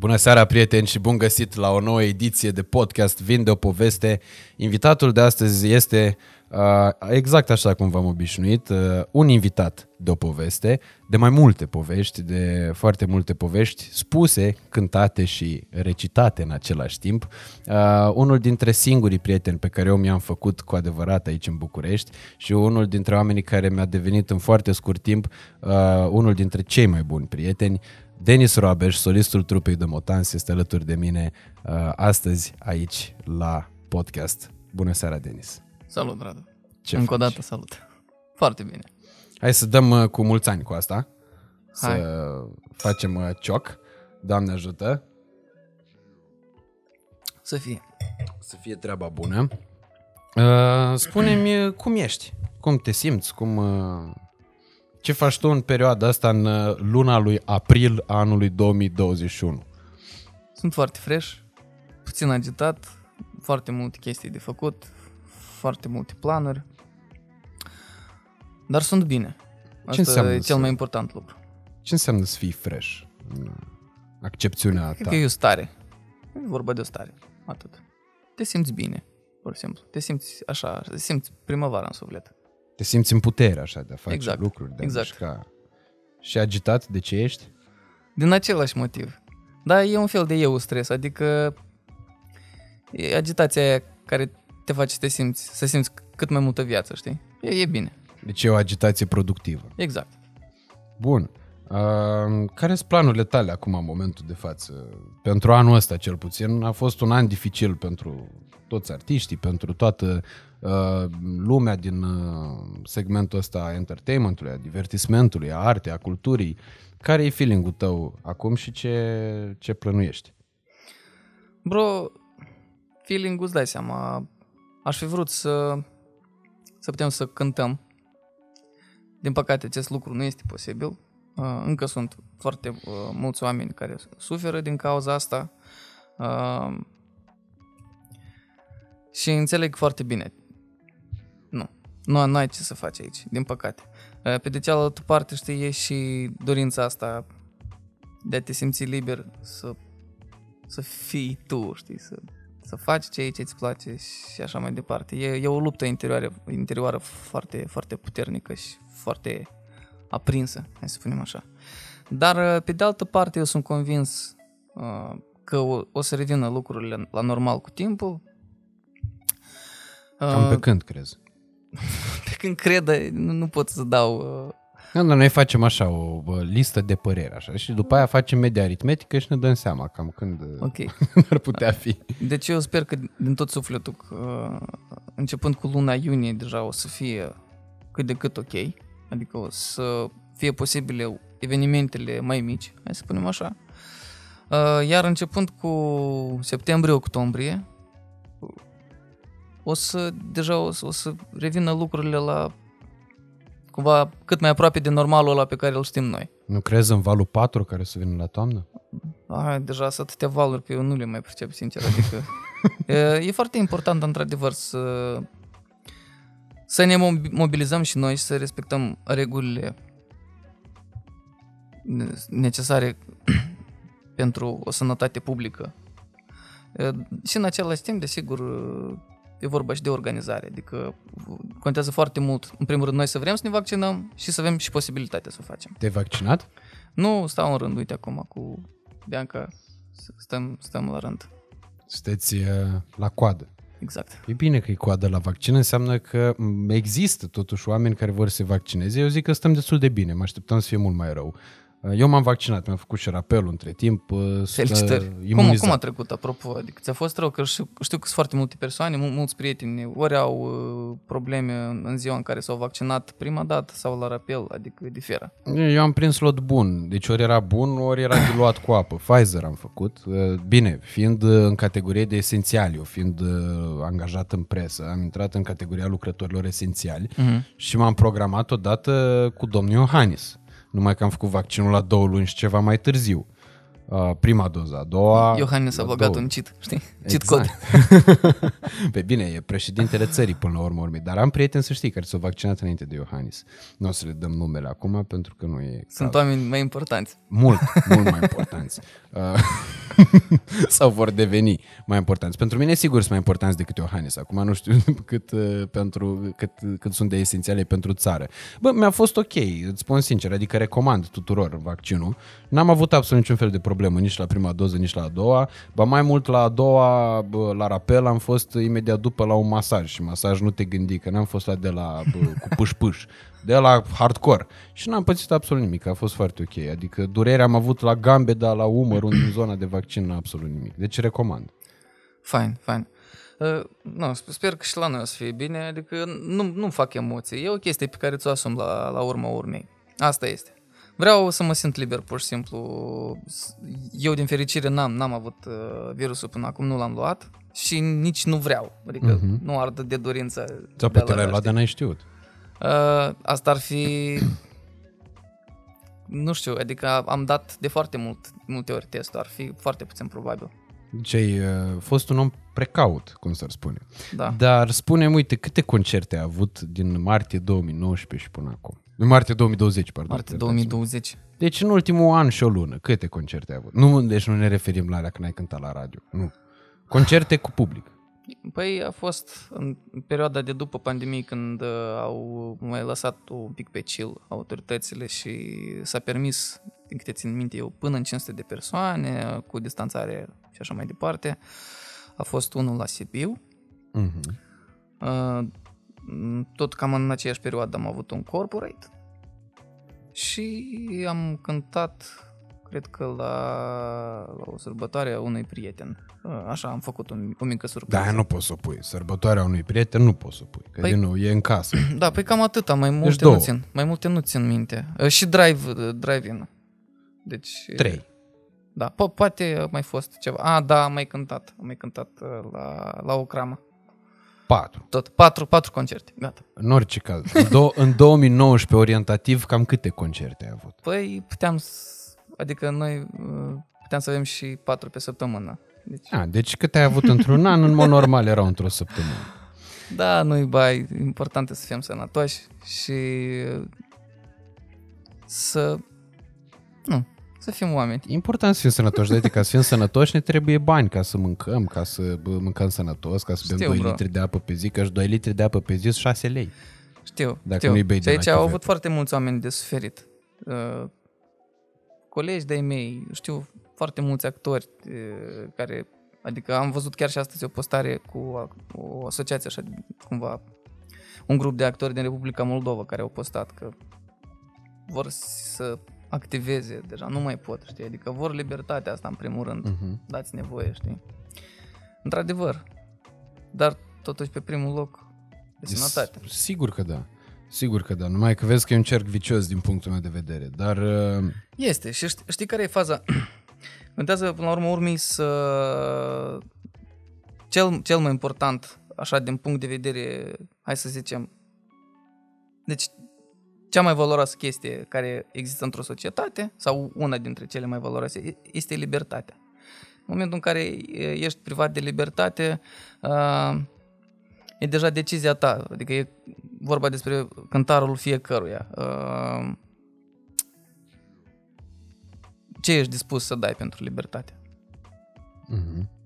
Bună seara, prieteni, și bun găsit la o nouă ediție de podcast Vinde o poveste. Invitatul de astăzi este uh, exact așa cum v-am obișnuit, uh, un invitat de o poveste, de mai multe povești, de foarte multe povești spuse, cântate și recitate în același timp. Uh, unul dintre singurii prieteni pe care eu mi-am făcut cu adevărat aici în București și unul dintre oamenii care mi-a devenit în foarte scurt timp uh, unul dintre cei mai buni prieteni, Denis Roabeș, solistul trupei de Motans, este alături de mine uh, astăzi aici la podcast. Bună seara, Denis! Salut, Radu! Ce Încă faci? o dată salut! Foarte bine! Hai să dăm uh, cu mulți ani cu asta, Hai. să facem uh, cioc. Doamne ajută! Să fie! Să fie treaba bună. Uh, spune-mi uh, cum ești, cum te simți, cum, uh, ce faci tu în perioada asta, în uh, luna lui april a anului 2021? Sunt foarte fresh, puțin agitat, foarte multe chestii de făcut, foarte multe planuri, dar sunt bine. Asta înseamnă e cel să- mai important lucru. Ce înseamnă să fii fresh în accepțiunea Cred ta? că e o stare. E vorba de o stare. Atât. Te simți bine, pur și simplu. Te simți așa, te simți primăvara în suflet. Te simți în putere așa de a face Exact, lucruri, de a exact. mișca. Și agitat de ce ești? Din același motiv. Dar e un fel de eu stres, adică e agitația aia care te face să te simți, să simți cât mai multă viață, știi? E, e bine, Deci e o agitație productivă. exact. Bun. Uh, care sunt planurile tale acum, în momentul de față? Pentru anul ăsta, cel puțin, a fost un an dificil pentru toți artiștii, pentru toată uh, lumea din uh, segmentul ăsta a entertainmentului, a divertismentului, a artei, a culturii. Care e feeling-ul tău acum și ce, ce plănuiești? Bro, feeling-ul îți dai seama, aș fi vrut să, să putem să cântăm. Din păcate, acest lucru nu este posibil. Uh, Încă sunt foarte uh, mulți oameni care suferă din cauza asta. Uh, Și înțeleg foarte bine. Nu, nu, nu ai ce să faci aici, din păcate. Uh, Pe de cealaltă parte, știi, e și dorința asta de a te simți liber să să fii tu, știi, să, să faci ceea ce îți place și așa mai departe. E, e o luptă interioară, interioară foarte, foarte puternică și foarte aprinsă, hai să spunem așa. Dar, pe de altă parte, eu sunt convins uh, că o, o să revină lucrurile la normal cu timpul. Cam pe Uh, când crezi? pe când cred, nu, nu pot să dau... Uh, Da, dar noi facem așa o bă, listă de păreri așa și după aia facem media aritmetică și ne dăm seama cam când uh, ok. ar putea fi. Deci eu sper că din tot sufletul că uh, începând cu luna iunie deja o să fie cât de cât ok, adică o să fie posibile evenimentele mai mici, hai să spunem așa. Uh, Iar începând cu septembrie-octombrie, o să, deja o să, o să revină lucrurile la cumva cât mai aproape de normalul ăla pe care îl știm noi. Nu crezi în valul 4 care să vină la toamnă? Ai, deja sunt atâtea valuri că eu nu le mai percep, sincer. Adică e, e foarte important, într-adevăr, să, să ne mobi- mobilizăm și noi și să respectăm regulile necesare pentru o sănătate publică. E, Și în același timp, desigur, e vorba și de organizare. Adică contează foarte mult, în primul rând, noi să vrem să ne vaccinăm și să avem și posibilitatea să o facem. Te-ai vaccinat? Nu stau în rând, uite acum cu Bianca, stăm, stăm la rând. Sunteți uh, la coadă. Exact. E bine că e coadă la vaccin, înseamnă că m, există totuși oameni care vor să se vaccineze. Eu zic că stăm destul de bine, mă așteptam să fie mult mai rău. Uh, Eu m-am vaccinat, mi-am făcut și rapelul între timp. uh, sunt, uh, Felicitări. Cum, imunizat. cum a trecut, apropo? Adică ți-a fost rău? Că știu, știu că sunt foarte multe persoane, mul- mulți prieteni, ori au uh, probleme în, în ziua în care s-au vaccinat prima dată sau la rapel, adică diferă. Eu am prins lot bun, deci ori era bun, ori era diluat cu apă. Pfizer am făcut. Uh, Bine, fiind uh, în categorie de esențiali, eu fiind uh, angajat în presă, am intrat în categoria lucrătorilor esențiali Mhm. și m-am programat odată cu domnul Iohannis. Numai că am făcut vaccinul la două luni și ceva mai târziu. Uh, Prima doză, a doua... Iohannis a la băgat două un cheat, știi? Cheat code. Exact. Pe bine, e președintele țării până la urmă urmei, dar am prieteni să știi care s-au vaccinat înainte de Iohannis. Nu o să le dăm numele acum pentru că nu e Sunt caz. oameni mai importanți. mult, mult mai importanți. Uh, sau vor deveni mai importanți. Pentru mine, sigur, sunt mai importanți decât Iohannis. Acum nu știu cât, uh, pentru, cât, cât sunt de esențiale pentru țară. Bă, mi-a fost ok, îți spun sincer, adică recomand tuturor vaccinul. N-am avut absolut niciun fel de problemă, nici la prima doză, nici la a doua. Ba mai mult la a doua, bă, la rapel, am fost imediat după la un masaj și masaj nu te gândi, că n-am fost la de la bă, cu puș-puș de la hardcore. Și n-am pățit absolut nimic, a fost foarte ok. Adică durerea am avut la gambe, dar la umăr, în zona de vaccin, absolut nimic. Deci recomand. Fain, fain. Uh, nu, sper că și la noi o să fie bine, adică nu, nu fac emoții. E o chestie pe care ți-o asum la, la urma urmei. Asta este. Vreau să mă simt liber, pur și simplu. Eu, din fericire, n-am, n-am avut uh, virusul până acum, nu l-am luat și nici nu vreau. Adică uh-huh. nu ardă de dorință. Sau poate l-ai luat, dar n-ai știut. Uh, asta ar fi... Nu știu, adică am dat de foarte mult, multe ori testul, ar fi foarte puțin probabil. Deci ai uh, fost un om precaut, cum s-ar spune. Da. Dar spune uite, câte concerte ai avut din martie 2019 și până acum? În martie 2020, pardon. Martie 2020. Deci în ultimul an și o lună, câte concerte ai avut? Nu, deci nu ne referim la alea când ai cântat la radio, nu. Concerte cu public. Păi a fost în perioada de după pandemie când uh, au mai lăsat un pic pe chill autoritățile și s-a permis, din câte țin minte eu, până în 500 de persoane, cu distanțare și așa mai departe. A fost unul la Sibiu. Uh-huh. Uh, tot cam în aceeași perioadă am avut un corporate și am cântat cred că la, la o sărbătoare a unui prieten. Așa am făcut un, o mică surpriză. Da, nu poți să o pui. Sărbătoarea unui prieten nu poți să o pui. Că păi, din nou, e în casă. Da, păi cam atâta, mai multe deci nu țin. Mai multe nu țin minte. Și drive, drive-in. Deci... Trei. Da, po- poate mai fost ceva. A, da, am mai cântat. Am mai cântat la, la o cramă. Patru. Tot, patru, patru concerte, gata. În orice caz. Do- în 2019, orientativ, cam câte concerte ai avut? Păi puteam Adică noi uh, puteam să avem și patru pe săptămână. Deci... A, deci cât ai avut într-un an, în mod normal erau într-o săptămână. Da, nu-i bai, important să fim sănătoși și să, nu, să fim oameni. Important să fim sănătoși, de ca să fim sănătoși ne trebuie bani ca să mâncăm, ca să mâncăm sănătos, ca să bem 2 litri de apă pe zi, că și 2 litri de apă pe zi 6 lei. Știu, Dacă știu. nu-i bei și aici au avut foarte mulți oameni de suferit. Uh, colegi de-ai mei, știu foarte mulți actori care, adică am văzut chiar și astăzi o postare cu o asociație așa, cumva, un grup de actori din Republica Moldova care au postat că vor să activeze, deja nu mai pot, știi, adică vor libertatea asta în primul rând, uh-huh. dați nevoie, știi. Într-adevăr, dar totuși pe primul loc de sănătate. Sigur că da. Sigur că da, numai că vezi că e un cerc vicios din punctul meu de vedere, dar... Uh... Este și știi, știi care e faza? Contează până la urmă urmei să... Cel, cel mai important, așa din punct de vedere, hai să zicem, deci cea mai valoroasă chestie care există într-o societate, sau una dintre cele mai valoroase, este libertatea. În momentul în care ești privat de libertate, uh, e deja decizia ta, adică e vorba despre cântarul fiecăruia. Uh, ce ești dispus să dai pentru libertate? Uh-huh.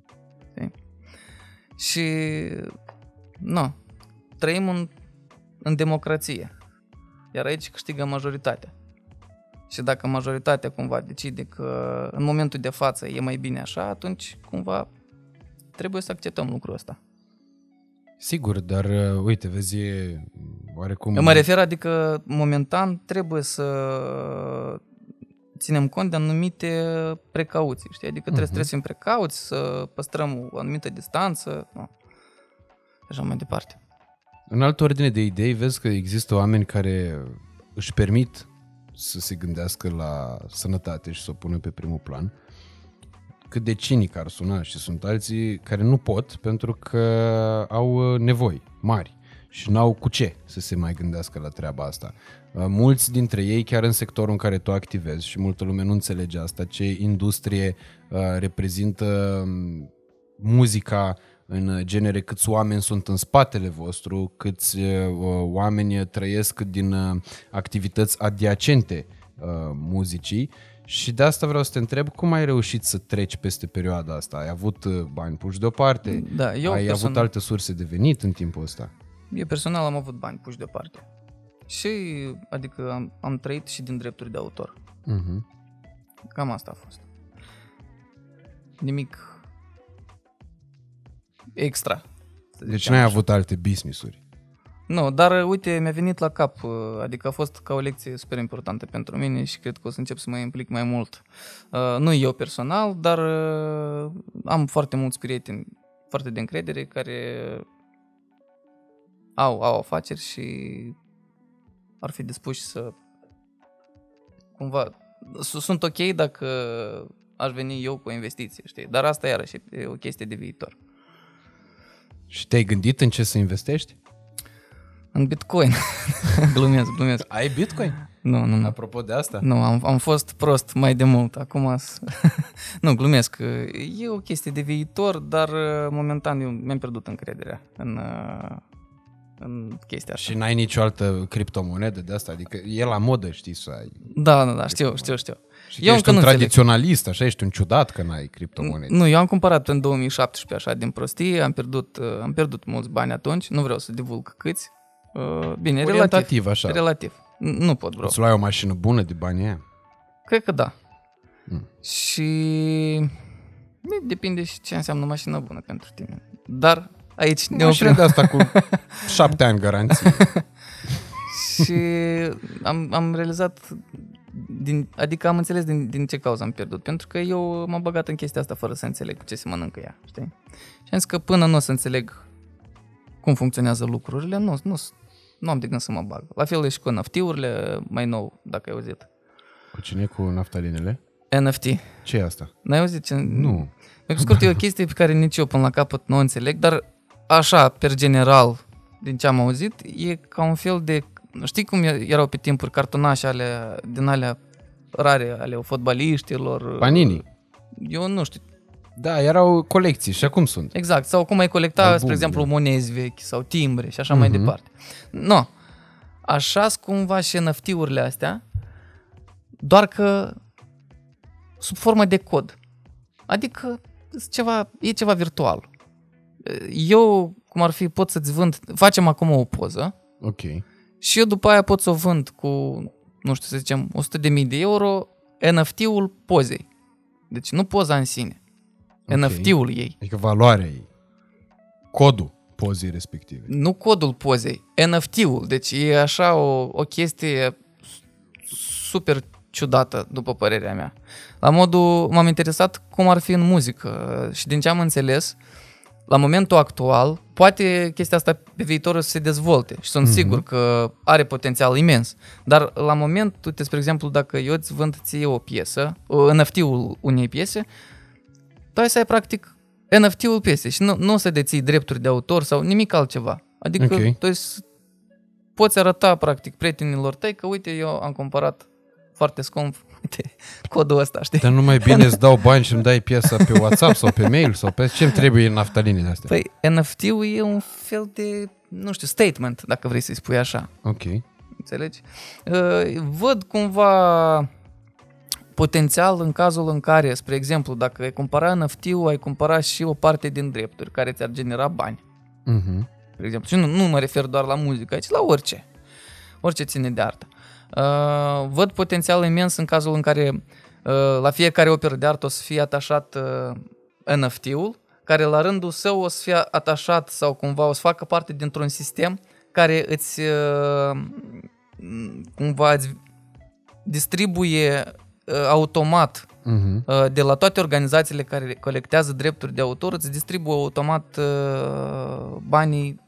Și, nu, trăim în, în democrație, iar aici câștigă majoritatea. Și dacă majoritatea cumva decide că în momentul de față e mai bine așa, atunci cumva trebuie să acceptăm lucrul ăsta. Sigur, dar uh, uite, vezi, e oarecum... Eu mă refer, adică momentan trebuie să ținem cont de anumite precauții, știi? Adică trebuie, uh-huh. trebuie să fim precauți, să păstrăm o anumită distanță, nu. așa mai departe. În altă ordine de idei, vezi că există oameni care își permit să se gândească la sănătate și să o pună pe primul plan cât de cinic ar suna și sunt alții care nu pot pentru că au uh, nevoi mari și n-au cu ce să se mai gândească la treaba asta. Uh, mulți dintre ei, chiar în sectorul în care tu activezi și multă lume nu înțelege asta, ce industrie uh, reprezintă um, muzica în genere, câți oameni sunt în spatele vostru, câți oameni trăiesc din activități adiacente muzicii Și de asta vreau să te întreb, cum ai reușit să treci peste perioada asta? Ai avut uh, bani puși deoparte? Da, eu ai person- avut alte surse de venit în timpul ăsta? Eu personal am avut bani puși deoparte. Și, adică am, am trăit și din drepturi de autor. Uh-huh. Cam asta a fost. Nimic extra. să Deci zicem n-ai așa. avut alte business-uri. Nu, dar uh, uite, mi-a venit la cap, uh, adică a fost ca o lecție super importantă pentru mine și cred că o să încep să mă implic mai mult. Uh, Nu eu personal, dar uh, am foarte mulți prieteni foarte de încredere care au, au afaceri și ar fi dispuși să cumva s- sunt ok dacă aș veni eu cu o investiție, știi? Dar asta iarăși e o chestie de viitor. Și te-ai gândit în ce să investești? În Bitcoin. glumesc, glumesc. Ai Bitcoin? Nu, nu, nu. Apropo de asta? Nu, am, am fost prost mai de mult. Acum s- Nu, glumesc. E o chestie de viitor, dar uh, momentan eu mi-am pierdut încrederea în, uh, în chestia asta. Și n-ai nicio altă criptomonedă de asta? Adică e la modă, știi, să ai. Da, da, da, știu, știu, știu. Și Eu eu ești încă un nu înțeleg. tradiționalist, așa, ești un ciudat că n-ai criptomonede. Nu, eu am cumpărat în 2017 așa din prostie, am pierdut, uh, am pierdut mulți bani atunci, nu vreau să divulg câți. Uh, Bine, relativ. Orientativ, așa. Relativ. N- Nu pot vreau. Îți luai o mașină bună de banii aia? Cred că da. Mm. Și bine, depinde și ce înseamnă mașină bună pentru tine. Dar aici ne Mașină oprim. de asta cu șapte ani garanție. și am, am realizat, din, adică am înțeles din, din ce cauză am pierdut. Pentru că eu m-am băgat în chestia asta fără să înțeleg cu ce se mănâncă ea, știi? Și am zis că până nu o să înțeleg cum funcționează lucrurile, nu, nu, nu am de gând să mă bag. La fel e și cu NFT-urile, mai nou, dacă ai auzit. Cu cine? Cu naftalinele? NFT. ce e asta? N-ai auzit ce... Nu. Pe scurt, e o chestie pe care nici eu până la capăt nu o înțeleg, dar așa, per general, din ce am auzit, e ca un fel de... Știi cum e- erau pe timpuri cartonașe ale, din alea rare ale fotbaliștilor? Panini. Eu nu știu. Da, erau colecții și acum sunt. Exact. Sau cum ai colecta, Album, spre exemplu, da. monezi vechi sau timbre și așa mai Mhm. departe. Nu. așa cumva și NFT-urile astea, doar că sub formă de cod. Adică sunt ceva, e ceva virtual. Eu, cum ar fi, pot să-ți vând, facem acum o poză Ok. Și eu după aia pot să o vând cu, nu știu, să zicem, 100.000 de euro NFT-ul pozei. Deci nu poza în sine. Ok. NFT-ul ei. Adică valoarea ei. Codul pozei respective. Nu codul pozei, NFT-ul. Deci e așa o, o chestie super ciudată, după părerea mea. La modul, m-am interesat cum ar fi în muzică și din ce am înțeles, la momentul actual, poate chestia asta pe viitor o să se dezvolte și sunt Mhm. sigur că are potențial imens. Dar la moment, uite, spre exemplu, dacă eu îți vând ție o piesă, o NFT-ul unei piese, tu ai să ai practic NFT-ul piesei și nu, nu o să deții drepturi de autor sau nimic altceva. Adică Ok. tu să poți arăta practic prietenilor tăi că uite eu am cumpărat foarte scump uite, codul ăsta, știi? Dar nu mai bine îți dau bani și îmi dai piesa pe WhatsApp sau pe mail sau pe ce-mi trebuie naftalinele astea? Păi NFT-ul e un fel de, nu știu, statement, dacă vrei să-i spui așa. Ok. Înțelegi? Uh, Văd cumva potențial în cazul în care, spre exemplu, dacă ai cumpăra NFT-ul, ai cumpăra și o parte din drepturi care ți-ar genera bani. Mhm. spre exemplu. Și nu, nu mă refer doar la muzică, ci la orice. Orice ține de artă. Uh, văd potențial imens în cazul în care uh, la fiecare operă de artă o să fie atașat uh, NFT-ul, care la rândul său o să fie atașat sau cumva o să facă parte dintr-un sistem care îți uh, cumva îți distribuie uh, automat Mhm. Uh, de la toate organizațiile care colectează drepturi de autor, îți distribuie automat uh, banii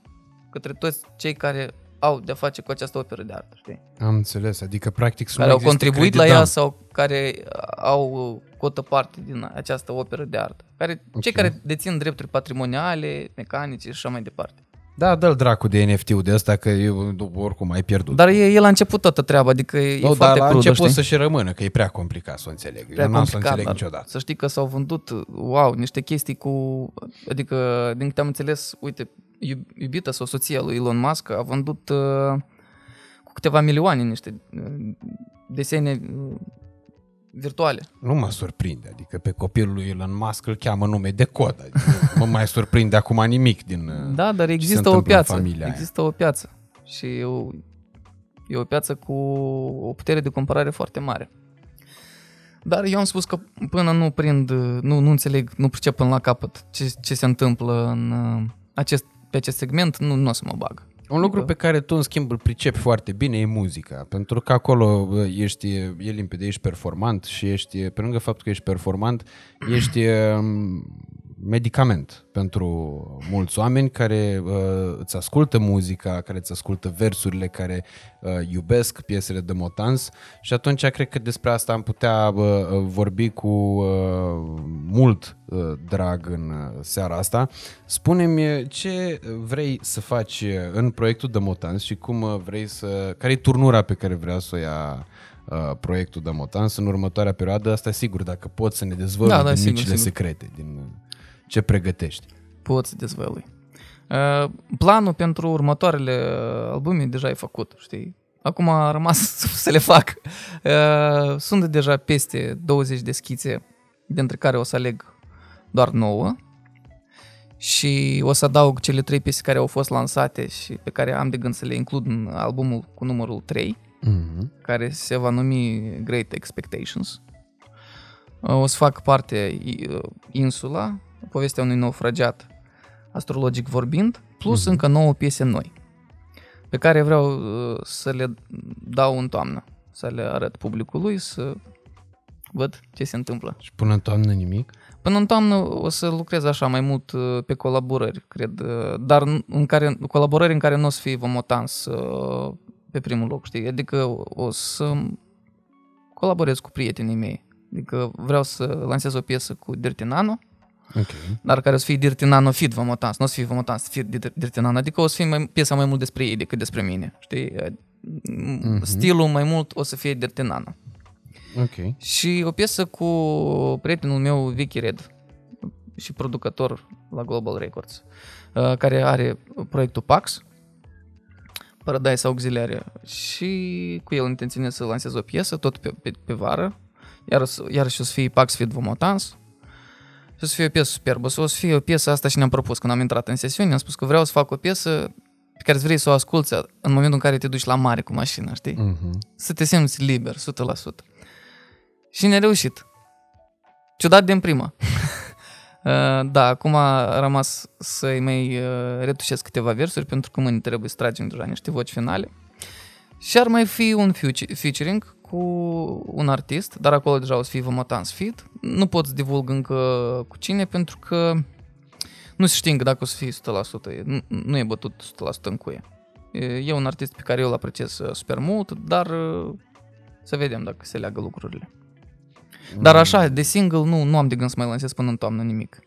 către toți cei care au de-a face cu această operă de artă, știi? Am înțeles. Adică, practic, să Care nu au existe contribuit la credit ea down. sau care au cotă parte din această operă de artă. Care, Cei Ok. care dețin drepturi patrimoniale, mecanice și așa mai departe. Da, dă-l dracu de NFT-ul de ăsta, că eu oricum ai pierdut. Dar e, el a început toată treaba, adică e nu, foarte dar a crudă, început știi? să și rămână, că e prea complicat să o înțeleg. prea eu n-am să o complicat, înțeleg dar niciodată. Să știi că s-au vândut, wow, niște chestii cu, adică, din câte am înțeles, uite, iub- iubita sau soția lui Elon Musk a vândut uh, cu câteva milioane niște uh, desene uh, virtuale. Nu mă surprinde, adică pe copilul lui Elon Musk îl cheamă nume de cod, adică nu mă mai surprinde acum nimic din Da, dar ce se există o întâmplă în piață. familia aia. Există o piață. Și e o, e o piață cu o putere de cumpărare foarte mare. Dar eu am spus că până nu prind, nu, nu înțeleg, nu pricep până la capăt ce, ce se întâmplă în uh, acest, pe acest segment, nu, nu o să mă bag. Un lucru pe care tu, în schimb, îl pricepi foarte bine e muzica, pentru că acolo bă, ești, e limpede, ești performant și ești, pe lângă faptul că ești performant, ești um, medicament pentru mulți oameni care uh, îți ascultă muzica, care îți ascultă versurile, care uh, iubesc piesele de Motans și atunci cred că despre asta am putea uh, vorbi cu uh, mult uh, drag în uh, seara asta. Spune-mi ce vrei să faci în proiectul de Motans și cum uh, vrei să... care e turnura pe care vrea să o ia uh, proiectul de Motans în următoarea perioadă? Asta sigur, dacă poți să ne dezvălui Da, da, din sigur, micile sigur. secrete, din uh, ce pregătești. Pot să dezvălui. Uh, planul pentru următoarele uh, albume deja e făcut, știi? Acum a rămas să le fac. Uh, sunt deja peste 20 de schițe, dintre care o să aleg doar 9 și o să adaug cele trei piese care au fost lansate și pe care am de gând să le includ în albumul cu numărul 3 Mm-hmm. care se va numi Great Expectations. Uh, O să fac parte uh, Insula, povestea unui naufragiat astrologic vorbind, plus Mhm. încă nouă piese noi, pe care vreau uh, să le dau în toamnă, să le arăt publicului, să văd ce se întâmplă. Și până în toamnă nimic? Până în toamnă o să lucrez așa mai mult uh, pe colaborări, cred, uh, dar în- în care, colaborări în care nu o să fie vomotans uh, pe primul loc, știi? Adică o să colaborez cu prietenii mei. Adică vreau să lansez o piesă cu Dirty Nano, Ok. dar care o să fie Dirty Nano Fit Vomotans, nu o să fie Vomotans, să fie Dir- Dirty Nano, adică o să fie mai, piesa mai mult despre ei decât despre mine, știi? Mhm. Stilul mai mult o să fie Dirty Nano. Ok. Și o piesă cu prietenul meu, Vicky Red, și producător la Global Records, uh, care are proiectul Pax, Paradise Auxiliare, și cu el intenționez să lansez o piesă, tot pe, pe, pe vară, iar, iarăși o să fie Pax Fit Vomotans, și o să fie o piesă superbă, o să fie o piesă asta și ne-am propus când am intrat în sesiune, am spus că vreau să fac o piesă pe care îți vrei să o asculți în momentul în care te duci la mare cu mașina, știi? Mm-hmm. să te simți liber, 100%. Și ne-a reușit. Ciudat din prima. Uh, da, acum a rămas să-i mai uh, retușesc câteva versuri pentru că mâine trebuie să tragem deja niște voci finale. Și ar mai fi un fuci- featuring cu un artist, dar acolo deja o să fie Vomotans Fit. Nu pot să divulg încă cu cine pentru că nu se știe încă dacă o să fie 100%. E- Nu, nu e bătut 100% în cuie. E- E un artist pe care eu îl apreciez uh, super mult, dar uh, să vedem dacă se leagă lucrurile. Dar așa, de single, nu, nu am de gând să mai lansez până în toamnă nimic.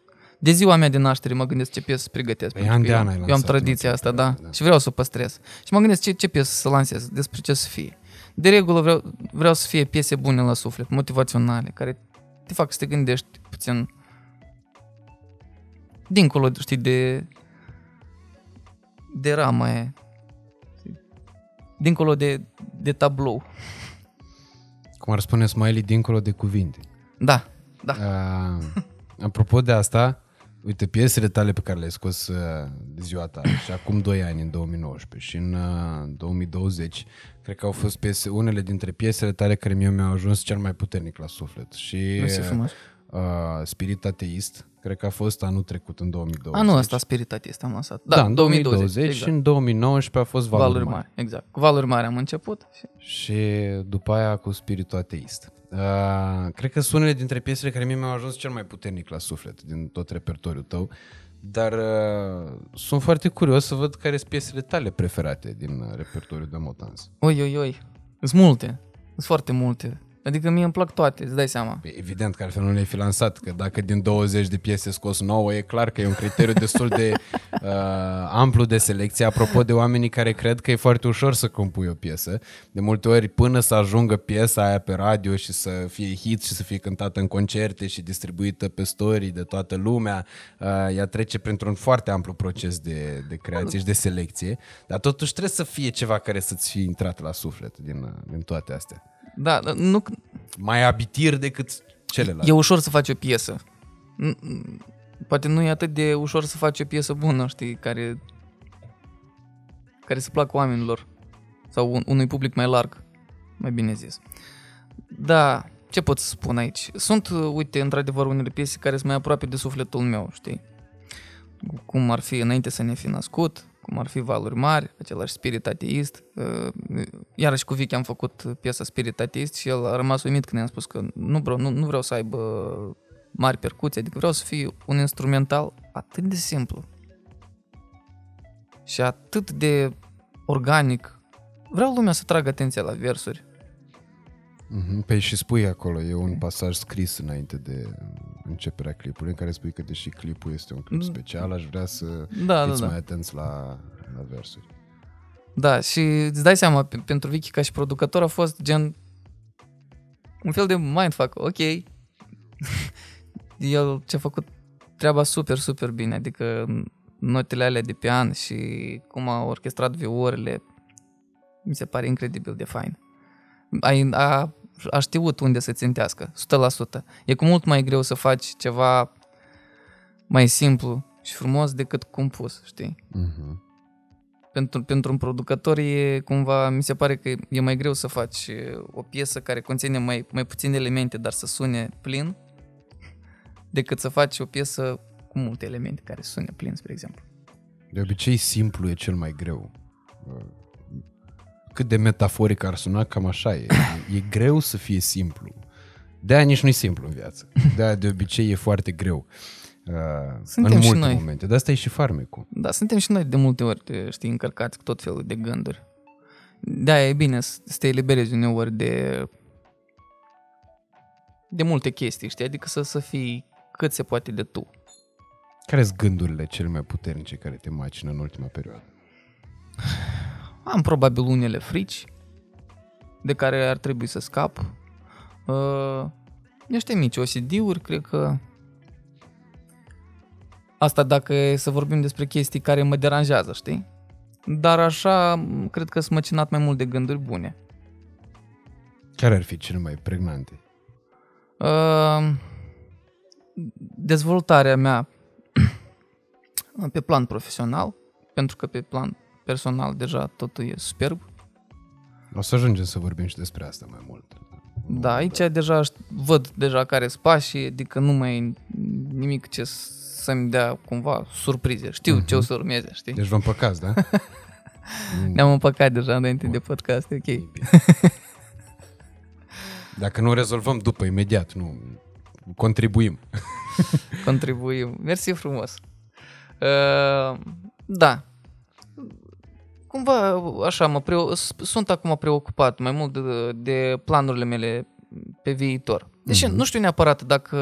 De ziua mea de naștere mă gândesc ce piesă să pregătesc. Păi pentru an că de eu, an ai eu am lansat tradiția în asta, acest da, perioadă, da. Și vreau să o păstrez. Și mă gândesc ce, ce piesă să lansez, despre ce să fie. De regulă vreau, vreau să fie piese bune la suflet, motivaționale, care te fac să te gândești puțin dincolo, știi, de de rama aia. Dincolo de, de tablou. Cum ar spune Smiley, dincolo de cuvinte. Da, da. Uh, apropo de asta, uite, piesele tale pe care le-ai scos uh, de ziua ta și acum 2 ani, în 2019 și în uh, 2020, cred că au fost piese, unele dintre piesele tale care mie mi-au ajuns cel mai puternic la suflet. Și Mersi frumos. uh, Spirit Ateist, cred că a fost anul trecut, în 2020. Anul ăsta spiritatist am lansat. Da, în 2020 exact. și în 2019 a fost Valuri, Valuri mari. Exact. Cu valuri mari am început. și- Și după aia cu spiritul ateist. Uh, cred că sunt unele dintre piesele care mie mi-au ajuns cel mai puternic la suflet din tot repertoriul tău, dar uh, sunt foarte curios să văd care sunt piesele tale preferate din uh, repertoriul de Motans. Oi, oi, oi. Sunt multe. Sunt foarte multe. Adică mie îmi plac toate, îți dai seama. Păi, Evident că altfel nu le-ai fi lansat, că dacă din 20 de piese scos 9, e clar că e un criteriu destul de uh, amplu de selecție. Apropo de oamenii care cred că e foarte ușor să compui o piesă, de multe ori până să ajungă piesa aia pe radio și să fie hit și să fie cântată în concerte și distribuită pe story de toată lumea, uh, ea trece printr-un foarte amplu proces de, de creație și de selecție, dar totuși trebuie să fie ceva care să-ți fie intrat la suflet din, uh, din toate astea. Da, nu, Mai abitir decât celelalte. e ușor să faci o piesă. N- n- Poate nu e atât de ușor să faci o piesă bună, știi, care, care să placă oamenilor sau un, unui public mai larg, mai bine zis. Da, ce pot să spun aici? Sunt, uh, uite, într-adevăr, unele piese care sunt mai aproape de sufletul meu, știi? Cum ar fi Înainte să ne fi născut, cum ar fi Valuri Mari, același spirit ateist. Uh, Iarăși cu Vicky am făcut piesa Spirit Ateist și el a rămas uimit când i-am spus că nu vreau, nu, nu vreau să aibă mari percuții, adică vreau să fie un instrumental atât de simplu și atât de organic. Vreau lumea să tragă atenția la versuri. Mhm, Păi și spui acolo, e un pasaj scris înainte de începerea clipului, în care spui că deși clipul este un clip special, aș vrea să Da, da, fiți da. mai atenți la, la versuri. Da, și îți dai seama, pe- pentru Vicky ca și producător a fost gen un fel de mindfuck, ok. El ce-a făcut treaba super, super bine, adică notele alea de pian și cum a orchestrat viourile, mi se pare incredibil de fain. A, a, a știut unde să țintească, 100%. E cu mult mai greu să faci ceva mai simplu și frumos decât compus, știi? Mhm. pentru, pentru un producător e cumva, mi se pare că e mai greu să faci uh, o piesă care conține mai, mai puține elemente, dar să sune plin, decât să faci o piesă cu multe elemente care să sune plin, spre exemplu. De obicei, simplu e cel mai greu. Cât de metaforic ar suna, cam așa e. E greu să fie simplu. De-aia nici nu e simplu în viață. De-aia de obicei e foarte greu. Uh, Suntem în și multe noi. momente. De asta e și farmecul. Da, suntem și noi de multe ori, te- știi, încărcați cu tot felul de gânduri. Da, e bine să să te eliberezi uneori de de multe chestii, știi? Adică să, să fii cât se poate de tu. Care sunt gândurile cele mai puternice care te macină în ultima perioadă? Am probabil unele frici de care ar trebui să scap. Uh, niște mici OCD-uri, cred că asta dacă e să vorbim despre chestii care mă deranjează, știi? Dar așa, m, cred că sunt măcinat mai mult de gânduri bune. Care ar fi cele mai pregnante? Uh, dezvoltarea mea pe plan profesional, pentru că pe plan personal deja totul e superb. O să ajungem să vorbim și despre asta mai mult. Da, aici deja șt- văd deja care sunt pașii, adică nu mai e nimic ce s- să-mi dea cumva surprize. Știu ce o să urmeze, știi? Deci vă împăcați, da? Ne-am împăcat deja înainte de podcast, ok. Dacă nu rezolvăm după, imediat, nu contribuim. Contribuim. Mersi frumos. Uh, da. Cumva, așa, mă preo- s- sunt acum preocupat mai mult de, de planurile mele pe viitor. Deși Mhm. nu știu neapărat dacă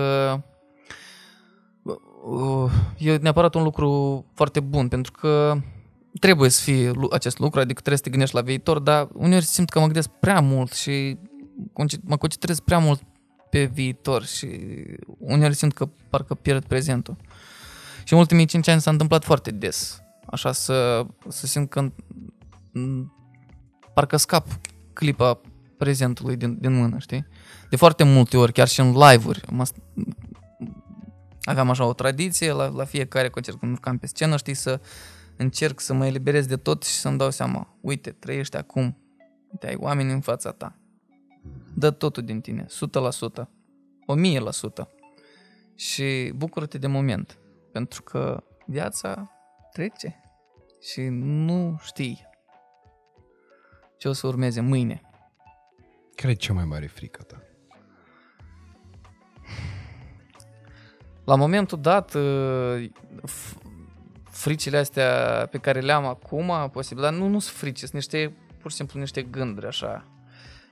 uh, e neapărat un lucru foarte bun, pentru că trebuie să fie lu- acest lucru, adică trebuie să te gândești la viitor, dar uneori simt că mă gândesc prea mult și conce- mă concentrez prea mult pe viitor și uneori simt că parcă pierd prezentul. Și în ultimii 5 ani s-a întâmplat foarte des. Așa să, să simt că m, parcă scap clipa prezentului din, din mână, știi? De foarte multe ori, chiar și în live-uri, mă, aveam așa o tradiție la, la fiecare concert când urcam pe scenă, știi, să încerc să mă eliberez de tot și să-mi dau seama, uite, trăiești acum, uite, ai oameni în fața ta, dă totul din tine, 100%, 1000%. Și bucură-te de moment, pentru că viața trece și nu știi ce o să urmeze mâine. Care e cea mai mare frică ta? La momentul dat, uh, f- fricile astea pe care le am acum, posibil, dar nu, nu sunt frici, sunt niște, pur și simplu niște gânduri așa.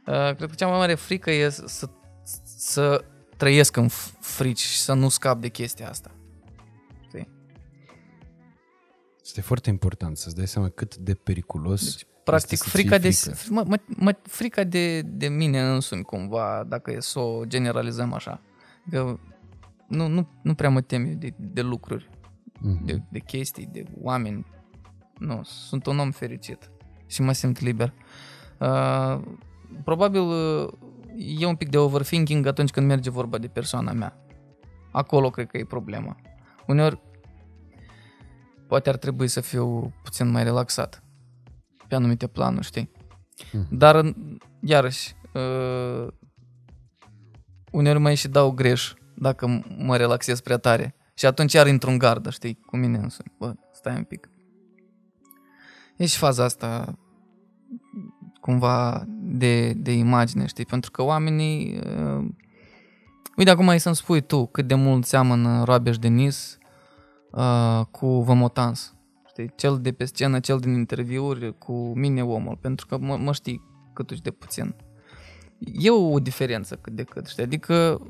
Uh, Cred că cea mai mare frică e să- să, să trăiesc în f- frici și să nu scap de chestia asta. Este foarte important să-ți dai seama cât de periculos Deci, practic, să-ți frica, fie de, frică. mă, mă, mă, frica de, de mine însumi, cumva, dacă e să o generalizăm așa. Că nu, nu, nu prea mă tem eu de, de lucruri, Mhm. de, de chestii, de oameni. Nu, sunt un om fericit și mă simt liber. Uh, probabil uh, e un pic de overthinking atunci când merge vorba de persoana mea. Acolo cred că e problema. Uneori poate ar trebui să fiu puțin mai relaxat pe anumite planuri, știi? Mhm. Dar, iarăși, uh, uneori mai și dau greș dacă m- mă relaxez prea tare. Și atunci iar intru în gardă, știi, cu mine însumi. Bă, stai un pic. E și faza asta cumva de, de imagine, știi? Pentru că oamenii... Uh, uite, acum ai să-mi spui tu cât de mult seamănă Roabeș Denis uh, cu Vămotans. Știi? Cel de pe scenă, cel din interviuri cu mine omul, pentru că mă, mă știi cât de puțin. E o diferență cât de cât, știi? Adică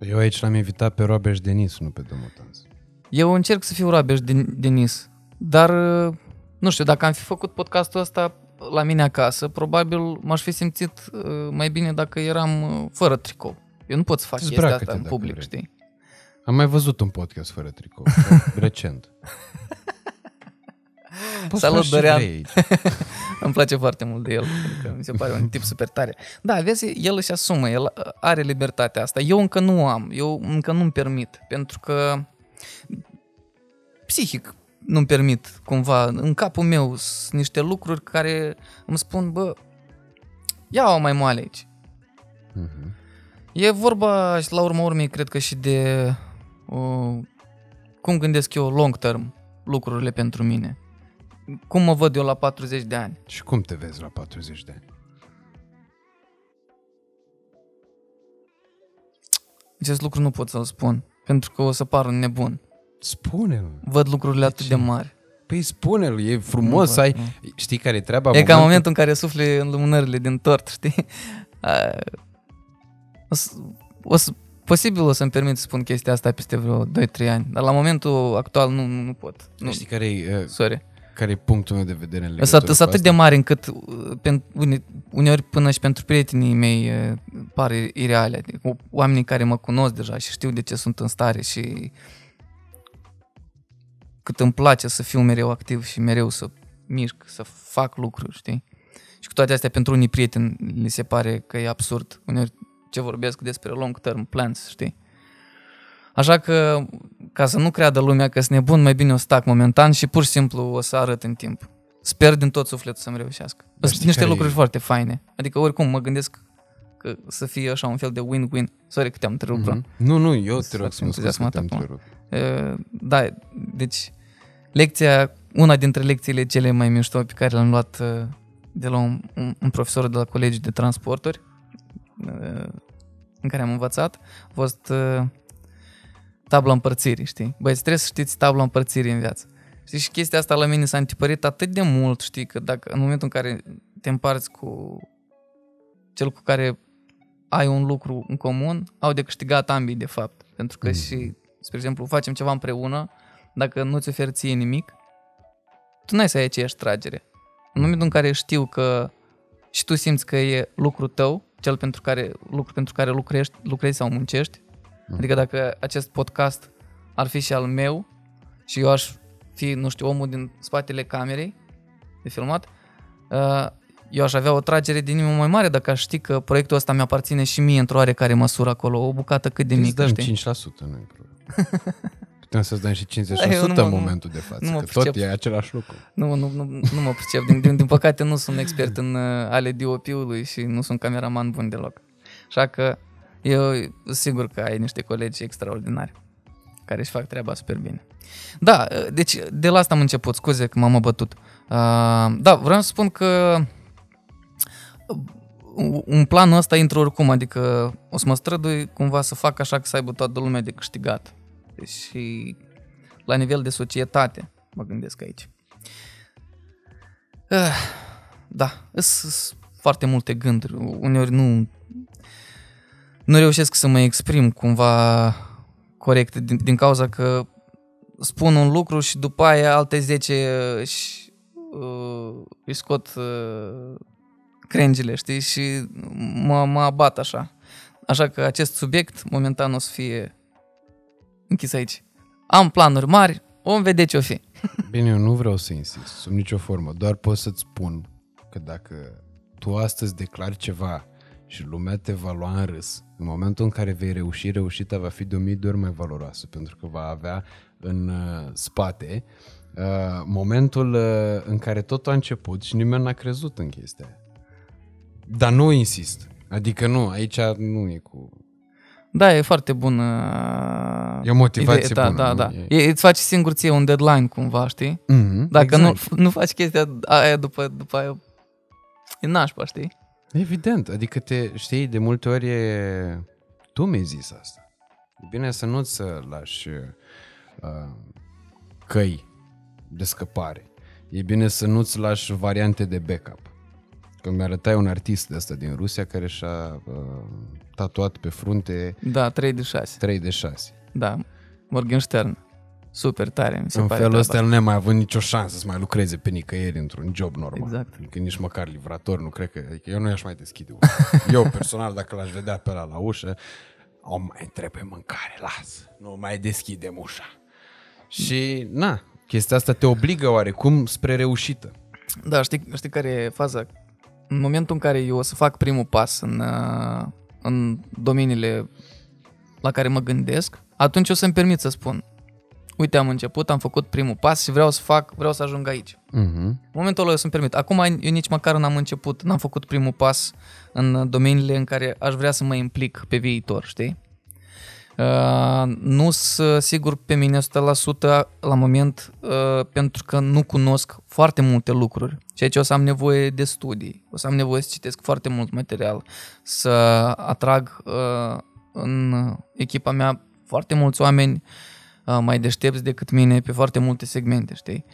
Eu aici l-am invitat pe Robeș Denis, nu pe domnul Tans. eu încerc să fiu Roabeș Den- Denis, dar uh, nu știu, dacă am fi făcut podcastul ăsta la mine acasă, probabil m-aș fi simțit uh, mai bine dacă eram uh, fără tricou. Eu nu pot să fac chestia Dezbracă-te asta în dacă public, vrei. știi? Am mai văzut un podcast fără tricou, recent. Poți Salut, faci ce Dorian. vrei aici. Îmi place foarte mult de el, pentru că mi se pare un tip super tare. Da, vezi, el își asumă, el are libertatea asta. Eu încă nu am, eu încă nu-mi permit, pentru că psihic nu-mi permit cumva. În capul meu sunt niște lucruri care îmi spun, bă, ia-o mai moale aici. Mhm. E vorba, și la urma urmei, cred că și de uh, cum gândesc eu long term lucrurile pentru mine. Cum mă văd eu la 40 de ani. Și cum te vezi la 40 de ani? Acest lucru nu pot să-l spun, pentru că o să par un nebun. Spune-l. Văd lucrurile atât ce? de mari. Păi spune-l, e frumos Nu să ai... văd, Știi care e treaba? E ca în momentul în care sufli în lumânările din tort, știi? A, O să, o să, posibil o să-mi permit să spun chestia asta peste vreo 2-3 ani, dar la momentul actual nu, nu, nu pot. Nu, Știi care e, uh, sorry. care e punctul meu de vedere în Sunt legătură atât, cu sunt atât de asta? mari încât uh, pen, une, uneori până și pentru prietenii mei uh, pare ireale. Adică oamenii care mă cunosc deja și știu de ce sunt în stare și cât îmi place să fiu mereu activ și mereu să mișc, să fac lucruri, știi? Și cu toate astea pentru unii prieteni li se pare că e absurd. Uneori ce vorbesc despre long term plans, știi? Așa că, ca să nu creadă lumea că sunt nebun, mai bine o stac momentan și pur și simplu o să arăt în timp. Sper din tot sufletul să-mi reușească. Sunt știi niște care lucruri e- foarte faine. Adică oricum mă gândesc că să fie așa un fel de win-win. Sorry că te-am întrerupt, mm-hmm. Mhm. Nu, nu, eu te Sunt rog să mă foarte scuzi că te-am entuziasmat întrerupt. Da, deci lecția, una dintre lecțiile cele mai mișto pe care le-am luat uh, de la un, un, un profesor de la colegiul de transporturi uh, în care am învățat a fost uh, tabla împărțirii, știi? Băi, trebuie să știți tabla împărțirii în viață. Știi, și chestia asta la mine s-a întipărit atât de mult, știi, că dacă în momentul în care te împarți cu cel cu care ai un lucru în comun, au de câștigat ambii, de fapt. Pentru că Mm. și, spre exemplu, facem ceva împreună, dacă nu ți oferi ție nimic, tu n-ai să ai aceeași tragere. În momentul în care știu că și tu simți că e lucru tău, cel pentru care, lucru pentru care lucrești, lucrezi sau muncești, Mm. adică dacă acest podcast ar fi și al meu și eu aș fi, nu știu, omul din spatele camerei de filmat, uh, eu aș avea o tragere din inimă mai mare dacă aș ști că proiectul ăsta mi-aparține și mie într-o oarecare măsură acolo, o bucată cât de Îți mică, dăm știi? 5%, nu e problemă. Putem să-ți dăm și 50% Da, eu nu mă- în nu- momentul de față, nu mă că tot pricep. e același lucru. Nu, nu, nu, nu mă pricep. Din, din, din păcate nu sunt expert în uh, ale DOP-ului și nu sunt cameraman bun deloc. Așa că eu sunt sigur că ai niște colegi extraordinari care își fac treaba super bine. Da, uh, deci de la asta am început, scuze că m-am bătut. Uh, da, vreau să spun că uh, un plan ăsta intră oricum, adică o să mă strădui cumva să fac așa că să aibă toată lumea de câștigat. Și la nivel de societate, mă gândesc aici. Eh, Da, sunt foarte multe gânduri. Uneori nu, nu reușesc să mă exprim cumva corect din, din cauza că spun un lucru și după aia alte 10 își, uh, își scot uh, crengile, știi? Și mă, mă abat așa. Așa că acest subiect momentan o să fie închis aici. Am planuri mari, vom vedea ce o fi. Bine, eu nu vreau să insist sub nicio formă, doar pot să-ți spun că dacă tu astăzi declari ceva și lumea te va lua în râs. În momentul în care vei reuși, reușita va fi de o mii de ori mai valoroasă, pentru că va avea în uh, spate uh, momentul uh, în care totul a început și nimeni n-a crezut în chestia aia. Dar nu insist. Adică nu, aici nu e cu... Da, e foarte bună. E o motivație idee, bună, Da, nu? da, da. E- E... Îți faci singur ție un deadline cumva, știi? Mm-hmm, Dacă exact. nu, nu faci chestia aia după, după aia, e nașpa, știi? Evident, adică te știi, de multe ori e... tu mi-ai zis asta. E bine să nu-ți să lași uh, căi de scăpare. E bine să nu-ți lași variante de backup. Că mi-arătai un artist de ăsta din Rusia care și-a uh, tatuat pe frunte Da, 3 de 6. 3 de 6. Da, Morgenstern. Super tare, mi se În pare felul treaba ăsta nu ne mai având nicio șansă să mai lucreze pe nicăieri într-un job normal. Exact. Adică nici măcar livrator, nu cred că... Adică eu nu i-aș mai deschide ușa. eu personal, dacă l-aș vedea pe ăla la ușă, o mai trebuie mâncare, las. Nu mai deschidem ușa. Și, na, chestia asta te obligă oarecum spre reușită. Da, știi, știi care e faza? În momentul în care eu o să fac primul pas în, uh, în domeniile la care mă gândesc, atunci o să-mi permit să spun uite, am început, am făcut primul pas și vreau să fac, vreau să ajung aici. Uh-huh. În momentul ăla eu să-mi permit. Acum eu nici măcar n-am început, n-am făcut primul pas în domeniile în care aș vrea să mă implic pe viitor, știi? Uh, nu sunt sigur pe mine 100% la moment uh, pentru că nu cunosc foarte multe lucruri și aici o să am nevoie de studii, o să am nevoie să citesc foarte mult material, să atrag uh, în echipa mea foarte mulți oameni uh, mai deștepți decât mine pe foarte multe segmente, știi?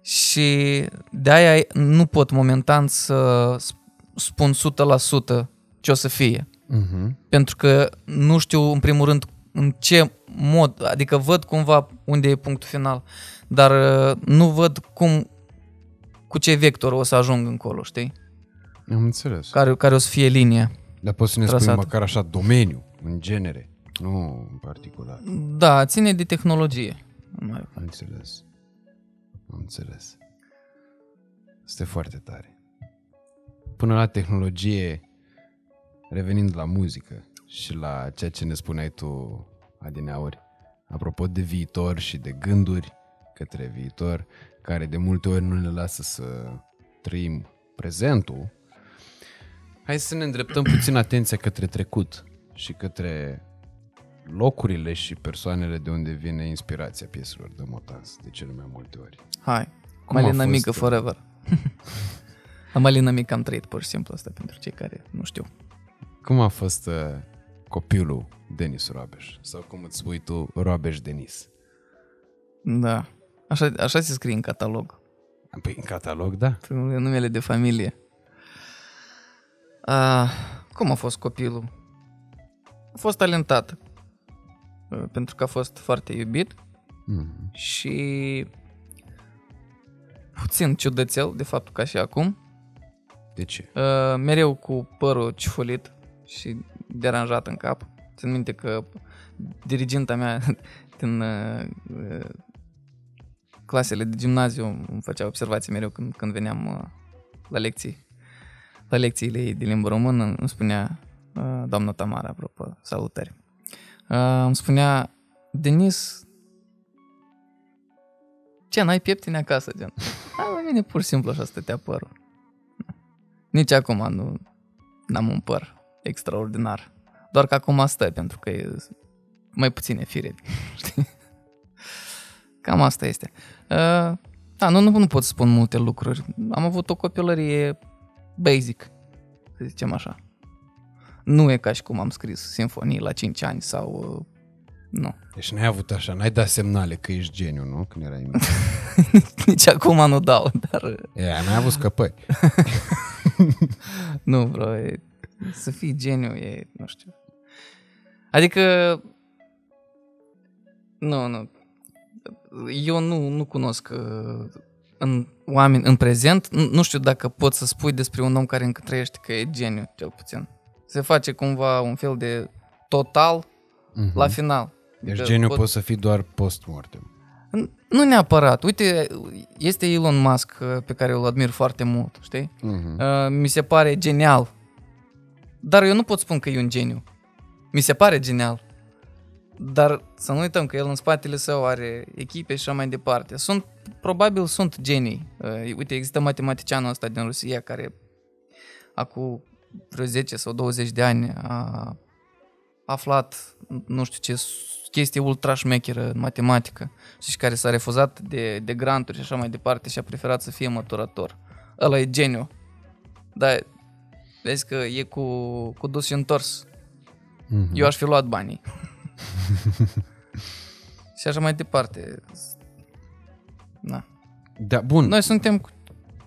Și de aia nu pot momentan să sp- spun 100% ce o să fie. Uh-huh. Pentru că nu știu în primul rând în ce mod, adică văd cumva unde e punctul final, dar uh, nu văd cum, cu ce vector o să ajung încolo, știi? Am înțeles. Care, care o să fie linia. Dar poți să ne spui Trasat. măcar așa domeniu, în genere, nu în particular. Da, ține de tehnologie. Mai- Am înțeles. Am înțeles. Este foarte tare. Până la tehnologie, revenind la muzică și la ceea ce ne spuneai tu, adineauri, apropo de viitor și de gânduri către viitor, care de multe ori nu ne lasă să trăim prezentul, hai să ne îndreptăm puțin atenția către trecut și către locurile și persoanele de unde vine inspirația pieselor de Motans, de cele mai multe ori. Hai, Cum a Malina fost, Mică uh, forever. La Malina Mică am trăit pur și simplu asta pentru cei care nu știu. Cum a fost uh, copilul Denis Roabeș? Sau cum îți spui tu, Roabeș Denis? Da, așa, așa se scrie în catalog. Păi în catalog, da. numele de familie. A, cum a fost copilul? A fost talentat. Uh, Pentru că a fost foarte iubit Mm. și puțin ciudățel, de fapt, ca și acum. De ce? Uh, mereu cu părul ciufulit și deranjat în cap. Țin minte că diriginta mea din uh, uh, clasele de gimnaziu îmi făcea observații mereu când, când veneam uh, la lecții. La lecțiile ei de limbă română îmi spunea uh, doamna Tamara, apropo, salutări. Uh, îmi spunea, Denis, ce, n-ai pieptine acasă, gen? A, la mine pur și simplu așa stătea părul. Nici acum nu am un păr extraordinar. Doar că acum stă, pentru că e mai puține fire. Știi? Cam asta este. Uh, da, nu, nu, nu pot să spun multe lucruri. Am avut o copilărie basic, să zicem așa. Nu e ca și cum am scris sinfonii la 5 ani sau... Uh, nu. Deci n-ai avut așa, n-ai dat semnale că ești geniu, nu? Când erai mic. Nici acum nu dau, dar... uh, E, n-ai avut scăpări. Nu, bro, e, să fii geniu e, nu știu. Adică, nu, nu. Eu nu, nu cunosc uh, în oameni în prezent, nu, nu știu dacă poți să spui despre un om care încă trăiește că e geniu, cel puțin. Se face cumva un fel de total Mhm. la final. Deci Adică geniu pot- poți să fii doar post-mortem. Nu neapărat. Uite, este Elon Musk uh, pe care îl admir foarte mult, știi? Mhm. Uh, mi se pare genial. Dar eu nu pot spun că e un geniu. Mi se pare genial. Dar să nu uităm că el în spatele său are echipe și așa mai departe. Sunt, probabil sunt genii. Uh, uite, există matematicianul ăsta din Rusia care acum vreo 10 sau 20 de ani a aflat, nu știu ce, chestie ultra șmecheră în matematică și care s-a refuzat de, de granturi și așa mai departe și a preferat să fie măturător. Ăla e geniu. Dar vezi că e cu, cu dus și întors. Mm-hmm. Eu aș fi luat banii. și așa mai departe. Na. Da, bun. Noi suntem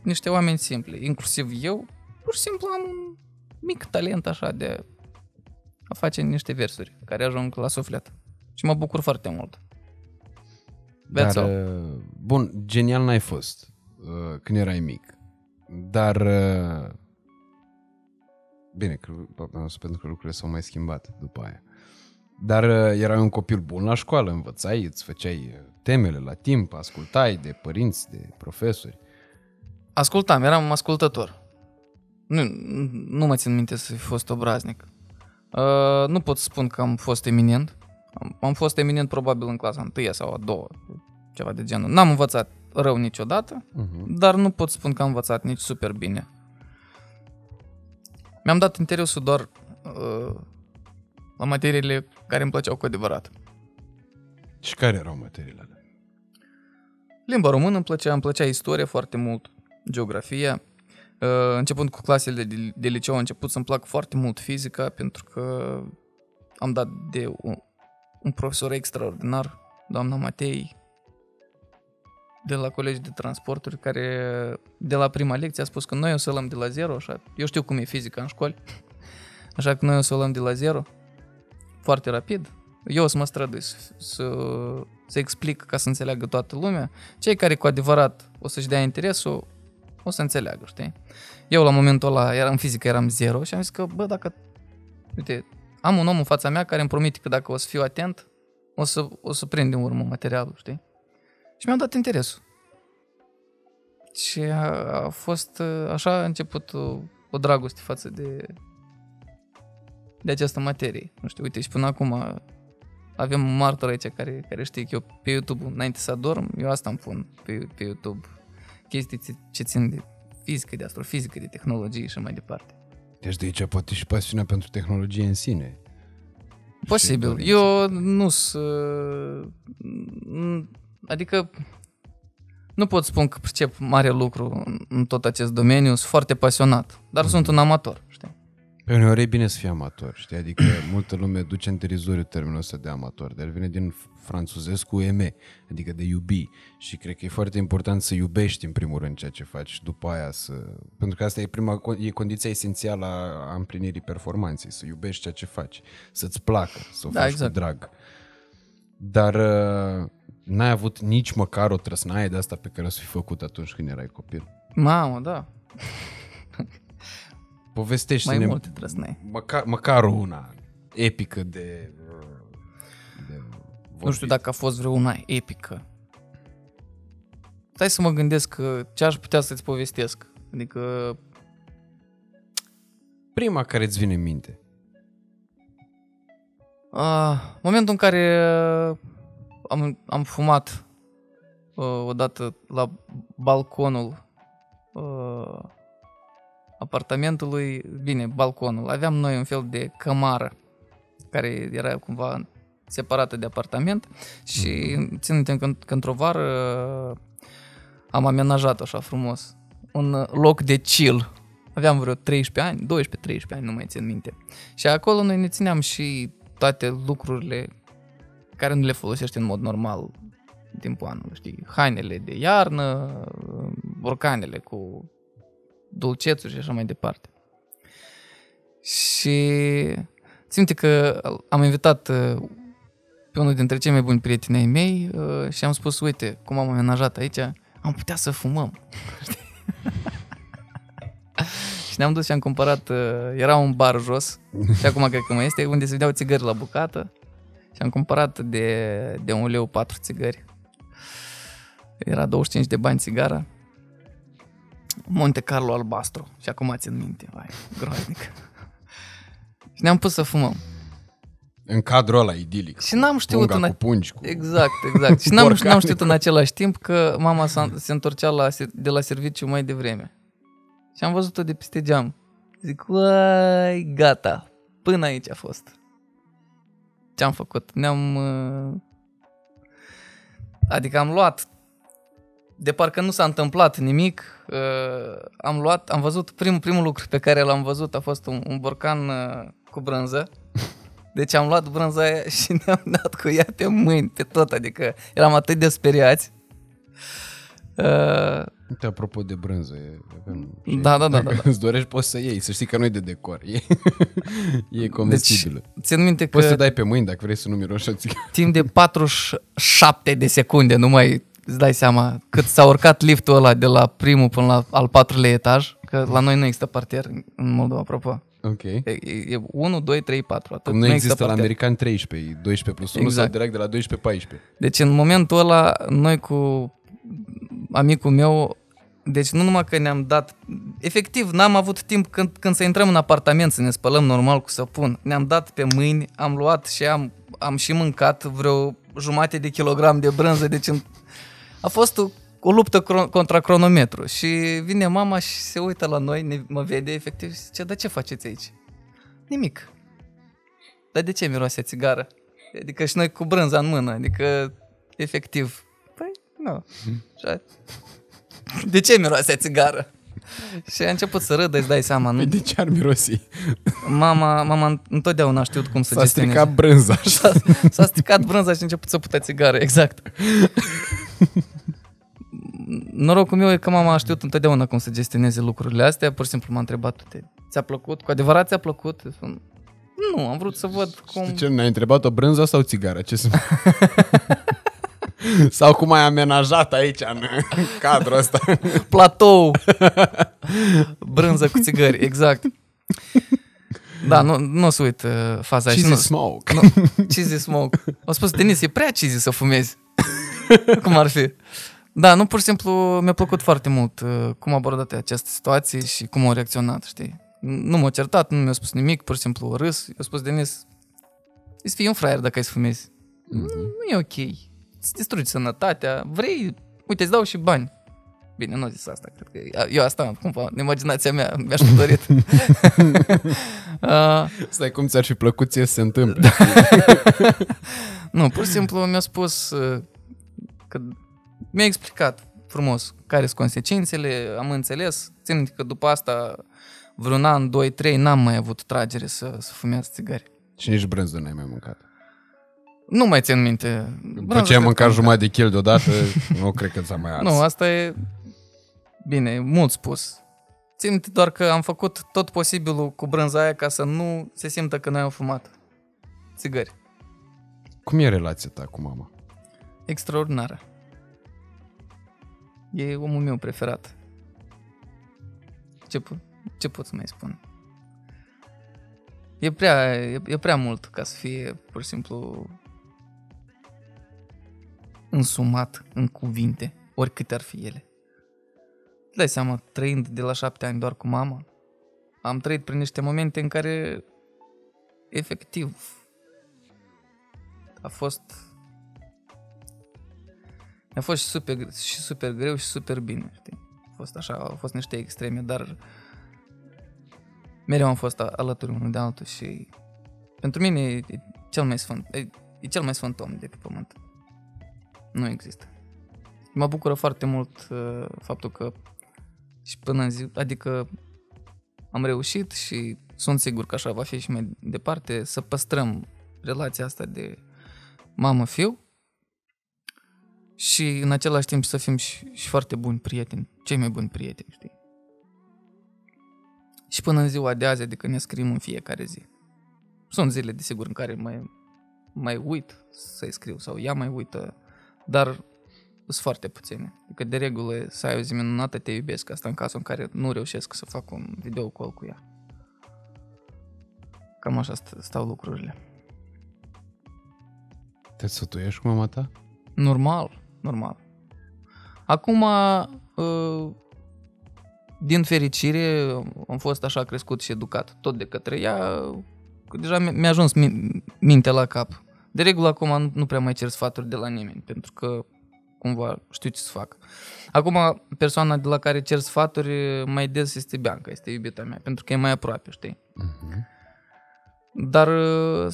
niște oameni simpli, inclusiv eu, pur și simplu am un mic talent așa de a face niște versuri care ajung la suflet. Și mă bucur foarte mult. Dar, uh, bun, genial n-ai fost uh, când erai mic. Dar uh, bine, că, pentru că lucrurile s-au mai schimbat după aia. Dar erai un copil bun la școală, învățai, îți făceai temele la timp, ascultai de părinți, de profesori. Ascultam, eram ascultător. Nu, nu mă țin minte să fi fost obraznic. Uh, nu pot spun că am fost eminent. Am, am fost eminent probabil în clasa întâia sau a doua, ceva de genul. N-am învățat rău niciodată, uh-huh. dar nu pot spun că am învățat nici super bine. Mi-am dat interesul doar uh, la materiile care îmi plăceau cu adevărat. Și care erau materiile alea? Limba română îmi plăcea, îmi plăcea istoria foarte mult, geografia. Uh, începând cu clasele de, de liceu, a început să-mi plac foarte mult fizica, pentru că am dat de un, un profesor extraordinar, doamna Matei, de la Colegiul de Transporturi, care de la prima lecție a spus că noi o să luăm de la zero, așa. Eu știu cum e fizica în școli, așa că noi o să luăm de la zero, foarte rapid. Eu o să mă strădui să, să, să explic ca să înțeleagă toată lumea. Cei care cu adevărat o să-și dea interesul, o să înțeleagă, știi? Eu la momentul ăla, era în fizică, eram zero și am zis că, bă, dacă, uite, am un om în fața mea care îmi promite că dacă o să fiu atent, o să, o să prind în urmă materialul, știi? Și mi-am dat interesul. Și a, a fost, așa a început o, o dragoste față de, de această materie. Nu știu, uite, și până acum avem un martor aici care, care știe că eu pe YouTube, înainte să adorm, eu asta îmi pun pe, pe YouTube chestii ce țin de fizică, de astrofizică, de tehnologie și mai departe. Deci de aici poate și pasiunea pentru tehnologie în sine. Posibil. Eu nu sunt... Adică nu pot spun că pricep mare lucru în tot acest domeniu, sunt foarte pasionat, dar mm-hmm. sunt un amator, știi? Pe uneori e bine să fii amator, știi? Adică multă lume duce în terizoriu termenul ăsta de amator, dar vine din franțuzesc cu eme, adică de iubi. Și cred că e foarte important să iubești în primul rând ceea ce faci și după aia să... Pentru că asta e prima, e condiția esențială a împlinirii performanței, să iubești ceea ce faci, să-ți placă, să o da, faci exact. cu drag. Dar uh, n-ai avut nici măcar o trăsnaie de asta pe care o să fi făcut atunci când erai copil. Mamă, da. Povestește-ne Mai multe trăsnai. Măcar, măcar una epică de, de Nu știu dacă a fost vreo una epică. Stai să mă gândesc ce aș putea să-ți povestesc. Adică... Prima care îți vine în minte. Uh, momentul în care am, am fumat uh, odată la balconul uh, apartamentului, bine, balconul. Aveam noi un fel de cămară care era cumva separată de apartament și mm-hmm. țin că, că într-o vară am amenajat așa frumos un loc de chill. Aveam vreo 13 ani, 12-13 ani, nu mai țin minte. Și acolo noi ne țineam și toate lucrurile care nu le folosești în mod normal în timpul anului, știi? Hainele de iarnă, borcanele cu dulcețuri și așa mai departe. Și simte că am invitat uh, pe unul dintre cei mai buni prieteni ai mei uh, și am spus, uite, cum am amenajat aici, am putea să fumăm. și ne-am dus și am cumpărat, uh, era un bar jos, și acum cred că mai este, unde se vedeau țigări la bucată. Și am cumpărat de, de un leu patru țigări. Era 25 de bani țigara. Monte Carlo albastru. Și acum țin minte, vai, groaznic. Și ne-am pus să fumăm. În cadrul ăla idilic. Și n-am știut Punga în cu pungi, cu... Exact, exact. Și n-am, Borcane. n-am știut în același timp că mama s-a, se întorcea la, de la serviciu mai devreme. Și am văzut-o de peste geam. Zic, uai, gata, până aici a fost. Ce am făcut? Ne-am... uh, Adică am luat, de parcă nu s-a întâmplat nimic, uh, am luat, am văzut, primul, primul lucru pe care l-am văzut a fost un, un borcan uh, cu brânză. Deci am luat brânza aia și ne-am dat cu ea pe mâini, pe tot, adică eram atât de speriați. Uh, Uite, apropo de brânză, e, avem, Da, da, da, dacă da, da. îți dorești, poți să iei, să știi că nu e de decor, e, e comestibilă. Deci, țin minte că poți să dai pe mâini dacă vrei să nu miroși o țigară. timp de 47 de secunde, nu mai îți dai seama cât s-a urcat liftul ăla de la primul până la al patrulea etaj, că la noi nu există parter în Moldova, apropo. Ok. E, e, e 1, 2, 3, 4, atât. Cum nu există la parter. american 13, e 12 plus 1 Exact. sau direct de la 12 14. Deci în momentul ăla, noi cu amicul meu, deci nu numai că ne-am dat, efectiv, n-am avut timp când, când să intrăm în apartament să ne spălăm normal cu săpun. Ne-am dat pe mâini, am luat și am, am și mâncat vreo jumate de kilogram de brânză, deci în, a fost o, o luptă cro- contra cronometru. Și vine mama și se uită la noi, ne, mă vede efectiv și zice, dar ce faceți aici? Nimic. Dar de ce miroase a țigară? Adică și noi cu brânza în mână, adică efectiv. Păi, nu. Și a- De ce miroase a țigară? Și a început să râdă, îți dai seama, nu? Păi de ce ar mirosi? Mama, mama întotdeauna a știut cum să S-a gestioneze. stricat brânza. S-a, s-a stricat brânza și a început să putea țigară, exact. Norocul meu e că mama a știut întotdeauna cum să gestioneze lucrurile astea, pur și simplu m-a întrebat, "Te- ți-a plăcut? Cu adevărat ți-a plăcut? Eu Spun, nu, am vrut să văd cum... De ce ne-ai întrebat o brânză sau țigară? Ce să... sau cum ai amenajat aici în cadrul ăsta? platou. Brânză cu țigări, exact. Da, nu, nu o să uit uh, faza Cheesy și nu, smoke. nu, cheesy smoke. Au spus, Denis, e prea cheesy să fumezi. cum ar fi? Da, nu, pur și simplu mi-a plăcut foarte mult uh, cum a abordat această situație și cum au reacționat, știi? Nu m-a certat, nu mi-a spus nimic, pur și simplu a râs. I-a spus, Denis, îți fii un fraier dacă ai să fumezi. Nu, nu e ok. Îți distrugi sănătatea. Vrei, uite, îți dau și bani. Bine, nu a zis asta, cred că eu asta, cumva, în imaginația mea mi-aș fi dorit. uh, Stai, cum ți-ar fi plăcut ție să se întâmple? nu, pur și simplu mi-a spus uh, că mi-a explicat frumos care sunt consecințele, am înțeles. Țin minte că după asta, vreun an, doi, trei, n-am mai avut tragere să, să fumez țigări. Și nici brânză n-ai mai mâncat. Nu mai țin minte. După ce ai mâncat jumătate de kil deodată, nu cred că ți-a mai ars. Nu, asta e bine, e mult spus. Țin minte doar că am făcut tot posibilul cu brânza aia ca să nu se simtă că noi am fumat țigări. Cum e relația ta cu mama? Extraordinară. E omul meu preferat. Ce, po- ce pot să mai spun? E prea, e, e prea mult ca să fie pur și simplu însumat în cuvinte, oricâte ar fi ele. Îți dai seama, trăind de la șapte ani doar cu mama, am trăit prin niște momente în care efectiv a fost a fost și super, și super greu și super bine, știi? A fost așa, au fost niște extreme, dar mereu am fost a- alături unul de altul și pentru mine e, e cel mai sfânt, e, e cel mai sfânt om de pe pământ. Nu există. Mă bucură foarte mult uh, faptul că și până în zi, adică am reușit și sunt sigur că așa va fi și mai departe să păstrăm relația asta de mamă-fiu și în același timp să fim și, și foarte buni prieteni, cei mai buni prieteni, știi? Și până în ziua de azi, adică ne scriem în fiecare zi. Sunt zile, desigur, în care mai, mai uit să-i scriu sau ea mai uită, dar sunt foarte puține. Adică de regulă să ai o zi minunată, te iubesc, asta în cazul în care nu reușesc să fac un video call cu ea. Cam așa st- stau lucrurile. Te sătuiești cu mama ta? Normal, normal. Acum, uh, din fericire, am fost așa crescut și educat tot de către ea. că deja mi- mi-a ajuns mi- mintea la cap. De regulă acum nu, nu prea mai cer sfaturi de la nimeni, pentru că cumva știu ce să fac. Acum, persoana de la care cer sfaturi mai des este Bianca, este iubita mea, pentru că e mai aproape, știi? Mhm. Dar uh,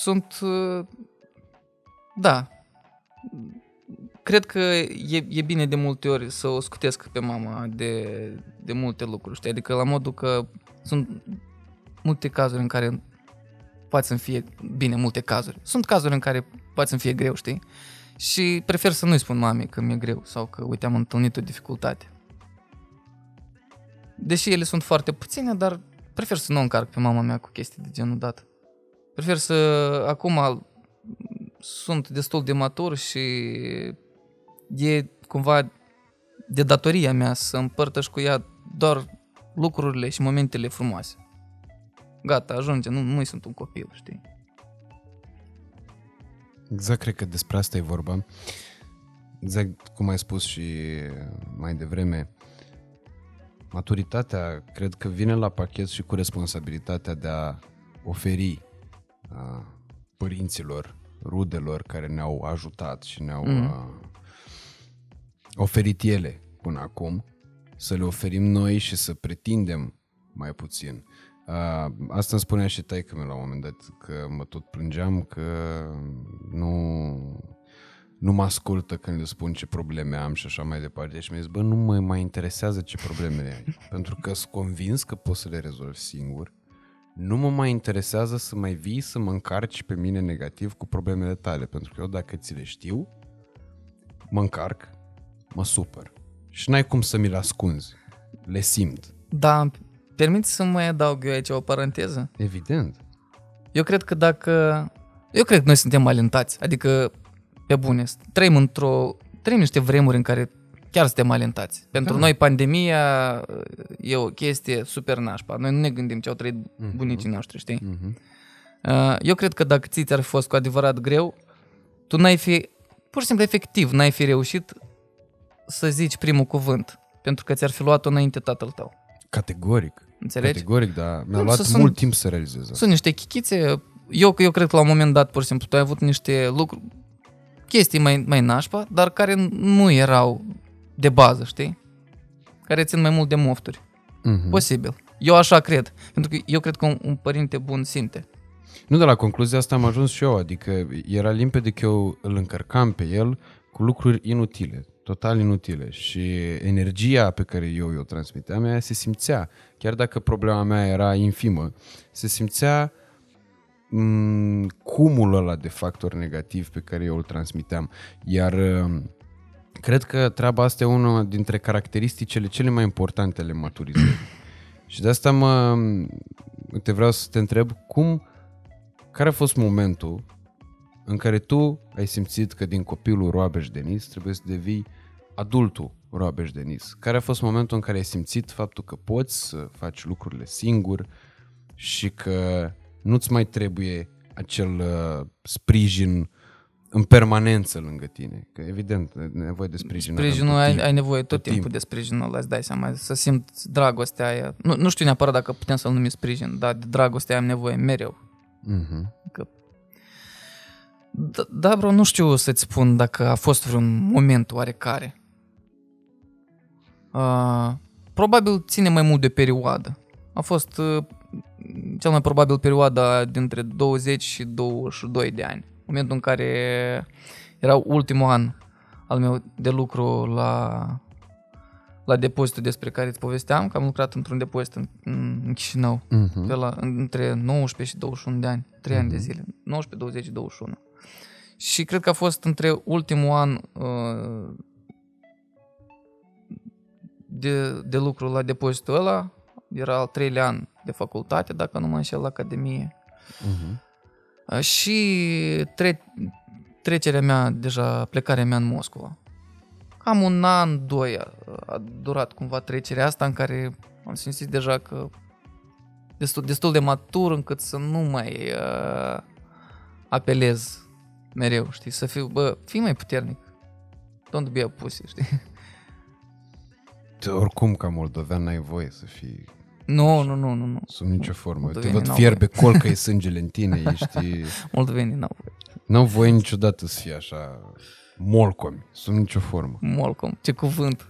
sunt... uh, Da. Cred că e, e bine de multe ori să o scutesc pe mama de, de multe lucruri, știi? Adică la modul că sunt multe cazuri în care poate să fie bine, multe cazuri. Sunt cazuri în care poate să fie greu, știi? Și prefer să nu-i spun mamei că mi-e greu sau că, uite, am întâlnit o dificultate. Deși ele sunt foarte puține, dar prefer să nu o încarc pe mama mea cu chestii de genul dat. Prefer să, acum, sunt destul de matur și e cumva de datoria mea să împărtăș cu ea doar lucrurile și momentele frumoase. Gata, ajunge, nu, nu sunt un copil, știi? Exact, cred că despre asta e vorba. Exact cum ai spus și mai devreme, maturitatea cred că vine la pachet și cu responsabilitatea de a oferi a, părinților, rudelor care ne-au ajutat și ne-au Mm. a, oferit ele până acum, să le oferim noi și să pretindem mai puțin. A, asta îmi spunea și taică meu la un moment dat, că mă tot plângeam că nu, nu mă ascultă când le spun ce probleme am și așa mai departe. Și mi-a zis, bă, nu mă mai interesează ce probleme ai, pentru că sunt convins că poți să le rezolvi singur. Nu mă mai interesează să mai vii să mă încarci pe mine negativ cu problemele tale, pentru că eu dacă ți le știu, mă încarc, mă supăr. Și n-ai cum să mi le ascunzi. Le simt. Da, permiți să mai adaug eu aici o paranteză? Evident. Eu cred că dacă... Eu cred că noi suntem alentați, adică, pe bune, trăim într-o... Trăim niște vremuri în care chiar suntem alentați. Pentru Da. noi pandemia e o chestie super nașpa. Noi nu ne gândim ce au trăit bunicii noștri, știi? Mhm. Uh, Eu cred că dacă ți ți-ar fi fost cu adevărat greu, tu n-ai fi, pur și simplu efectiv, n-ai fi reușit să zici primul cuvânt, pentru că ți-ar fi luat-o înainte tatăl tău. Categoric. Înțelegi? Categoric, dar mi-a Nu, luat să mult sunt- timp să realizez asta. Sunt niște chichițe. Eu, eu cred că la un moment dat, pur și simplu, tu ai avut niște lucruri, chestii mai, mai nașpa, dar care nu erau de bază, știi? Care țin mai mult de mofturi. Mhm. Posibil. Eu așa cred. Pentru că eu cred că un, un părinte bun simte. Nu, de la concluzia asta am ajuns și eu, adică era limpede că eu îl încărcam pe el cu lucruri inutile, total inutile și energia pe care eu o transmiteam, ea se simțea, chiar dacă problema mea era infimă, se simțea m- cumul ăla de factori negativ pe care eu îl transmiteam. Iar uh, cred că treaba asta e una dintre caracteristicile cele mai importante ale maturizării. și de asta mă, te vreau să te întreb cum care a fost momentul în care tu ai simțit că din copilul Roabeș Denis trebuie să devii adultul Roabeș Denis? Care a fost momentul în care ai simțit faptul că poți să faci lucrurile singur și că nu-ți mai trebuie acel uh, sprijin în permanență lângă tine? Că evident, e nevoie de sprijin. avem Sprijinul, tot ai, timpul. ai nevoie tot, tot timpul timpul. de sprijinul ăla, îți dai seama, să simți dragostea aia. Nu, nu știu neapărat dacă putem să-l numim sprijin, dar de dragostea aia am nevoie mereu. Mhm. Că... Da, da, bro, nu știu să-ți spun dacă a fost vreun moment oarecare. Uh, probabil ține mai mult de perioadă. A fost uh, cel mai probabil perioada dintre 20 și 22 de ani. Momentul în care era ultimul an al meu de lucru la, la depozitul despre care îți povesteam, că am lucrat într-un depozit în, în Chișinău Mhm. pe la, între 19 și 21 de ani, 3 ani de zile, 19, 20 și 21. Și cred că a fost între ultimul an uh, de, de lucru la depozitul ăla, era al treilea an de facultate, dacă nu mă înșel, la Academie. Mhm. Uh, Și tre- trecerea mea, deja plecarea mea în Moscova. Cam un an, doi a, a durat cumva trecerea asta în care am simțit deja că destul, destul de matur încât să nu mai uh, apelez mereu, știi, să fiu, bă, fii mai puternic. Don't be a pussy, știi? Tu, oricum, ca moldovean, n-ai voie să fii Nu, nu, nu, nu, nu. Sub nicio formă. Te Moldovenii văd n-au fierbe col că e sângele în tine, ești... Moldovenii n-au voie. Nu voi niciodată să fie așa molcomi, sub nicio formă. Molcom, ce cuvânt.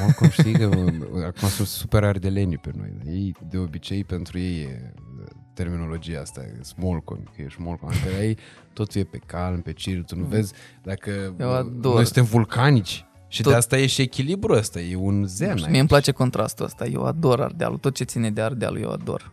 Molcom știi că uh, acum sunt super ardeleni pe noi. dar Ei, de obicei, pentru ei e uh, terminologia asta, sunt molcomi, că ești molcom. Adică ei totul e pe calm, pe chill, tu nu vezi dacă Eu uh, ador. noi suntem vulcanici. Și Tot- de asta e și echilibru ăsta, e un zen. Mie aici. îmi place contrastul ăsta. Eu ador Ardealul. Tot ce ține de Ardealul eu ador.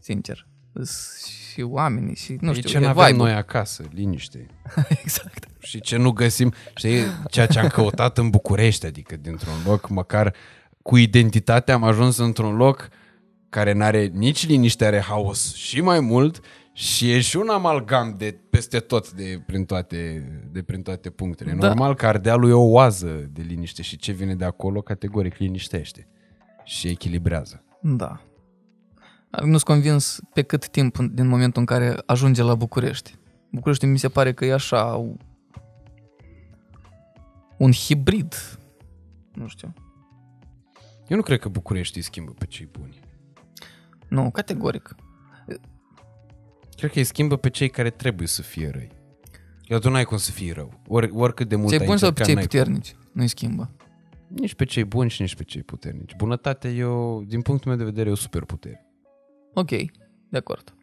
Sincer. Îs și oamenii și nu e știu, ce e nu avem vibe-ul. noi acasă, liniște. exact. Și ce nu găsim, știi, ceea ce am căutat în București, adică dintr-un loc, măcar cu identitate am ajuns într-un loc care n-are nici liniște, are haos și mai mult și e și un amalgam de peste tot de prin toate, de prin toate punctele. Da. Normal că Ardealul e o oază de liniște și ce vine de acolo categoric liniștește și echilibrează. Da. Nu sunt convins pe cât timp în- din momentul în care ajunge la București. București mi se pare că e așa un hibrid. Nu știu. Eu nu cred că București îi schimbă pe cei buni. Nu, categoric. Cred că îi schimbă pe cei care trebuie să fie răi. Eu tu n-ai cum să fii rău. Or, oricât de mult Cei ai buni sau pe încercat, cei n-ai puternici? Nu-i schimbă. cum. Nici pe cei buni și nici pe cei puternici. Bunătatea e o, din punctul meu de vedere, e o superputere. Ok, de acord.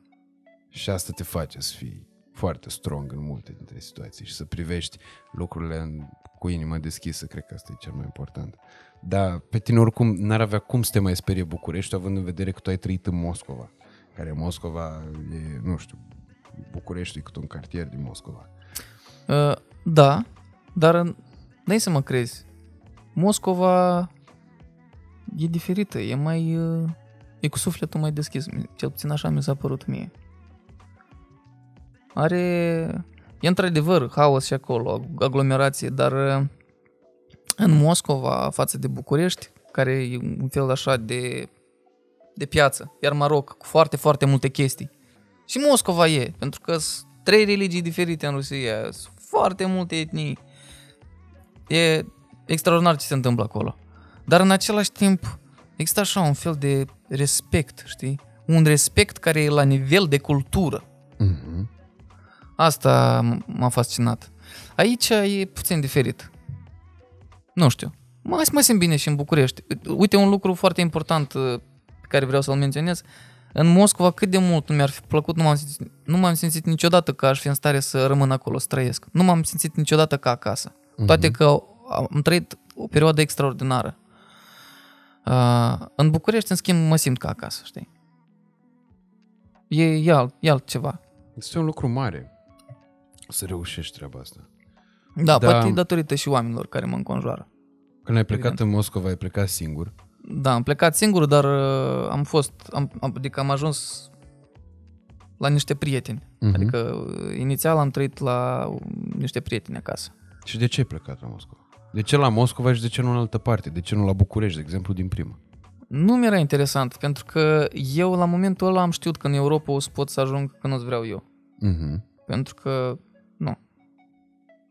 Și asta te face să fii foarte strong în multe dintre situații și să privești lucrurile în, cu inima deschisă, cred că asta e cel mai important. Dar pe tine oricum n-ar avea cum să te mai sperie București, având în vedere că tu ai trăit în Moscova, care Moscova e, nu știu, București e cât un cartier din Moscova. Uh, da, dar n-ai să mă crezi. Moscova e diferită, e mai... Uh, e cu sufletul mai deschis. Cel puțin așa mi s-a părut mie. Are... E într-adevăr haos și acolo, aglomerație, dar uh, în Moscova, față de București, care e un fel așa de, de piață, iar Maroc, cu foarte, foarte multe chestii. Și Moscova e, pentru că sunt trei religii diferite în Rusia, sunt foarte multe etnii. E extraordinar ce se întâmplă acolo. Dar în același timp există așa un fel de respect, știi? Un respect care e la nivel de cultură. Mm-hmm. Asta m- m-a fascinat. Aici e puțin diferit. Nu știu. Mai mă simt bine și în București. Uite, un lucru foarte important uh, pe care vreau să-l menționez. În Moscova, cât de mult nu mi-ar fi plăcut, nu m-am simțit, nu m-am simțit niciodată că aș fi în stare să rămân acolo, să trăiesc. Nu m-am simțit niciodată ca acasă. Toate că am trăit o perioadă extraordinară. Uh, în București, în schimb, mă simt ca acasă, știi? E, e, alt, e altceva. Este un lucru mare să reușești treaba asta. Da, Da. da, poate e datorită și oamenilor care mă înconjoară. Când ai plecat Evident. în Moscova, ai plecat singur. Da, am plecat singur, dar uh, am fost, am, am- adică am ajuns la niște prieteni. Mhm. Adică uh, inițial am trăit la uh, niște prieteni acasă. Și de ce ai plecat la Moscova? De ce la Moscova și de ce nu în altă parte? De ce nu la București, de exemplu, din prima? Nu mi-era interesant, pentru că eu la momentul ăla am știut că în Europa o să pot să ajung când o să vreau eu. Mm-hmm. Pentru că, nu.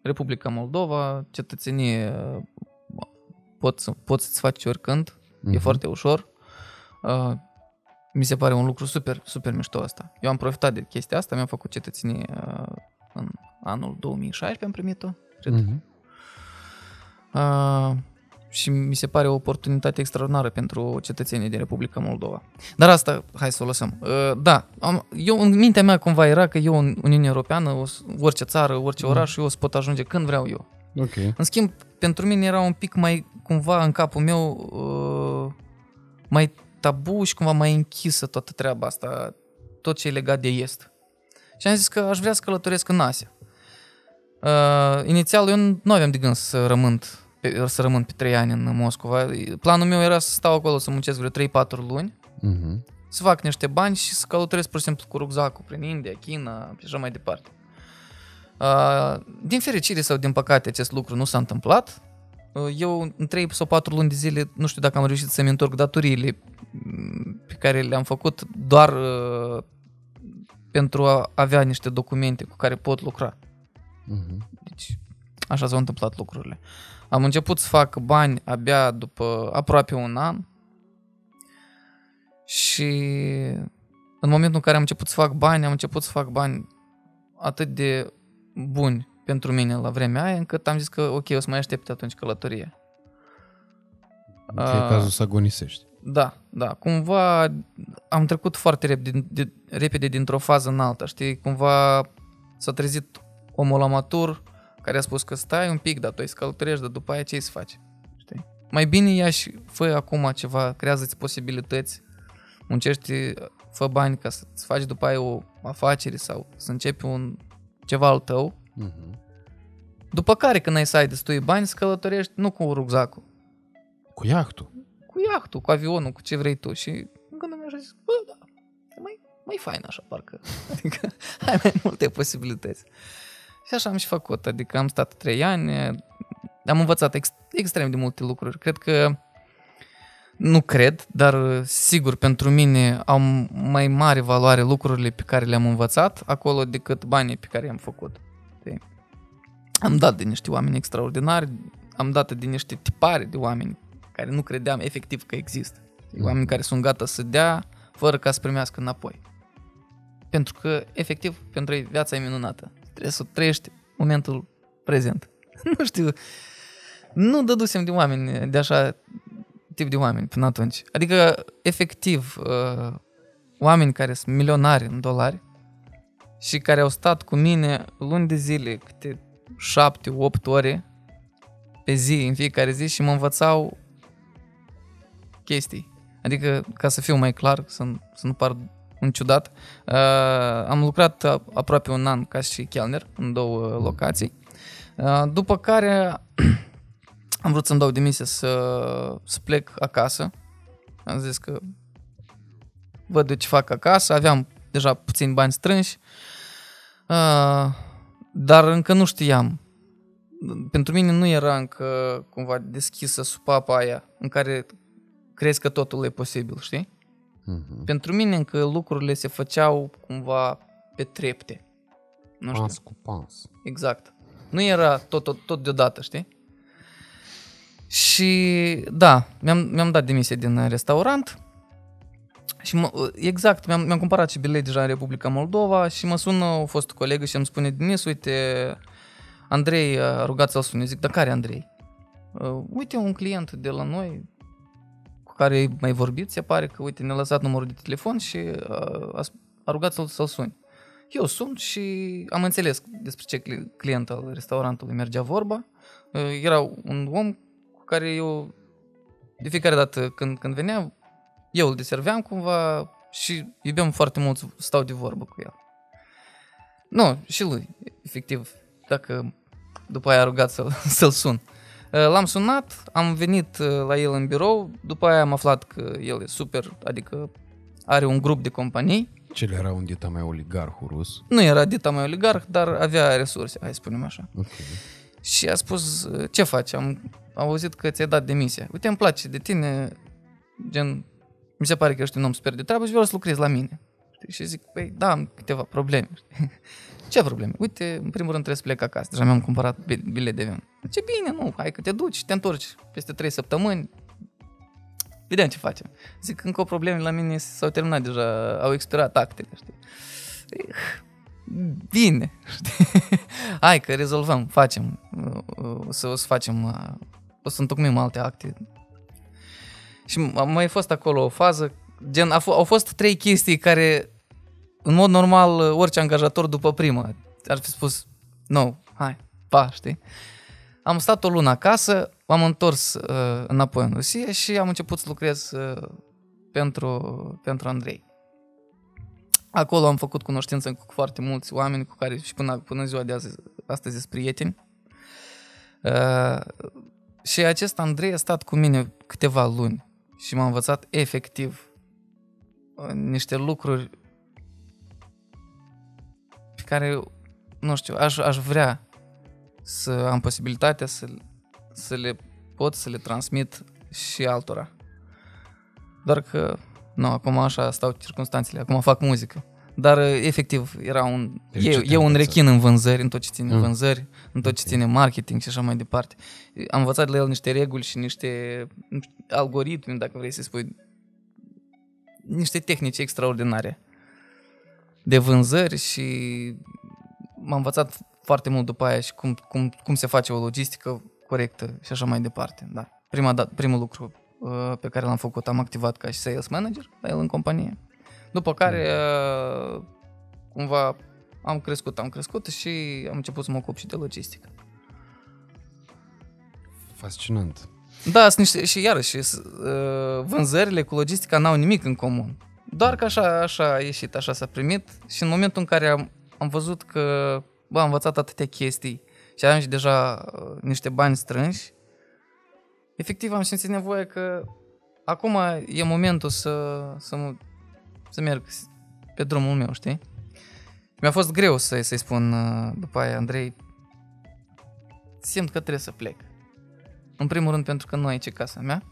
Republica Moldova, cetățenie, uh, poți, să- poți să-ți faci oricând, Mhm. e foarte ușor. Uh, mi se pare un lucru super, super mișto asta. Eu am profitat de chestia asta, mi-am făcut cetățenie uh, în anul 2016, am primit-o, cred. Mm-hmm. Uh, și mi se pare o oportunitate extraordinară pentru cetățenii din Republica Moldova. Dar asta, hai să o lăsăm. Uh, da, am, eu în mintea mea cumva era că eu în Uniunea Europeană, o, să- orice țară, orice oraș, eu o să pot ajunge când vreau eu. Ok. În schimb, pentru mine era un pic mai, cumva, în capul meu, uh, mai tabu și cumva mai închisă toată treaba asta, tot ce e legat de est. Și am zis că aș vrea să călătoresc în Asia. Uh, inițial, eu nu aveam de gând să rămân, pe, să rămân pe 3 ani în Moscova. Planul meu era să stau acolo, să muncesc vreo 3-4 luni, Mm-hmm. să fac niște bani și să călătoresc pur și simplu cu rucsacul prin India, China și așa mai departe. Uh, din fericire sau din păcate acest lucru nu s-a întâmplat. Uh, eu în 3 sau 4 luni de zile nu știu dacă am reușit să-mi întorc datoriile mm, pe care le-am făcut doar uh, pentru a avea niște documente cu care pot lucra. Mm-hmm. Deci așa s-au întâmplat lucrurile. Am început să fac bani abia după aproape un an Și în momentul în care am început să fac bani, am început să fac bani atât de buni pentru mine la vremea aia, încât am zis că ok, o să mai aștept atunci călătorie. E cazul să agonisești. Da, da. Cumva am trecut foarte repede, de, repede dintr-o fază în alta, știi? Cumva s-a trezit omul amatur care a spus că stai un pic, dar tu ai să călătorești, dar după aia ce să faci? Știi? Mai bine ia și fă acum ceva, creează-ți posibilități, muncești, fă bani ca să-ți faci după aia o afacere sau să începi un ceva al tău. Mhm. După care, când ai să ai destui bani, să călătorești nu cu rucsacul, Cu iahtul. cu iahtul, cu avionul, cu ce vrei tu. Și în gândul meu așa zis, bă, da, e mai, mai fain așa, parcă. Adică ai mai multe posibilități. Și așa am și făcut, adică am stat trei ani, am învățat ex- extrem de multe lucruri. Cred că, nu cred, dar sigur pentru mine au mai mare valoare lucrurile pe care le-am învățat acolo decât banii pe care i-am făcut. Știi? Am dat de niște oameni extraordinari, am dat de niște tipare de oameni care nu credeam efectiv că există. Știi? Oameni care sunt gata să dea fără ca să primească înapoi. Pentru că, efectiv, pentru ei viața e minunată. Trebuie să trăiești momentul prezent. nu știu, nu dădusem de oameni, de așa tip de oameni până atunci. Adică, efectiv, uh, oameni care sunt milionari în dolari și care au stat cu mine luni de zile, câte șapte, opt ore pe zi, în fiecare zi și mă învățau chestii. Adică, ca să fiu mai clar, să, să nu par un ciudat, uh, am lucrat a- aproape un an ca și chelner în două locații, uh, după care am vrut să-mi dau demisia să, să plec acasă. Am zis că văd eu ce fac acasă, aveam deja puțini bani strânși, uh, dar încă nu știam. Pentru mine nu era încă cumva deschisă supapa aia în care crezi că totul e posibil, știi? Mhm. Pentru mine încă lucrurile se făceau cumva pe trepte. Nu știu. Pas cu pas. Exact. Nu era tot, tot, tot deodată, știi? Și da, mi-am, mi-am dat demisia din restaurant și mă, exact, mi-am, mi-am cumpărat și bilet deja în Republica Moldova și mă sună o fost colegă și îmi spune Denis, uite, Andrei a rugat să-l suni. Eu zic, dar care Andrei? "Uh, Uite, un client de la noi cu care ai mai vorbit, se pare că, uite, ne-a lăsat numărul de telefon și uh, a, a rugat să-l, să-l suni. Eu sun și am înțeles despre ce cli- client al restaurantului mergea vorba. Uh, Era un om cu care eu, de fiecare dată când, când venea, eu îl deserveam cumva și iubeam foarte mult să stau de vorbă cu el. Nu, și lui, efectiv, dacă după aia a rugat să, să-l sun. Uh, L-am sunat, am venit uh, la el în birou, după aia am aflat că el e super, adică are un grup de companii Cel era un dita mai oligarhul rus. nu era dita mai oligarh, dar avea resurse, hai să spunem așa. Ok. Și a spus, ce faci? Am, am auzit că ți-ai dat demisia. Uite, îmi place de tine, gen, mi se pare că ești un om super de treabă și vreau să lucrezi la mine. Știi? Și zic, păi, da, am câteva probleme. știi? Ce probleme? Uite, în primul rând trebuie să plec acasă. Deja mi-am cumpărat bi- bilet de avion. Ce bine, nu, hai că te duci și te întorci peste 3 săptămâni. Vedem ce facem. Zic, încă o problemă la mine s-au terminat deja, au expirat actele, știi? Păi, Bine, știi? Hai că rezolvăm, facem, o să, o să facem, uh, o să întocmim alte acte. Și a mai fost acolo o fază, gen, a f- au fost trei chestii care, în mod normal, orice angajator după prima ar fi spus, nu, hai, pa, știi? Am stat o lună acasă, m-am întors uh, înapoi în Rusia și am început să lucrez uh, pentru, pentru Andrei. Acolo am făcut cunoștință cu foarte mulți oameni cu care și până, până în ziua de azi, astăzi sunt prieteni. Uh, și acest Andrei a stat cu mine câteva luni și m-a învățat efectiv uh, niște lucruri pe care, nu știu, aș, aș vrea să am posibilitatea să, să le pot să le transmit și altora. Doar că, nu, acum așa stau circunstanțele, acum fac muzică. Dar, efectiv, era un... Deci E, ce te-a e un învățat? rechin în vânzări, în tot ce ține Mm. vânzări, în tot ce Ok. ține marketing și așa mai departe. Am învățat de la el niște reguli și niște nu știu, algoritmi, dacă vrei să spui, niște tehnici extraordinare de vânzări și m-am învățat foarte mult după aia și cum, cum, cum se face o logistică corectă și așa mai departe. Da. Prima dat, primul lucru uh, pe care l-am făcut, am activat ca și sales manager la el în companie. După care, uh, cumva, am crescut, am crescut și am început să mă ocup și de logistică. Fascinant. Da, sunt niște, și iarăși, uh, vânzările cu logistica n-au nimic în comun. Doar că așa, așa a ieșit, așa s-a primit și în momentul în care am, am văzut că bă, am învățat atâtea chestii și aveam și deja uh, niște bani strânși, efectiv am simțit nevoie că acum e momentul să, să, mă, să merg pe drumul meu, știi? Mi-a fost greu să, să-i spun uh, după aia, Andrei, simt că trebuie să plec. În primul rând pentru că nu aici e casa mea.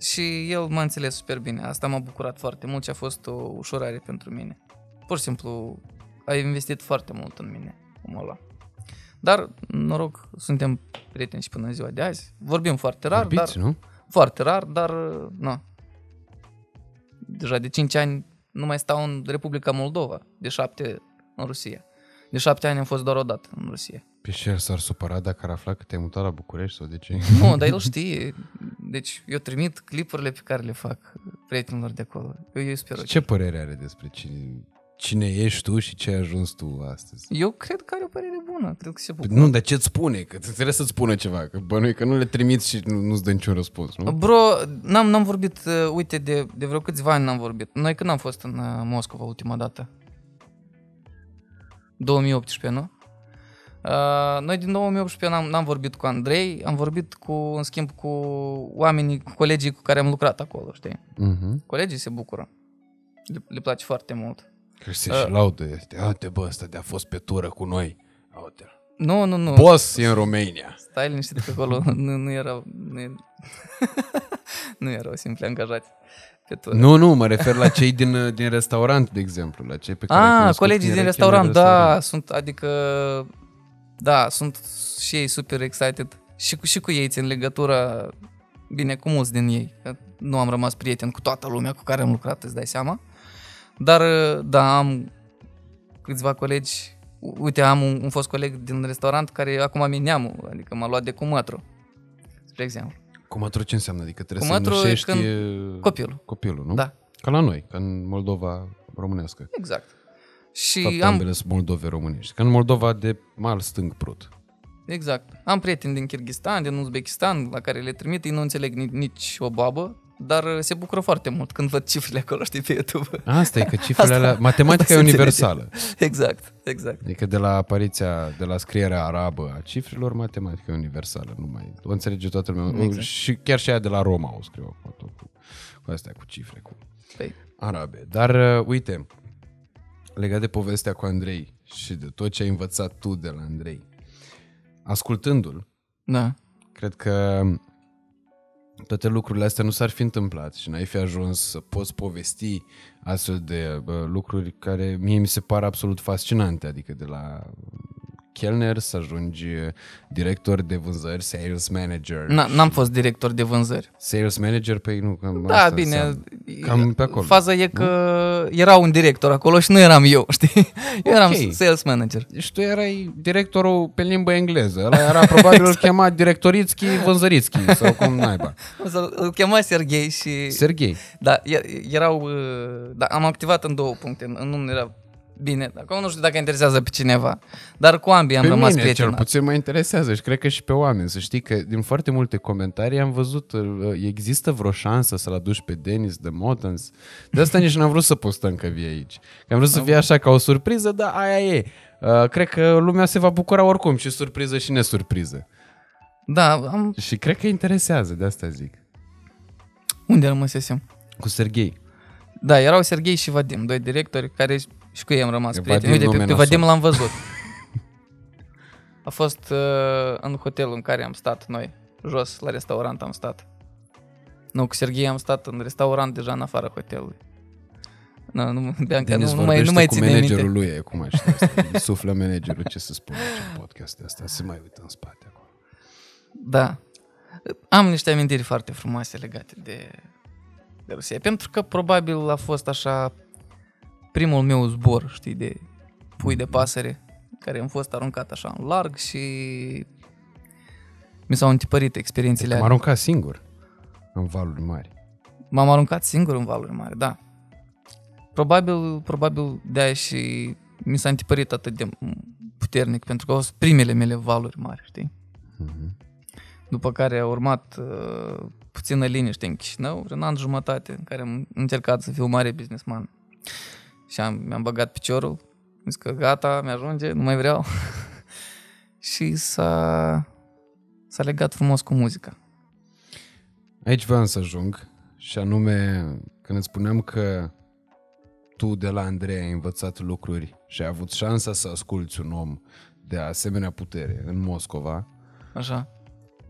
Și el m-a înțeles super bine. Asta m-a bucurat foarte mult și a fost o ușurare pentru mine. Pur și simplu a investit foarte mult în mine, omul ăla. Dar, noroc, suntem prieteni și până în ziua de azi. Vorbim foarte rar, Vorbiți, dar... nu? Foarte rar, dar, nu. Deja de 5 ani nu mai stau în Republica Moldova, de 7 în Rusia. De 7 ani am fost doar o dată în Rusia. Pe și el s-ar supăra dacă ar afla că te-ai mutat la București sau de ce? Nu, dar el știe. Deci eu trimit clipurile pe care le fac prietenilor de acolo. Eu, eu sper. Și ce părere are despre cine, cine ești tu și ce ai ajuns tu astăzi? Eu cred că are o părere bună. Cred că se bucură. Nu, dar ce-ți spune? Că trebuie să-ți spună ceva. Că bănui că nu le trimiți și nu, nu-ți dă niciun răspuns, nu? Bro, n-am, n-am vorbit, uh, uite, de, de vreo câțiva ani n-am vorbit. Noi când am fost în uh, Moscova ultima dată? 2018, nu? Uh, noi din 2018 n-am, n-am vorbit cu Andrei, am vorbit cu, în schimb cu oamenii, cu colegii cu care am lucrat acolo, știi? Uh-huh. Colegii se bucură. Le, le place foarte mult. Că se și laudă. Este, Uite, bă, ăsta de a fost pe tură cu noi. Uite. Nu, nu, nu. Boss e în România. Stai liniștit că acolo nu, nu erau... Nu, e- nu erau simpli angajați pe tură. Nu, nu, mă refer la cei din, din restaurant, de exemplu. La cei pe care ai Ah, cunoscut colegii când din erai restaurant, chelner în da, sunt, adică, da, sunt și ei super excited. Și cu, și cu ei țin legătura, bine, cu mulți din ei. Că nu am rămas prieten cu toată lumea cu care am lucrat, îți dai seama. Dar, da, am câțiva colegi, uite, am un, un fost coleg din restaurant care acum mi neamul, adică m-a luat de cumătru, spre exemplu. Cumătru ce înseamnă? Adică trebuie Cumătru să e nășești când- e, Copilul. copilul, nu? Da, Ca la noi, ca în Moldova românească. exact. Și Fapt, am, ambele sunt Moldove românești. Ca în Moldova de mal stâng prut. Exact. Am prieteni din Kyrgyzstan, din Uzbekistan, la care le trimit, ei nu înțeleg nici, nici o babă, dar uh, se bucură foarte mult când văd cifrele acolo, știi, pe YouTube. Asta e că cifrele Asta- alea... Matematica asta e se înțelege. universală. exact, exact. Adică de la apariția, de la scrierea arabă a cifrelor, matematica e universală. Nu mai, o înțelege toată lumea. Exact. Și chiar și aia de la Roma o scriu acum tot cu, cu astea, cu cifre, cu Păi, arabe. Dar, uh, uite, legat de povestea cu Andrei și de tot ce ai învățat tu de la Andrei, ascultându-l, da. cred că toate lucrurile astea nu s-ar fi întâmplat și n-ai fi ajuns să poți povesti astfel de bă, lucruri care mie mi se par absolut fascinante, adică de la chelner să ajungi director de vânzări, sales manager. Na, n-am fost director de vânzări. Sales manager, pe nu, cam Da, asta bine. înseamnă. Cam pe acolo. Faza e că era un director acolo și nu eram eu, știi? Eu eram Ok. sales manager. Deci tu erai directorul pe limbă engleză. Ăla era probabil îl chema directorițchi vânzărițchi sau cum naiba. O să- Îl chema Serghei și... Serghei. Da, e- erau... uh, Da, am activat în două puncte. În unul era bine. Acum nu știu dacă interesează pe cineva. Dar cu ambii am pe rămas mine prieteni. cel puțin mă interesează și cred că și pe oameni. Să știi că din foarte multe comentarii am văzut uh, există vreo șansă să-l aduci pe Denis de Motans. De asta nici n-am vrut să postăm că vii aici. Că am vrut să fie așa ca o surpriză, dar aia e. Uh, cred că lumea se va bucura oricum și surpriză și nesurpriză. Da, am... Și cred că interesează, de asta zic. Unde rămăsesem? Cu Serghei. Da, erau Serghei și Vadim, doi directori care și cu ei am rămas Că prieteni. Vadim Uite, pe, nume pe Vadim nasol. l-am văzut. A fost uh, în hotelul în care am stat noi, jos la restaurant am stat. Nu, cu Serghei am stat în restaurant deja în afara hotelului. Nu, nu, Bianca, Denis nu, nu mai, nu vorbește mai cu ține managerul minte. lui acum, știi asta. Îi Suflă managerul ce să spună ce podcast asta. Se mai uită în spate acolo. Da. Am niște amintiri foarte frumoase legate de, de Rusia. Pentru că probabil a fost așa primul meu zbor, știi, de pui de pasăre, care am fost aruncat așa în larg și mi s-au întipărit experiențele Te-am alea. aruncat singur în valuri mari. M-am aruncat singur în valuri mari, da. Probabil, probabil de-aia și mi s-a întipărit atât de puternic, pentru că au fost primele mele valuri mari, știi? Mhm. După care a urmat uh, puțină liniște în Chișinău, un an jumătate, în care am încercat să fiu mare businessman. Și am, mi-am băgat piciorul, am zis că gata, mi-ajunge, nu mai vreau. și s-a, s-a legat frumos cu muzica. Aici vreau să ajung și anume când îți spuneam că tu de la Andrei ai învățat lucruri și ai avut șansa să asculți un om de asemenea putere în Moscova, Așa.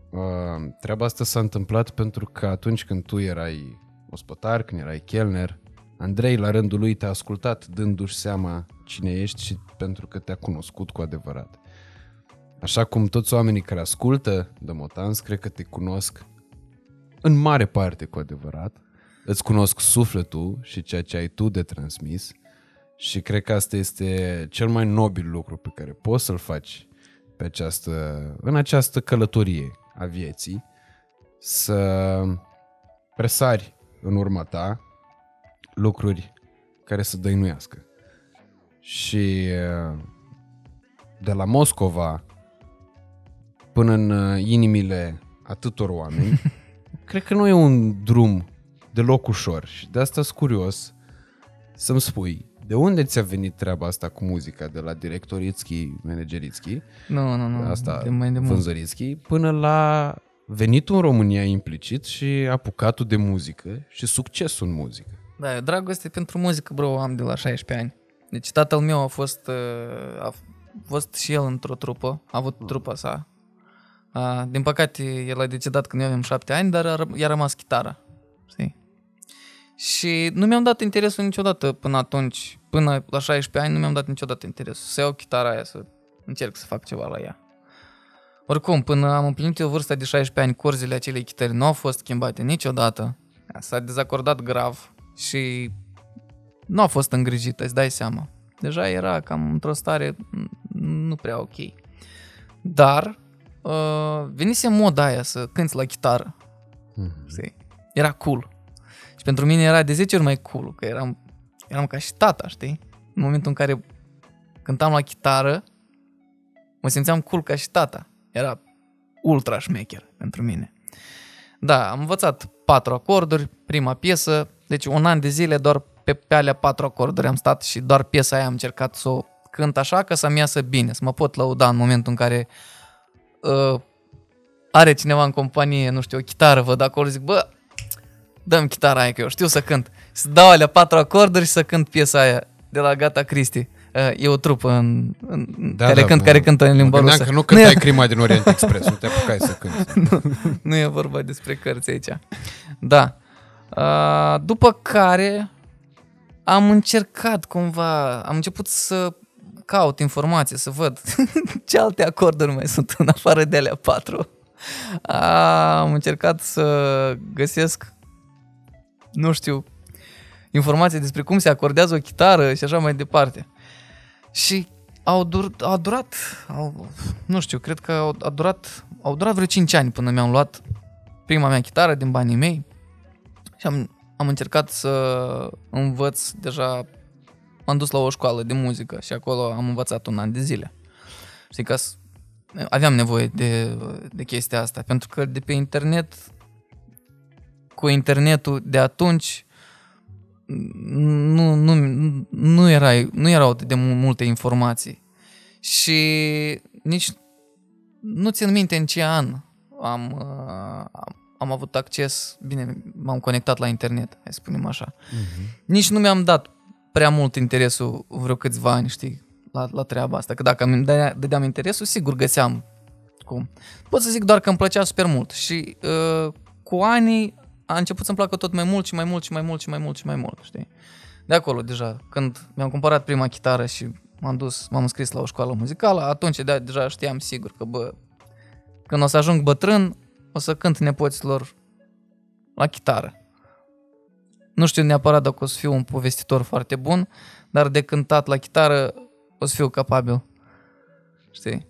uh, treaba asta s-a întâmplat pentru că atunci când tu erai ospătar, când erai chelner, Andrei la rândul lui te-a ascultat dându-și seama cine ești și pentru că te-a cunoscut cu adevărat. Așa cum toți oamenii care ascultă de Motans, cred că te cunosc în mare parte cu adevărat, îți cunosc sufletul și ceea ce ai tu de transmis și cred că asta este cel mai nobil lucru pe care poți să-l faci pe această, în această călătorie a vieții, să presari în urma ta lucruri care să dăinuiască. Și uh, de la Moscova până în uh, inimile atâtor oameni, cred că nu e un drum deloc ușor și de asta sunt curios să-mi spui de unde ți-a venit treaba asta cu muzica, de la directoritski, manageritski, Nu, nu, nu. asta de mai de mult. vânzăritski, până la venitul în România implicit și apucatul de muzică și succesul în muzică. Da, eu dragoste pentru muzică, bro, am de la 16 ani. Deci tatăl meu a fost, uh, a fost și el într-o trupă, a avut trupa sa. Uh, Din păcate, el a decedat când eu aveam 7 ani, dar a ră- i-a rămas chitara. Știi? Și nu mi-am dat interesul niciodată până atunci, până la 16 ani, nu mi-am dat niciodată interesul să iau chitara aia, să încerc să fac ceva la ea. Oricum, până am împlinit eu vârsta de 16 ani, corzile acelei chitări nu au fost schimbate niciodată. S-a dezacordat grav și nu a fost îngrijită, îți dai seama. Deja era cam într-o stare n- nu prea ok. Dar uh, venise moda aia să cânti la chitară. Știi? Era cool. Și pentru mine era de 10 ori mai cool, că eram, eram ca și tata, știi? În momentul în care cântam la chitară, mă simțeam cool ca și tata. Era ultra șmecher pentru mine. Da, am învățat patru acorduri, prima piesă, deci un an de zile doar pe, pe alea patru acorduri am stat și doar piesa aia am încercat să o cânt așa ca să-mi iasă bine, să mă pot lăuda în momentul în care uh, are cineva în companie, nu știu, o chitară, văd acolo, zic, bă, dăm chitara aia că eu știu să cânt. Să dau alea patru acorduri și să cânt piesa aia de la Gata Cristi. Uh, E o trupă în, în da, care cânt, care cântă în limba mă gândeam rusă. că nu cântai crima din Orient Express, nu te apucai să cânti. nu e vorba despre cărți aici. Da. Uh, După care am încercat cumva, am început să caut informații, să văd ce alte acorduri mai sunt în afară de alea patru. Am încercat să găsesc, nu știu, informații despre cum se acordează o chitară și așa mai departe. Și au, dur, au durat, au, nu știu, cred că au, a durat, au durat vreo 5 ani până mi-am luat prima mea chitară din banii mei și am, am încercat să învăț deja, m-am dus la o școală de muzică și acolo am învățat un an de zile. Știi, ca să, aveam nevoie de, de chestia asta, pentru că de pe internet, cu internetul de atunci, nu, nu, nu, era, nu erau atât de mu- multe informații. Și nici nu țin minte în ce an am, uh, am, am avut acces, bine, m-am conectat la internet, hai să spunem așa. Mhm. Nici nu mi-am dat prea mult interesul vreo câțiva ani, știi, la, la treaba asta. Că dacă îmi dădea- dădeam interesul, sigur găseam cum. Pot să zic doar că îmi plăcea super mult și uh, cu anii a început să-mi placă tot mai mult și mai mult și mai mult și mai mult și mai mult, știi? De acolo deja, când mi-am cumpărat prima chitară și m-am dus, m-am înscris la o școală muzicală, atunci de, deja știam sigur că, bă, când o să ajung bătrân, o să cânt nepoților la chitară. Nu știu neapărat dacă o să fiu un povestitor foarte bun, dar de cântat la chitară o să fiu capabil. Știi?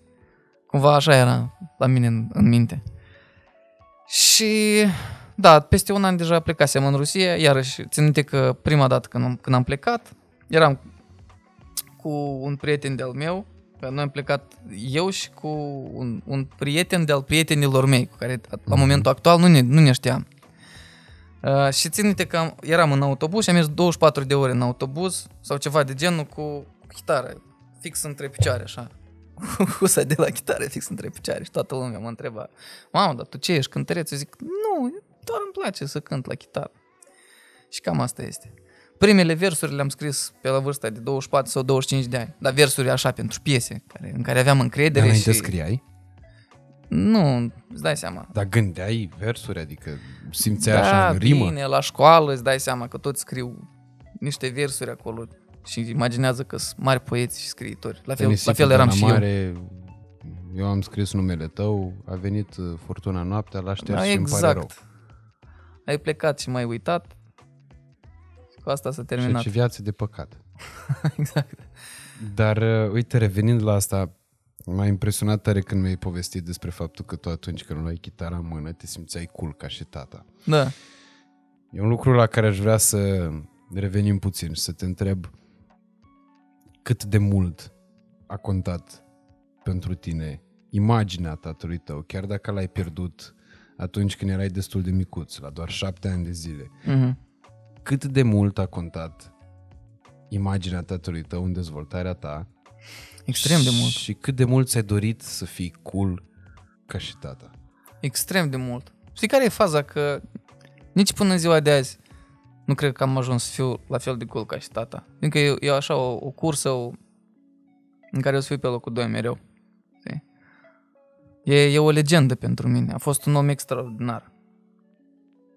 Cumva așa era la mine în, în minte. Și da, peste un an deja plecasem în Rusia, iarăși țin minte că prima dată când am, când am plecat, eram cu un prieten de-al meu, că noi am plecat eu și cu un, un prieten de-al prietenilor mei, cu care la momentul actual nu ne, nu ne știam. Uh, și țin minte că am, eram în autobuz și am mers 24 de ore în autobuz sau ceva de genul cu, cu chitară, fix între picioare, așa. Husa de la chitară fix între picioare și toată lumea mă întreba, mamă, dar tu ce ești cântăreț? Eu zic, nu, doar îmi place să cânt la chitară. Și cam asta este. Primele versuri le-am scris pe la vârsta de 24 sau 25 de ani, dar versuri așa pentru piese, care, în care aveam încredere Dar și... înainte scriai? Nu, îți dai seama. Dar gândeai versuri? Adică simțeai da, așa în rimă? bine, la școală îți dai seama că toți scriu niște versuri acolo și imaginează că sunt mari poeți și scriitori. La fel, la Nisipe fel de eram la și eu. mare, eu. am scris numele tău, a venit uh, furtuna noaptea, l-a șters Da, și îmi pare rău. exact. Ai plecat și m-ai uitat. Și cu asta s-a Și terminat. ce viață de păcat. exact. Dar, uh, uite, revenind la asta, m-a impresionat tare când mi-ai povestit despre faptul că tu atunci când luai chitara în mână, te simțeai cool ca și tata. Da. E un lucru la care aș vrea să revenim puțin și să te întreb cât de mult a contat pentru tine imaginea tatălui tău, chiar dacă l-ai pierdut atunci când erai destul de micuț, la doar șapte ani de zile. Mhm. Cât de mult a contat imaginea tatălui tău în dezvoltarea ta Extrem de mult. și cât de mult ți-ai dorit să fii cool ca și tata. Extrem de mult. Știi care e faza? Că nici până în ziua de azi nu cred că am ajuns să fiu la fel de cool ca și tata. Adică e, e așa o, o cursă o, în care o să fiu pe locul 2 mereu. Știi? E, e o legendă pentru mine. A fost un om extraordinar.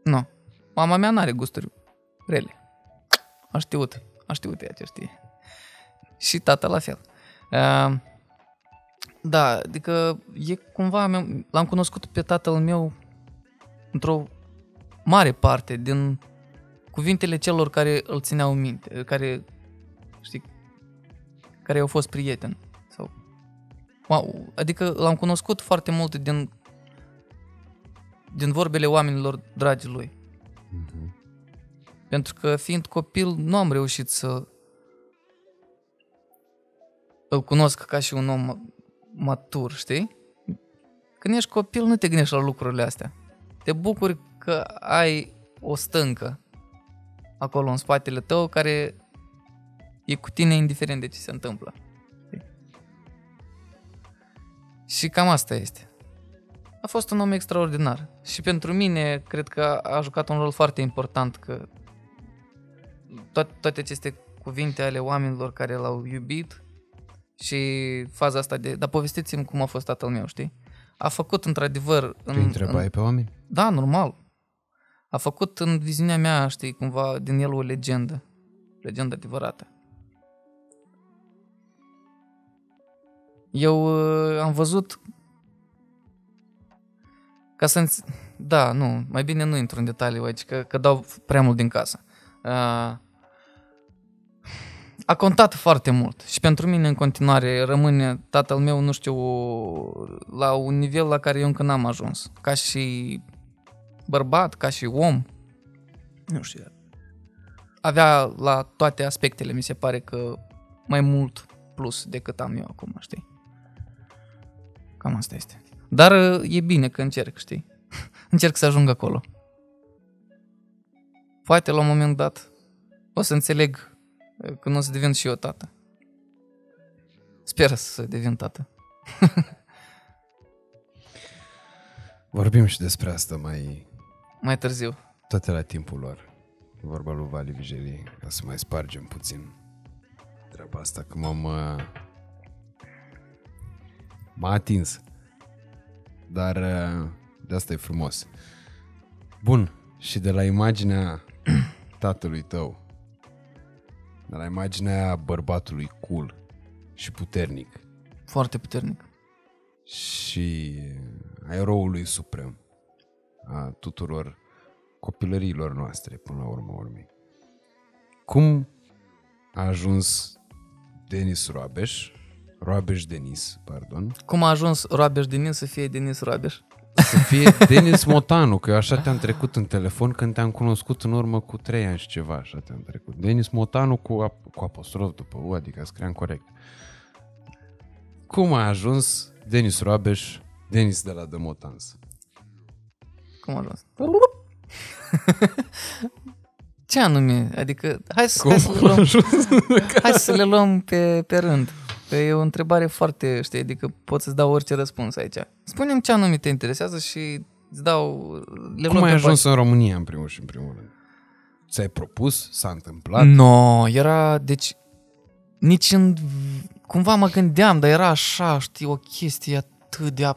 Nu. Mama mea n-are gusturi rele. A știut. A știut ea ce știe. Și tata la fel. Uh, da, adică e cumva, mi-am- l-am cunoscut pe tatăl meu într-o mare parte din cuvintele celor care îl țineau în minte, care, știi, care au fost prieteni. Sau, wow, adică l-am cunoscut foarte mult din, din vorbele oamenilor dragi lui. Pentru că fiind copil nu am reușit să îl cunosc ca și un om matur, știi? Când ești copil nu te gândești la lucrurile astea. Te bucuri că ai o stâncă acolo în spatele tău care e cu tine indiferent de ce se întâmplă. Știi? Și cam asta este. A fost un om extraordinar. Și pentru mine, cred că a jucat un rol foarte important că toate, toate aceste cuvinte ale oamenilor care l-au iubit și faza asta de... Dar povestiți-mi cum a fost tatăl meu, știi? A făcut într-adevăr... Tu îi întrebai pe oameni? Da, normal. A făcut în viziunea mea, știi, cumva din el o legendă. Legendă adevărată. Eu uh, am văzut ca să înț- Da, nu, mai bine nu intru în detaliu aici, că, că dau prea mult din casă. Uh, a contat foarte mult și pentru mine în continuare rămâne tatăl meu, nu știu, la un nivel la care eu încă n-am ajuns. Ca și bărbat, ca și om, nu știu, avea la toate aspectele, mi se pare că mai mult plus decât am eu acum, știi? Cam asta este. Dar e bine că încerc, știi? încerc să ajung acolo. Poate la un moment dat o să înțeleg când o să devin și eu tată. Sper să devin tată. Vorbim și despre asta mai Mai târziu. toate la timpul lor. Vorba lui Vali Vigelie, ca să mai spargem puțin treaba asta, că m-am... uh, M-a atins. Dar uh, de asta e frumos. Bun, și de la imaginea tatălui tău, de la imaginea bărbatului cool și puternic Foarte puternic. și a eroului suprem a tuturor copilăriilor noastre până la urmă urmei. cum a ajuns Denis Roabeș, Roabeș Denis, pardon, Cum a ajuns Roabeș Denis să fie Denis Roabeș? Să fie Denis Motanu, că eu așa te-am trecut în telefon când te-am cunoscut în urmă cu trei ani și ceva, așa te-am trecut. Denis Motanu cu, ap- cu apostrof după U, adică scriam corect. Cum a ajuns Denis Roabeș, Denis de la The Motans? Cum a ajuns? Ce anume? Adică, hai să, Cum hai să, le, a luăm, ajuns? hai să le luăm pe, pe rând. Că e o întrebare foarte, știi, adică pot să-ți dau orice răspuns aici. Spune-mi ce anume te interesează și îți dau... Le Cum luăm ai pe ajuns în România, în primul și în primul rând? Ți-ai propus? S-a întâmplat? No, era, deci, nici în, cumva mă gândeam, dar era așa, știi, o chestie atât de a,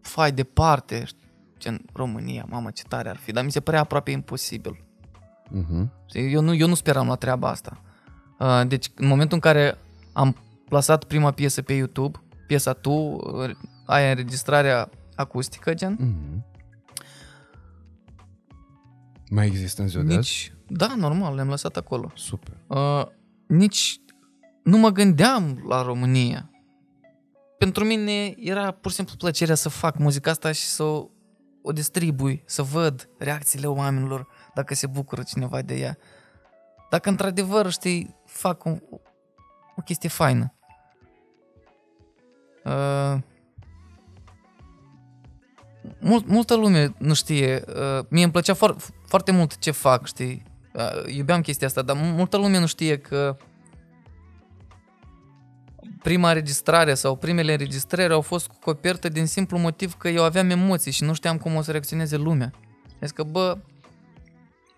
fai departe, știi, gen România, mamă ce tare ar fi, dar mi se părea aproape imposibil. Uh-huh. Știi, Eu nu, eu nu speram la treaba asta. Uh, Deci, în momentul în care am plasat prima piesă pe YouTube, piesa tu, uh, aia înregistrarea acustică, gen, Mm-hmm. Mai există în ziua de azi? nici, da, normal, le-am lăsat acolo. Super. Uh, nici nu mă gândeam la România. Pentru mine era pur și simplu plăcerea să fac muzica asta și să o, o distribui, să văd reacțiile oamenilor, dacă se bucură cineva de ea. Dacă într-adevăr, știi, fac o, o chestie faină. Uh, mult, multă lume nu știe. Uh, mie îmi plăcea foar, foarte mult ce fac, știi? Uh, iubeam chestia asta, dar multă lume nu știe că prima înregistrare sau primele înregistrări au fost cu copertă din simplu motiv că eu aveam emoții și nu știam cum o să reacționeze lumea. Zic că, bă,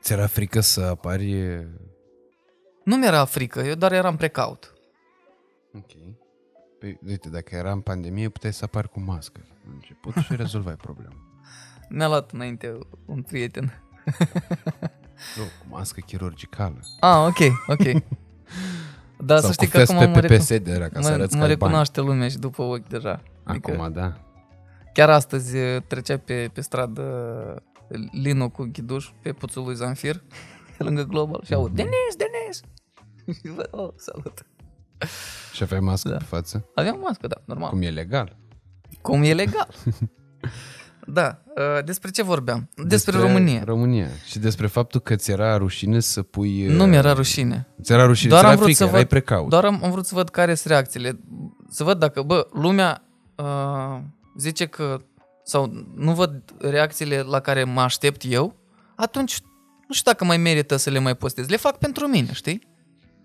Ți-era frică să apari... nu mi-era frică, eu doar eram precaut. Ok. Păi, uite, dacă era în pandemie, puteai să apari cu mască la început și rezolvai problema. Mi-a luat înainte un prieten. Nu, cu mască chirurgicală. Ah, ok, ok. Dar Sau să știi cu că acum FSP mă, pe recu- PSD era ca să mă, arăți mă că ai bani. recunoaște lumea și după ochi deja. Adică Acum, da. chiar astăzi eh, trecea pe, pe stradă eh, Lino cu ghiduș pe puțul lui Zanfir, pe lângă Global și aud, Denis, Denis! Și văd, oh, salut! Și aveai mască Da. pe față? Aveam mască, da, normal. Cum e legal. Cum e legal. da, uh, despre ce vorbeam? Despre, România. România. Și despre faptul că ți era rușine să pui... Nu uh, mi-era rușine. Ți era rușine, Doar ți am era vrut frică, să erai văd- precaut. Doar am, am vrut să văd care sunt reacțiile. Să văd dacă, bă, lumea uh, zice că sau nu văd reacțiile la care mă aștept eu, atunci nu știu dacă mai merită să le mai postez. Le fac pentru mine, știi?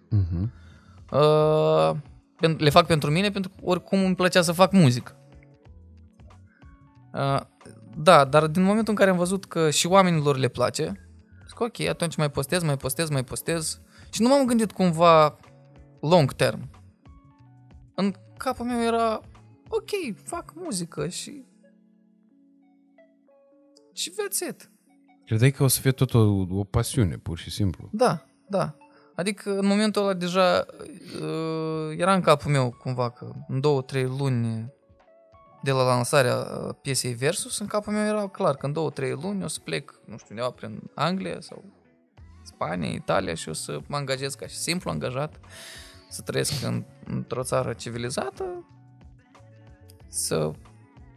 Mhm. Uh, pen- le fac pentru mine pentru că oricum îmi plăcea să fac muzică. Uh, da, dar din momentul în care am văzut că și oamenilor le place, zic ok, atunci mai postez, mai postez, mai postez și nu m-am gândit cumva long term. În capul meu era ok, fac muzică și și that's it. Credeai că o să fie tot o, o pasiune, pur și simplu. Da, da. Adică în momentul ăla deja uh, era în capul meu cumva că în două, trei luni de la lansarea uh, piesei Versus, în capul meu era clar că în două, trei luni o să plec, nu știu, undeva prin Anglia sau Spania, Italia și o să mă angajez ca și simplu angajat, să trăiesc în, într-o țară civilizată, să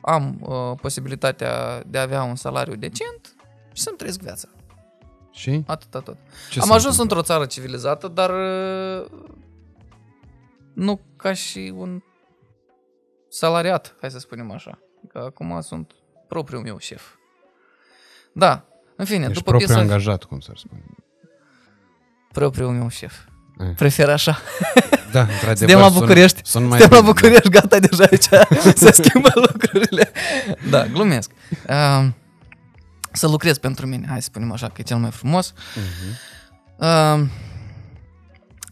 am uh, posibilitatea de a avea un salariu decent și să-mi trăiesc viața. Și? Atâta tot. Ce Am s-a ajuns întâmplat? într-o țară civilizată, dar uh, nu ca și un salariat, hai să spunem așa. Că acum sunt propriul meu șef. Da, în fine, Ești după propriu piesa... angajat, cum s-ar spune. Propriul meu șef. Eh. Prefer așa. Da, într-adevăr. Suntem la sună- București. Sună mai Suntem la bine, București, gata deja aici. Se schimbă lucrurile. Da, glumesc. Uh, să lucrez pentru mine, hai să spunem așa, că e cel mai frumos. Uh,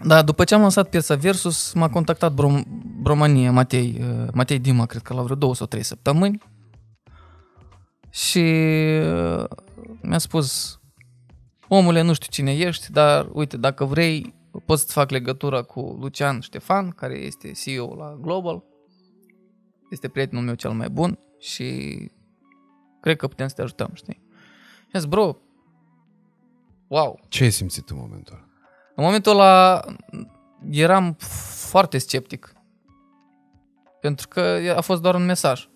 da, după ce am lansat piesa Versus, m-a contactat Brom- Bromania, Matei, uh, Matei Dima, cred că la vreo două sau trei săptămâni. Și uh, mi-a spus, omule, nu știu cine ești, dar uite, dacă vrei, poți să fac legătura cu Lucian Ștefan, care este CEO la Global. Este prietenul meu cel mai bun și cred că putem să te ajutăm, știi? Și am zis, bro, wow, Ce ai simțit în momentul ăla? în În momentul ăla eram foarte sceptic. Pentru că a fost doar un mesaj.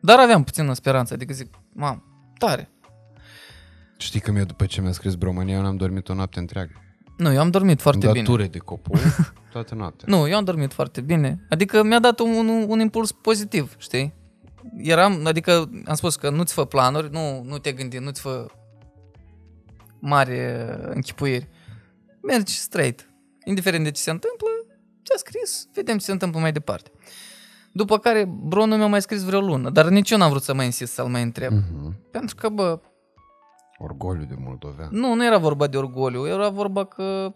Dar aveam puțină speranță, adică zic, mam, tare. Știi că mie după ce mi-a scris Bromania, eu n-am dormit o noapte întreagă. Nu, eu am dormit foarte Am bine. dat ture de copul toată noaptea. Nu, eu am dormit foarte bine. Adică mi-a dat un, un, un impuls pozitiv, știi? Eram, adică am spus că nu-ți fă planuri, nu, nu te gândi, nu-ți fă mari uh, închipuiri. Mergi straight. Indiferent de ce se întâmplă, ce-a scris, vedem ce se întâmplă mai departe. După care Bro nu mi-a mai scris vreo lună, dar nici eu n-am vrut să mai insist să-l mai întreb. Mhm. Pentru că, bă, Orgoliu de moldovean. nu, nu era vorba de orgoliu, era vorba că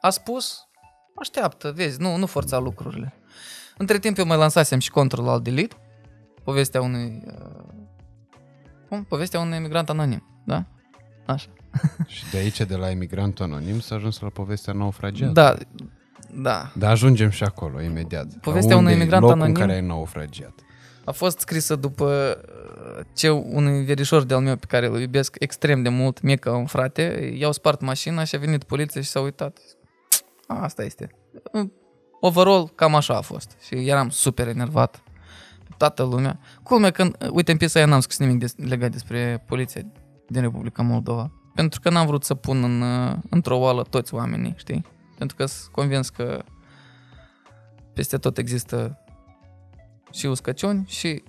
a spus, așteaptă, vezi, nu, nu forța lucrurile. Între timp eu mai lansasem și Control al Delete, povestea unui, uh, cum? Povestea unui emigrant anonim, da? Așa. Și de aici, de la emigrant anonim, s-a ajuns la povestea naufragiată. Da, da. Dar ajungem și acolo, imediat. Povestea La unui unde e emigrant locul anonim? în care ai naufragiat. A fost scrisă după uh, ce un verișor de-al meu pe care îl iubesc extrem de mult, mie ca un frate, i-au spart mașina și a venit poliția și s-a uitat. A, asta este. Overall, cam așa a fost. Și eram super enervat. Toată lumea. Culmea că, uite, în piesa aia n-am scris nimic des, legat despre poliția din Republica Moldova. Pentru că n-am vrut să pun în, uh, într-o oală toți oamenii, știi? Pentru că sunt convins că peste tot există și uscăciuni și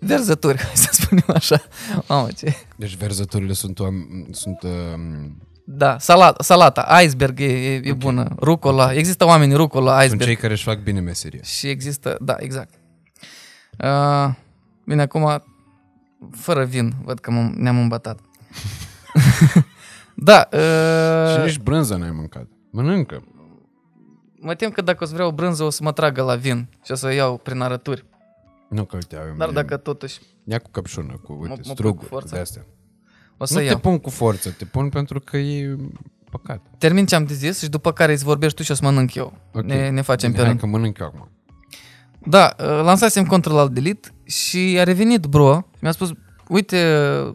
verzături, hai să spunem așa. Mamă, ce... Deci verzăturile sunt, oam- sunt um, Da, salata, salata iceberg e, e, e bună, rucola, există oameni rucola, sunt iceberg cei care își fac bine meseria. și există, da, exact. Uh, bine, acum, fără vin, văd că m- ne-am îmbătat. da, uh, Și nici brânză n-ai mâncat. Mănâncă. mă tem că dacă o să vreau brânză o să mă tragă la vin și o să iau prin arături. Nu că uite, avem... Dar dacă totuși Ia cu căpșună, cu, uite, mă pun cu struguri, forță. de astea. O să Nu iau. te pun cu forță, te pun pentru că e păcat. Termin ce am de zis și după care îți vorbești tu și o să mănânc eu. Ok. Ne, ne facem Bine, pe Hai rând. că mănânc eu acum. Da, uh, lansasem Control al Delete și a revenit bro și mi-a spus, uite,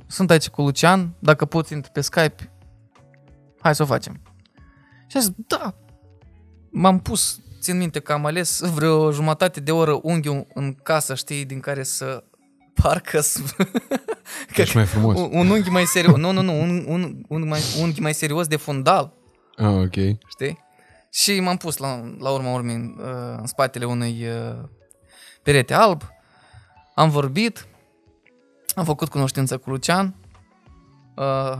sunt aici cu Lucian, dacă poți intri pe Skype, hai să o facem. Și a zis, da, m-am pus, țin minte că am ales vreo jumătate de oră unghiul în casă, știi, din care să parcă să... Că ești mai frumos. un, un unghi mai serios, nu, nu, nu, un, un, un mai, unghi mai serios de fundal, Ah, ok. știi? Și m-am pus la, la urma urmei în, uh, în spatele unui uh, perete alb, am vorbit, am făcut cunoștință cu Lucian, uh,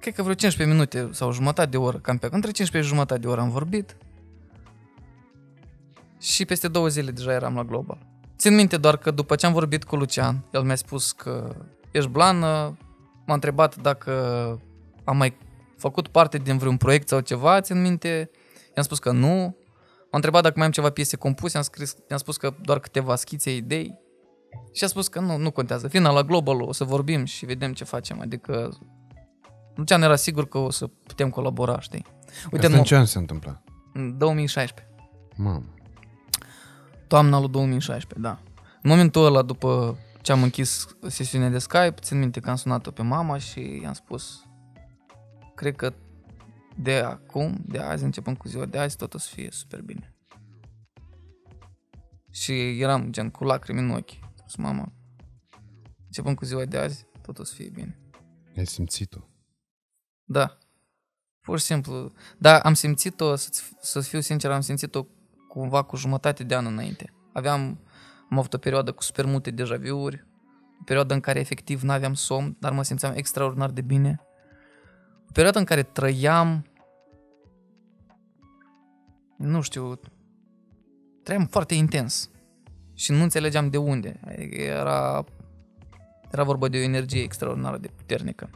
cred că vreo 15 minute sau jumătate de oră, cam pe între 15 și jumătate de oră am vorbit și peste două zile deja eram la Global. Țin minte doar că după ce am vorbit cu Lucian, el mi-a spus că ești blană, m-a întrebat dacă am mai făcut parte din vreun proiect sau ceva, țin minte, i-am spus că nu. M-a întrebat dacă mai am ceva piese compuse, i-am, scris, i-am spus că doar câteva schițe, idei. Și a spus că nu, nu contează. Vin la Global, o să vorbim și vedem ce facem. Adică Lucian era sigur că o să putem colabora, știi? Uite, Asta în nu, ce an se întâmpla? în 2016. Mamă. Toamna lui 2016, da. În momentul ăla, după ce am închis sesiunea de Skype, țin minte că am sunat-o pe mama și i-am spus cred că de acum, de azi, începând cu ziua de azi, tot o să fie super bine. Și eram gen cu lacrimi în ochi. Am spus, mama, începând cu ziua de azi, tot o să fie bine. Ai simțit-o. Da. Pur și simplu. Da, am simțit-o, să, să fiu sincer, am simțit-o cumva cu jumătate de an înainte. Aveam, am avut o perioadă cu super multe deja uri o perioadă în care efectiv n-aveam somn, dar mă simțeam extraordinar de bine. O perioadă în care trăiam, nu știu, trăiam foarte intens și nu înțelegeam de unde. Adică Era, era vorba de o energie extraordinară de puternică.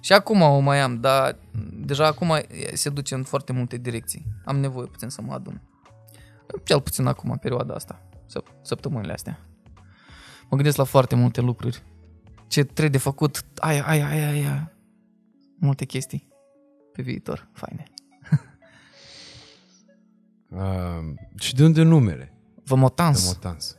Și acum o mai am, dar deja acum se duce în foarte multe direcții. Am nevoie puțin să mă adun. Cel puțin acum, în perioada asta, săp- săptămânile astea. Mă gândesc la foarte multe lucruri. Ce trebuie de făcut, aia, aia, aia, aia. Multe chestii pe viitor, faine. Uh, și de unde numere? Vă De motans. Motans.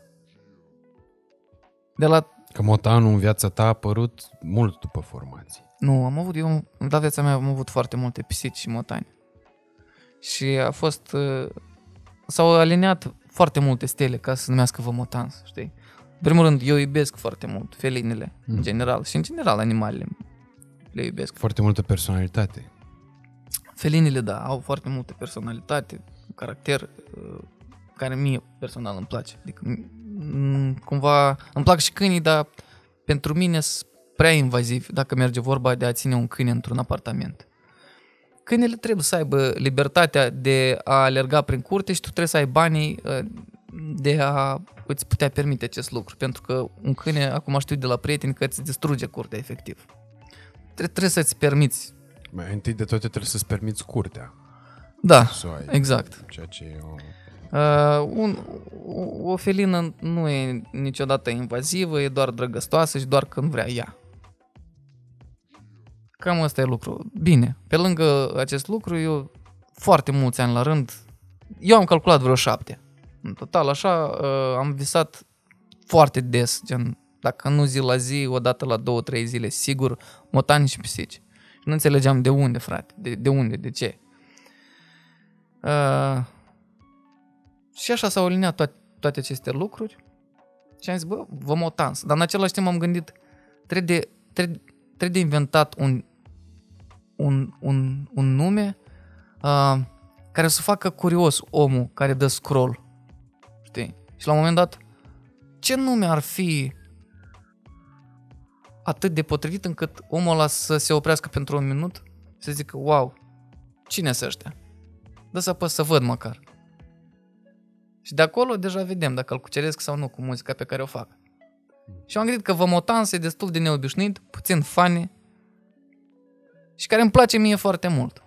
De la Că motanul în viața ta a apărut mult după formație. Nu, am avut, eu, la viața mea am avut foarte multe pisici și motani. Și a fost, uh, s-au aliniat foarte multe stele ca să se numească vămotans, știi? În primul rând, eu iubesc foarte mult felinele, mm. în general, și în general animalele le iubesc. Foarte multă personalitate. Felinele, da, au foarte multe personalitate, caracter, uh, care mie personal îmi place. Adică, m- cumva, îmi plac și câinii, dar pentru mine sunt prea invazivi dacă merge vorba de a ține un câine într-un apartament. Câinele trebuie să aibă libertatea de a alerga prin curte și tu trebuie să ai banii uh, de a îți putea permite acest lucru. Pentru că un câine, acum știu de la prieteni, că îți distruge curtea efectiv. Tre- trebuie să-ți permiți. Mai întâi de toate trebuie să-ți permiți curtea. Da, Să o ai. exact. Ceea ce e o... Uh, un, o, o felină nu e niciodată invazivă, e doar drăgăstoasă și doar când vrea ea. Cam asta e lucru. Bine, pe lângă acest lucru, eu foarte mulți ani la rând, eu am calculat vreo șapte. În total, așa, uh, am visat foarte des, gen, dacă nu zi la zi, o dată la două, trei zile, sigur, motani și pisici. Și nu înțelegeam de unde, frate, de, de unde, de ce. Uh, și așa s-au aliniat toate, toate aceste lucruri și am zis, bă, vă motans. Dar în același timp am gândit, trebuie de, trebuie, trebuie de inventat un, un, un, un nume uh, care să facă curios omul care dă scroll. Știi? Și la un moment dat, ce nume ar fi atât de potrivit încât omul ăla să se oprească pentru un minut să zică, wow, cine sunt ăștia? Dă să apăs să văd măcar. Și de acolo deja vedem dacă îl cuceresc sau nu cu muzica pe care o fac. Și am gândit că Vomotans e destul de neobișnuit, puțin funny și care îmi place mie foarte mult.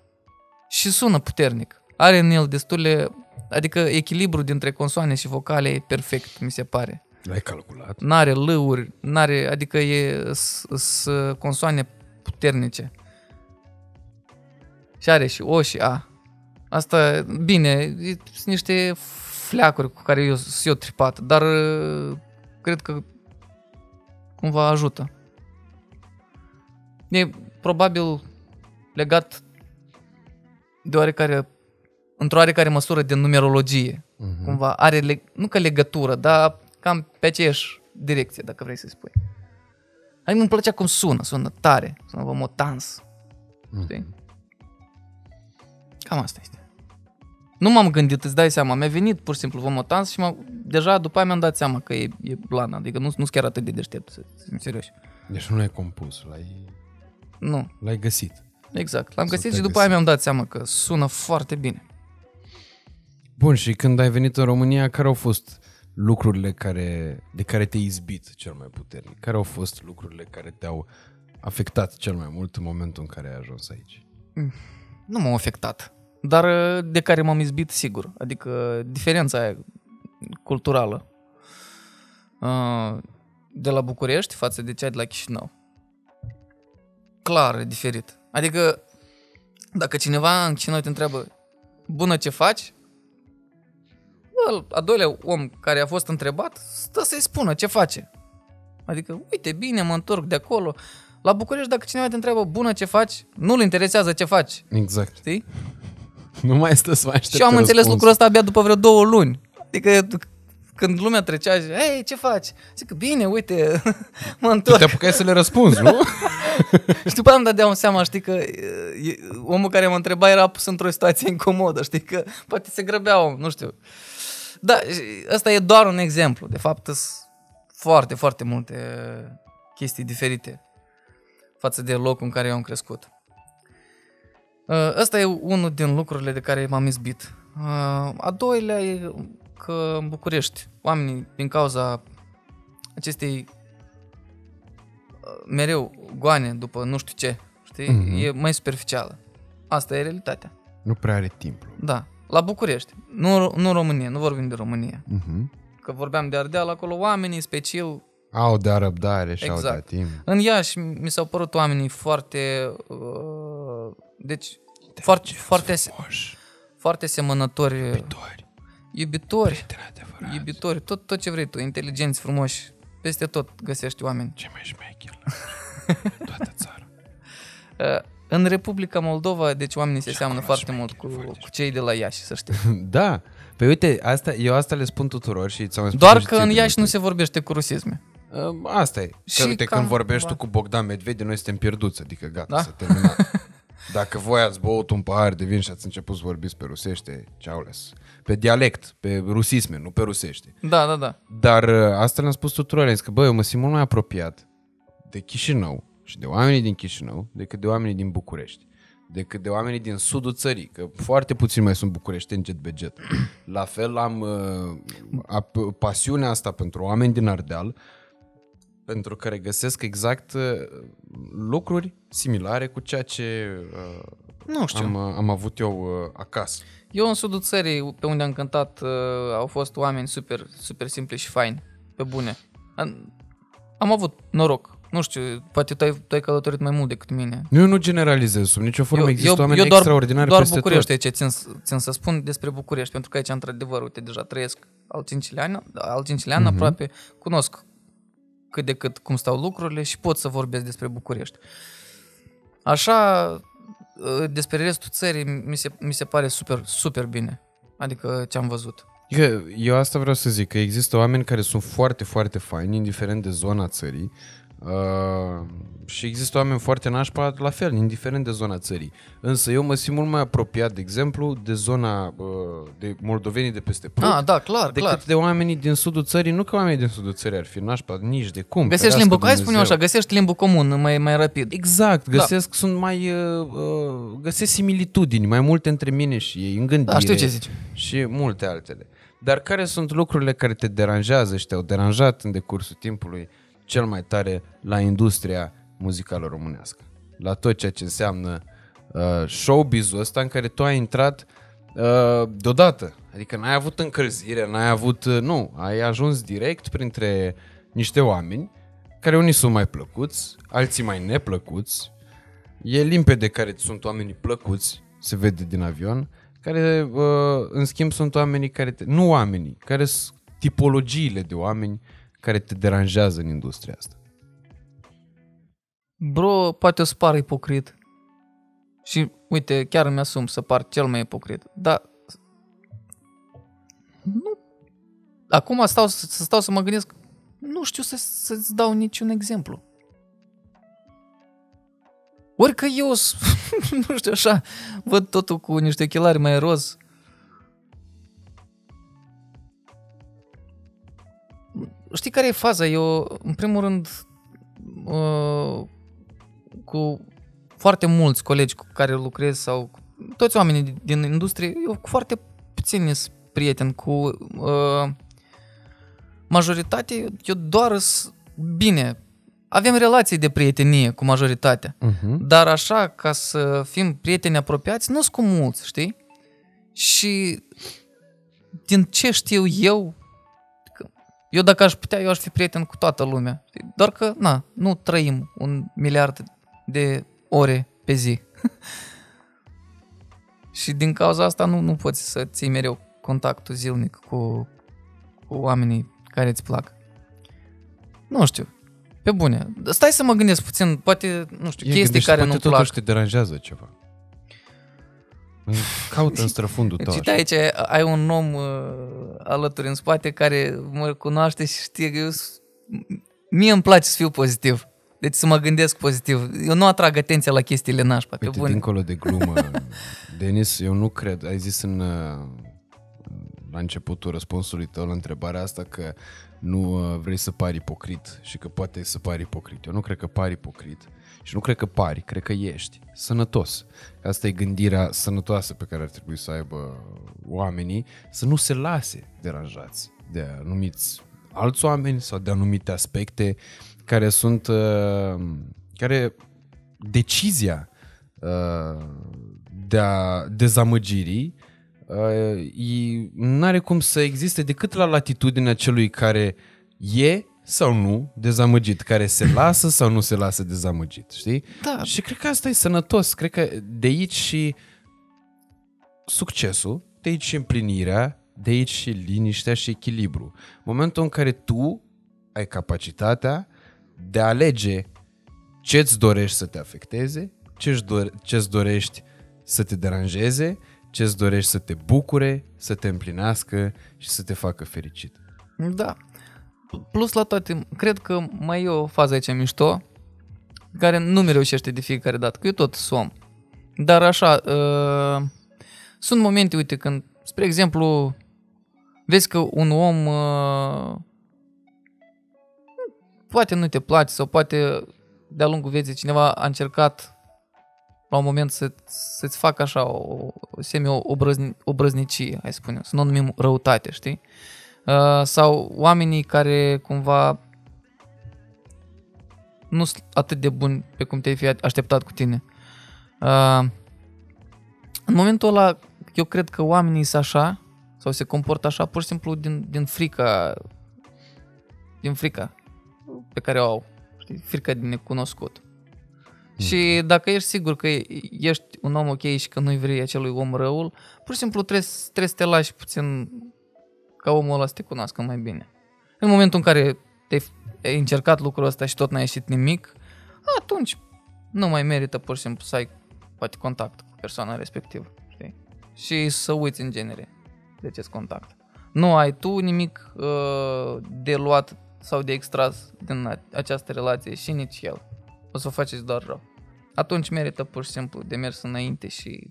Și sună puternic. Are în el destule, adică echilibru dintre consoane și vocale e perfect, mi se pare. L-ai calculat? N-are lăuri, n-are, adică e s consoane puternice. Și are și O și A. Asta, bine, e- sunt niște fleacuri cu care eu sunt eu tripat, dar uh, cred că cumva ajută. E probabil legat de oarecare, într-o oarecare măsură de numerologie. Mhm. Cumva are, leg- nu că legătură, dar cam pe aceeași direcție, dacă vrei să spui. Adică îmi plăcea cum sună, sună tare, sună vă motans. Știi? Cam asta este. Nu m-am gândit, îți dai seama, mi-a venit pur și simplu vă motans și m deja după aia mi-am dat seama că e, e blană, adică nu nu sunt chiar atât de deștept, să să fim serioși. Deci nu l-ai compus, l-ai, Nu, l-ai găsit. exact. L-am Să găsit te și după găsi. aia mi-am dat seama că sună foarte bine. Bun, și când ai venit în România, care au fost lucrurile care, de care te-ai izbit cel mai puternic? Care au fost lucrurile care te-au afectat cel mai mult în momentul în care ai ajuns aici? Nu m-au afectat, dar uh, de care m-am izbit sigur. Adică diferența aia culturală uh, de la București față de cea de la Chișinău. Clar, e diferit. Adică dacă cineva în Chișinău te întreabă bună ce faci, bă, a doilea om care a fost întrebat stă să-i spună ce face. Adică, uite, bine, mă întorc de acolo. La București, dacă cineva te întreabă bună ce faci, nu-l interesează ce faci. Exact. Știi? Nu mai stă să mai aștepte Și eu am înțeles răspunsul. lucrul ăsta abia după vreo două luni. Adică când lumea trecea și, hei, ce faci? Zic, bine, uite, mă Tu întorc. te apucai să le răspunzi, nu? Și după aia îmi dădeam seama, știi, că e, omul care mă întreba era pus într-o situație incomodă, știi, că poate se grăbea om, nu știu. Da, și ăsta e doar un exemplu. De fapt, sunt foarte, foarte multe chestii diferite față de locul în care eu am crescut. Uh, Ăsta e unul din lucrurile de care m-am izbit. Uh, A doilea e că în București, oamenii, din cauza acestei uh, mereu goane după nu știu ce, știi? Mhm. E mai superficială. Asta e realitatea. nu prea are timp. Da. La București. Nu, nu România, nu vorbim de România. Uh-huh. Că vorbeam de Ardeal, acolo oamenii special Au de răbdare și Exact. au de timp. În Iași mi s-au părut oamenii foarte... Uh, deci, foarte, foarte, ase- Moș, foarte semănători, iubitori, iubitori, prieteni adevărați. iubitori, tot, tot ce vrei tu, inteligenți, frumoși, peste tot găsești oameni. Ce mai șmecher la toată țara. Uh, În Republica Moldova, deci oamenii se Și seamănă acolo foarte mult cu, șmecher, foarte cu cei de la Iași, să știi. Da. Păi uite, asta, eu asta le spun tuturor și ți-am mai spus Doar și că ție în de Iași multe nu se vorbește cu rusisme. Uh, Asta e. Că, Și uite, cam- când vorbești da. tu cu Bogdan Medvede, noi suntem pierduți, adică gata, Da? s-a terminat. Dacă voi ați băut un pahar de vin și ați început să vorbiți pe rusește, ceaules. Pe dialect, pe rusisme, nu pe rusește. Da, da, da. Dar uh, asta le-am spus tuturor, am zis că bă, eu mă simt mult mai apropiat de Chișinău și de oamenii din Chișinău decât de oamenii din București. Decât de oamenii din sudul țării, că foarte puțini mai sunt bucureșteni jet be jet. La fel am uh, ap- pasiunea asta pentru oameni din Ardeal, pentru că regăsesc exact uh, lucruri similare cu ceea ce uh, Nu știu. am, uh, am avut eu uh, acasă. Eu în sudul țării, pe unde am cântat, uh, au fost oameni super, super simpli și faini, pe bune. Am, am avut noroc. Nu știu, poate tu ai, tu ai călătorit mai mult decât mine. Eu nu generalizez sub nicio formă, există oameni doar, extraordinari doar peste București tot. aici țin, să- țin să spun despre București, pentru că aici, într-adevăr, uite, deja trăiesc al cincilea an, al cincilea an Mhm. aproape, cunosc cât de cât cum stau lucrurile și pot să vorbesc despre București. Așa, uh, despre restul țării, mi se, mi se pare super, super bine. Adică ce am văzut. Că eu asta vreau să zic, că există oameni care sunt foarte, foarte faini, indiferent de zona țării, uh, și există oameni foarte nașpa, la fel, indiferent de zona țării. Însă eu mă simt mult mai apropiat, de exemplu, de zona uh, de moldovenii de peste Prut, Ah, da, clar, decât clar. de oamenii din sudul țării. Nu că oamenii din sudul țării ar fi nașpa, nici de cum. Găsești ferească limbă, hai spune Dumnezeu. așa, găsești limbă comun mai, mai rapid. Exact, găsesc, sunt mai, uh, uh, găsesc similitudini mai multe între mine și ei, în gândire. Da, știu ce zici. Și multe altele. Dar care sunt lucrurile care te deranjează și te-au deranjat în decursul timpului cel mai tare la industria muzicală românească? La tot ceea ce înseamnă uh, showbiz-ul ăsta în care tu ai intrat uh, deodată. Adică n-ai avut încălzire, n-ai avut... Uh, nu, ai ajuns direct printre niște oameni care unii sunt mai plăcuți, alții mai neplăcuți. E limpede care sunt oamenii plăcuți, se vede din avion, care uh, în schimb sunt oamenii care te, nu oamenii, care sunt tipologiile de oameni care te deranjează în industria asta. Bro, poate o să par ipocrit. Și uite, chiar îmi asum să par cel mai ipocrit. Dar nu. Acum stau să, să stau să mă gândesc, nu știu să, să-ți dau niciun exemplu. Ori că eu, s- nu știu așa, văd totul cu niște ochelari mai roz. Știi care e faza? Eu, în primul rând, uh, cu foarte mulți colegi cu care lucrez sau cu toți oamenii din- din industrie, eu cu foarte puțini sunt prieteni, cu uh, majoritate, eu doar s- bine, avem relații de prietenie cu majoritatea, Uh-huh. dar așa ca să fim prieteni apropiați, nu sunt cu mulți, știi? Și din ce știu eu, că eu dacă aș putea, eu aș fi prieten cu toată lumea. știi? Doar că, na, nu trăim un miliard de ore pe zi. și din cauza asta nu, nu poți să ții mereu contactul zilnic cu, cu oamenii care îți plac. Nu știu. Pe bune. Stai să mă gândesc puțin, poate, nu știu, chestii care nu-mi plac. totuși te deranjează ceva. Caută în străfundul tău. Deci așa. aici ai un om uh, alături în spate care mă cunoaște și știe că eu s- mie îmi place să fiu pozitiv. Deci să mă gândesc pozitiv. Eu nu atrag atenția la chestiile nașpa, pe Uite, bune. dincolo de glumă, Denis, eu nu cred, ai zis în, uh, la începutul răspunsului tău la întrebarea asta că nu uh, vrei să pari ipocrit și că poate să pari ipocrit. Eu nu cred că pari ipocrit și nu cred că pari, cred că ești sănătos. Asta e gândirea sănătoasă pe care ar trebui să aibă oamenii, să nu se lase deranjați de anumiți alți oameni sau de anumite aspecte care sunt, uh, care decizia uh, de a dezamăgirii nu are cum să existe decât la latitudinea celui care e sau nu dezamăgit, care se lasă sau nu se lasă dezamăgit, știi? Da. Și cred că asta e sănătos, cred că de aici și succesul, de aici și împlinirea, de aici și liniștea și echilibru. Momentul în care tu ai capacitatea de a alege ce-ți dorești să te afecteze, ce-ți, dore- ce-ți dorești să te deranjeze, ce-ți dorești să te bucure, să te împlinească și să te facă fericit. Da. Plus la toate, cred că mai e o fază aici mișto, care nu mi reușește de fiecare dată, că eu tot som. Dar așa, uh, sunt momente, uite, când, spre exemplu, vezi că un om uh, poate nu te place sau poate de-a lungul vieții cineva a încercat la un moment să, să-ți facă așa o, o semi-obrăznicie, hai să spunem, să nu o numim răutate, știi? Uh, sau oamenii care cumva nu sunt atât de buni pe cum te-ai fi așteptat cu tine. Uh, în momentul ăla, eu cred că oamenii sunt așa, sau se comportă așa, pur și simplu din, din frica, din frica pe care o au, știi? frica din necunoscut. Mm. Și dacă ești sigur că ești un om ok și că nu-i vrei acelui om răul, pur și simplu trebuie, trebuie să te lași puțin ca omul ăla să te cunoască mai bine. În momentul în care te-ai încercat lucrul ăsta și tot n-a ieșit nimic, atunci nu mai merită pur și simplu să ai poate contact cu persoana respectivă. Știi? Și să uiți în genere de ce contact. Nu ai tu nimic uh, de luat sau de extras din această relație și nici el. O să o faceți doar rău. Atunci merită pur și simplu de mers înainte și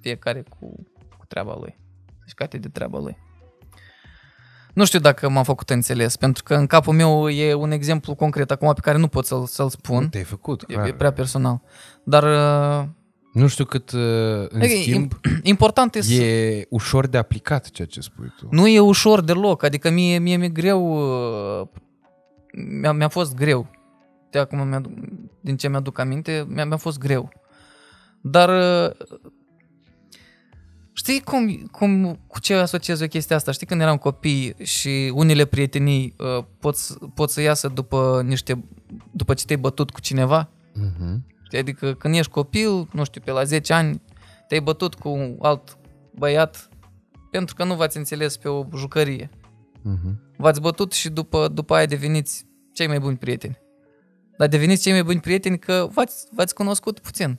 fiecare cu, cu treaba lui. Și cate de treaba lui. Nu știu dacă m-am făcut înțeles, pentru că în capul meu e un exemplu concret acum pe care nu pot să-l, să-l spun. Te-ai făcut, e, e prea personal. Dar... Uh, nu știu cât, uh, în e, schimb, important e, e ușor de aplicat ceea ce spui tu. Nu e ușor deloc, adică mie, mie mi-e greu, uh, mi-a, mi-a fost greu. De acum, mi din ce mi-aduc aminte, mi-a, mi-a fost greu. Dar Știi cum, cum, cu ce asociez eu chestia asta? Știi când eram copii și unele prietenii uh, pot, pot să iasă după niște, după ce te-ai bătut cu cineva? Uh-huh. Știi? Adică când ești copil, nu știu, pe la 10 ani, te-ai bătut cu un alt băiat pentru că nu v-ați înțeles pe o jucărie. Uh-huh. V-ați bătut și după, după aia deveniți cei mai buni prieteni. Dar deveniți cei mai buni prieteni că v-ați, v-ați cunoscut puțin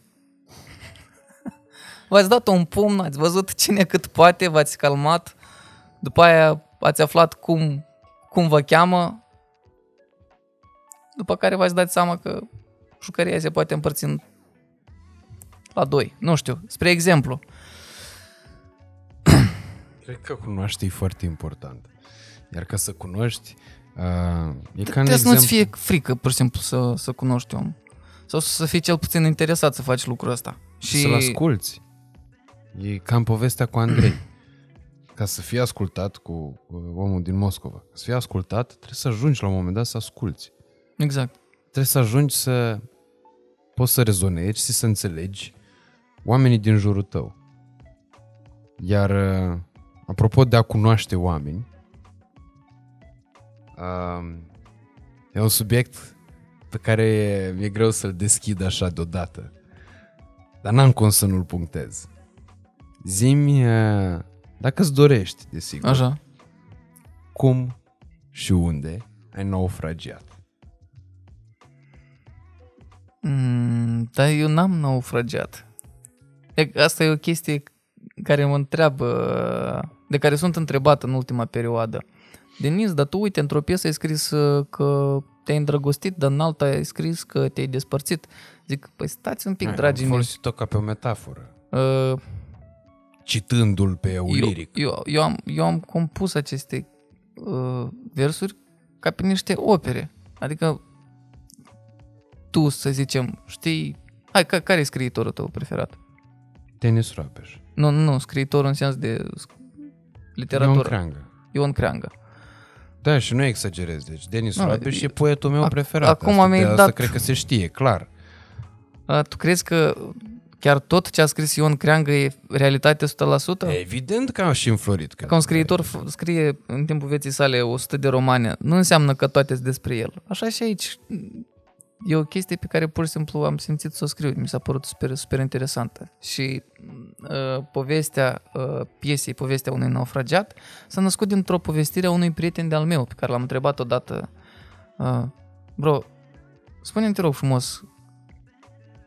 v-ați dat un pumn, ați văzut cine cât poate, v-ați calmat, după aia ați aflat cum, cum vă cheamă, după care v-ați dat seama că jucăria se poate împărți în la doi. Nu știu, spre exemplu. Cred că cunoaște e foarte important. Iar ca să cunoști, uh, e ca Trebuie să nu-ți fie frică, pur și simplu, să, să cunoști om. Sau să fii cel puțin interesat să faci lucrul ăsta. Și să-l asculți. E cam povestea cu Andrei. Ca să fii ascultat cu omul din Moscova, ca să fii ascultat, trebuie să ajungi la un moment dat să asculți. Exact. Trebuie să ajungi să poți să rezonezi și să înțelegi oamenii din jurul tău. Iar apropo de a cunoaște oameni, e un subiect pe care mi-e greu să-l deschid așa deodată. Dar n-am cum să nu-l punctez. Zimi, dacă îți dorești, desigur, Așa. cum și unde ai naufragiat? Mm, dar eu n-am naufragiat. Asta e o chestie care mă întreabă, de care sunt întrebat în ultima perioadă. Denis, dar tu uite, într-o piesă ai scris uh, că te-ai îndrăgostit, dar în alta ai scris că te-ai despărțit. Zic, păi stați un pic, Ai, dragii mei. Am folosit-o ca pe o metaforă. Uh, citându-l pe Euliric. Eu, eu, eu, am, eu am compus aceste uh, versuri ca pe niște opere. Adică tu, să zicem, știi... Hai, ca, care e scriitorul tău preferat? Denis Rapeș. Nu, nu, scriitorul în sens de literatură. Ion Creangă. Ion Creangă. Da, și nu exagerez. Deci Denis no, Rapeș e poetul meu preferat. Acum asta, mi-ai dat... Asta cred că se știe, clar. A, tu crezi că chiar tot ce a scris Ion Creangă e realitate 100%? Evident că am și înflorit. Ca un scriitor scrie în timpul vieții sale 100 de romane, nu înseamnă că toate sunt despre el. Așa și aici. E o chestie pe care pur și simplu am simțit să o scriu. Mi s-a părut super, super interesantă. Și uh, povestea uh, piesei, povestea unui naufragiat, s-a născut dintr-o povestire a unui prieten de-al meu, pe care l-am întrebat odată Uh, bro, spune-mi, te rog frumos,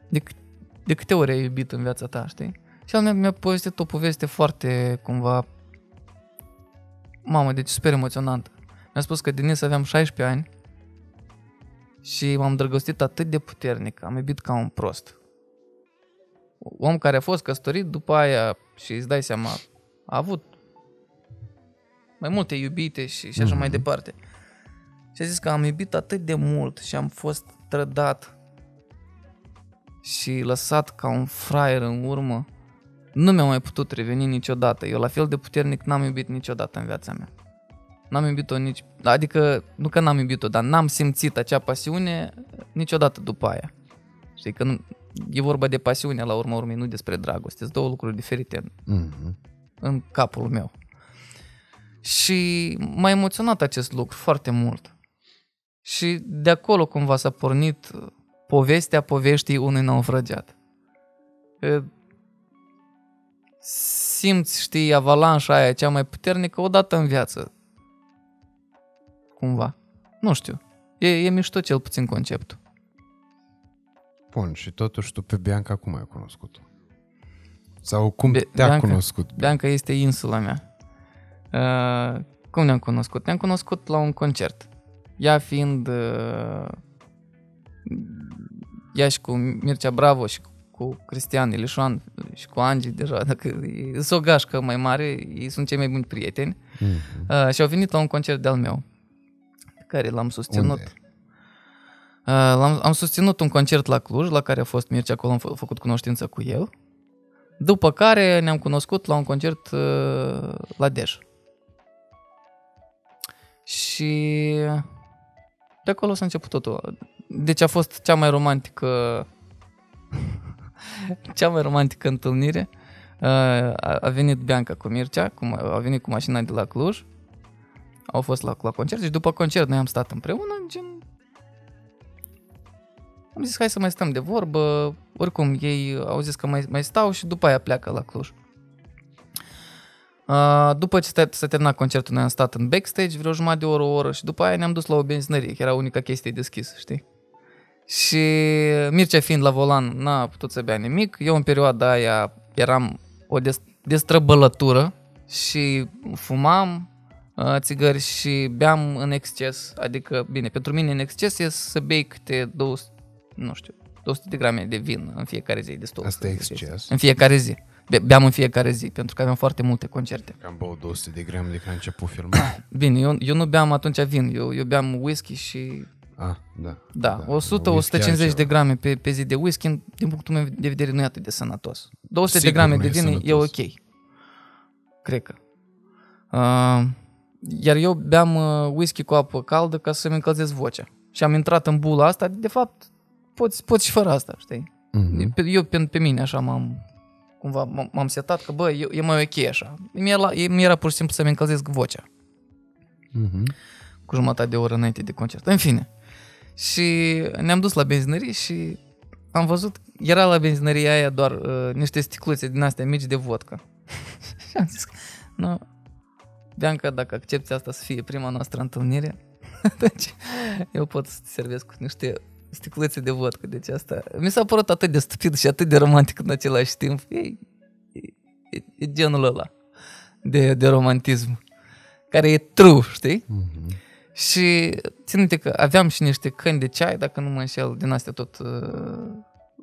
de, câ- de câte ori ai iubit în viața ta, știi? Și el mi-a, mi-a povestit o poveste foarte, cumva, mamă, deci super emoționantă. Mi-a spus că din aveam 16 ani și m-am drăgostit atât de puternic, am iubit ca un prost. Om care a fost căsătorit după aia și îți dai seama, a avut mai multe iubite și, și așa mai Mhm. departe. Și a zis că am iubit atât de mult și am fost trădat și lăsat ca un fraier în urmă. Nu mi-a mai putut reveni niciodată. Eu la fel de puternic n-am iubit niciodată în viața mea. N-am iubit-o nici... Adică, nu că n-am iubit-o, dar n-am simțit acea pasiune niciodată după aia. Știi, că nu, e vorba de pasiune la urma urmei, nu despre dragoste. Sunt două lucruri diferite Mhm. în capul meu. Și m-a emoționat acest lucru foarte mult. Și de acolo cumva s-a pornit povestea poveștii unui naufragiat. E, Simți, știi, avalanșa aia cea mai puternică odată în viață. Cumva. Nu știu. E, e mișto cel puțin conceptul. Bun, și totuși tu pe Bianca cum ai cunoscut-o? Sau cum Be- te-a Bianca- cunoscut? Bianca este insula mea. Uh, cum ne-am cunoscut? Ne-am cunoscut la un concert. Ea fiind uh, ea și cu Mircea Bravo și cu Cristian Ilișoan și cu Angi deja, dacă e sunt o gașcă mai mare, ei sunt cei mai buni prieteni. Mhm. Uh, și au venit la un concert de-al meu, pe care l-am susținut. Unde? Uh, l-am, am susținut un concert la Cluj, la care a fost Mircea, acolo am fă, făcut cunoștință cu el. După care ne-am cunoscut la un concert uh, la Dej. Și de acolo s-a început totul. Deci a fost cea mai romantică cea mai romantică întâlnire. Uh, a, a venit Bianca cu Mircea, cum a venit cu mașina de la Cluj. Au fost la, la concert și după concert noi am stat împreună, gen... Am zis, hai să mai stăm de vorbă. Oricum, ei au zis că mai, mai stau și după aia pleacă la Cluj. Uh, după ce s-a- s-a terminat concertul, noi am stat în backstage vreo jumătate de oră, o oră și după aia ne-am dus la o benzinărie, că era unica chestie deschisă, știi? Și Mircea fiind la volan, n-a putut să bea nimic. Eu în perioada aia eram o des- destrăbălătură și fumam uh, țigări și beam în exces. Adică, bine, pentru mine în exces e să bei câte 200, nu știu, 200 de grame de vin în fiecare zi. Destul Asta e să- exces. În fiecare zi. Be- Beam în fiecare zi, pentru că aveam foarte multe concerte. Că am băut 200 de grame de când a început filmul. Bine, eu, eu nu beam atunci vin, eu, eu beam whisky și ah, da. Da, Whisky 100-150 de altceva. grame pe, pe zi de whisky, din punctul meu de vedere, nu e atât de sănătos. 200 Sigur de grame nu de e vin e sănătos. ok. Cred că. Uh, iar eu beam uh, whisky cu apă caldă ca să-mi încălzesc vocea. Și am intrat în bula asta, de fapt, poți, poți și fără asta, știi? Mhm. Pe- Eu pe, pe mine așa m-am cumva m- m-am setat că bă, e, e mai ok așa. Mi-era, mi-era pur și simplu să-mi încălzesc vocea Mhm. cu jumătate de oră înainte de concert. În fine. Și ne-am dus la benzinărie și am văzut, era la benzinăria aia doar uh, niște sticluțe din astea mici de vodka. și am zis, că, nu, Bianca, dacă accepti asta să fie prima noastră întâlnire, atunci eu pot să te servesc cu niște sticluțe de vodka. Deci asta mi s-a părut atât de stupid și atât de romantic în același timp. E, e, e, e genul ăla de, de romantism care e true, știi? Mhm. Și țin minte că aveam și niște căni de ceai, dacă nu mă înșel, din astea tot uh,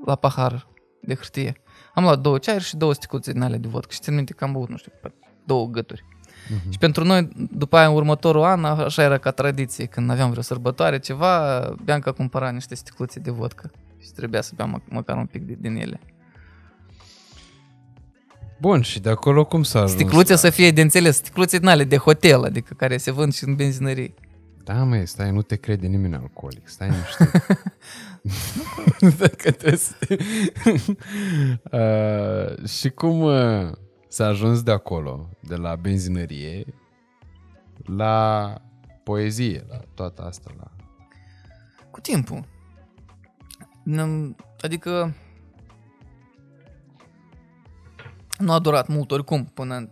la pahar de hârtie. Am luat două ceaiuri și două sticluțe din alea de vodcă și țin minte că am băut, nu știu, pe două gături. Mhm. Și pentru noi, după aia, în următorul an, a- așa era ca tradiție, când aveam vreo sărbătoare, ceva, Bianca cumpăra niște sticluțe de vodcă și trebuia să beam mă- măcar un pic de, din ele. Bun, și de acolo cum s-a ajuns? Sticluțe la- să fie de înțeles, sticluțe din ale de hotel, adică care se vând și în benzinării. Da, măi, stai, nu te crede nimeni alcoolic. Stai niște. Dacă trebuie să... uh, și cum uh, s-a ajuns de acolo, de la benzinărie, la poezie, la toată asta, la... Cu timpul. N- Adică nu a durat mult oricum până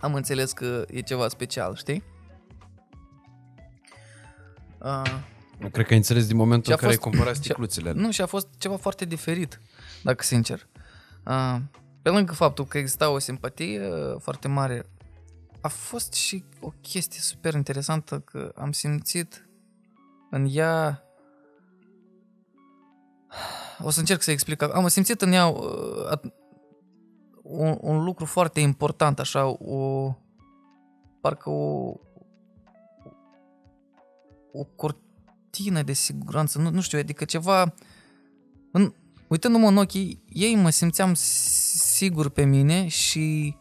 am înțeles că e ceva special, știi? Uh, Nu cred că ai înțeles din momentul Și în a care ai fost- cumpărat și- sticluțele. Nu, și a fost ceva foarte diferit, dacă sincer. Uh, pe lângă faptul că exista o simpatie uh, foarte mare, a fost și o chestie super interesantă că am simțit în ea... O să încerc să explic. Am simțit în ea uh, at- un, un lucru foarte important, așa, o... Parcă o... O cortină de siguranță, nu, nu știu, adică ceva... În, uitându-mă în ochii ei, mă simțeam sigur pe mine și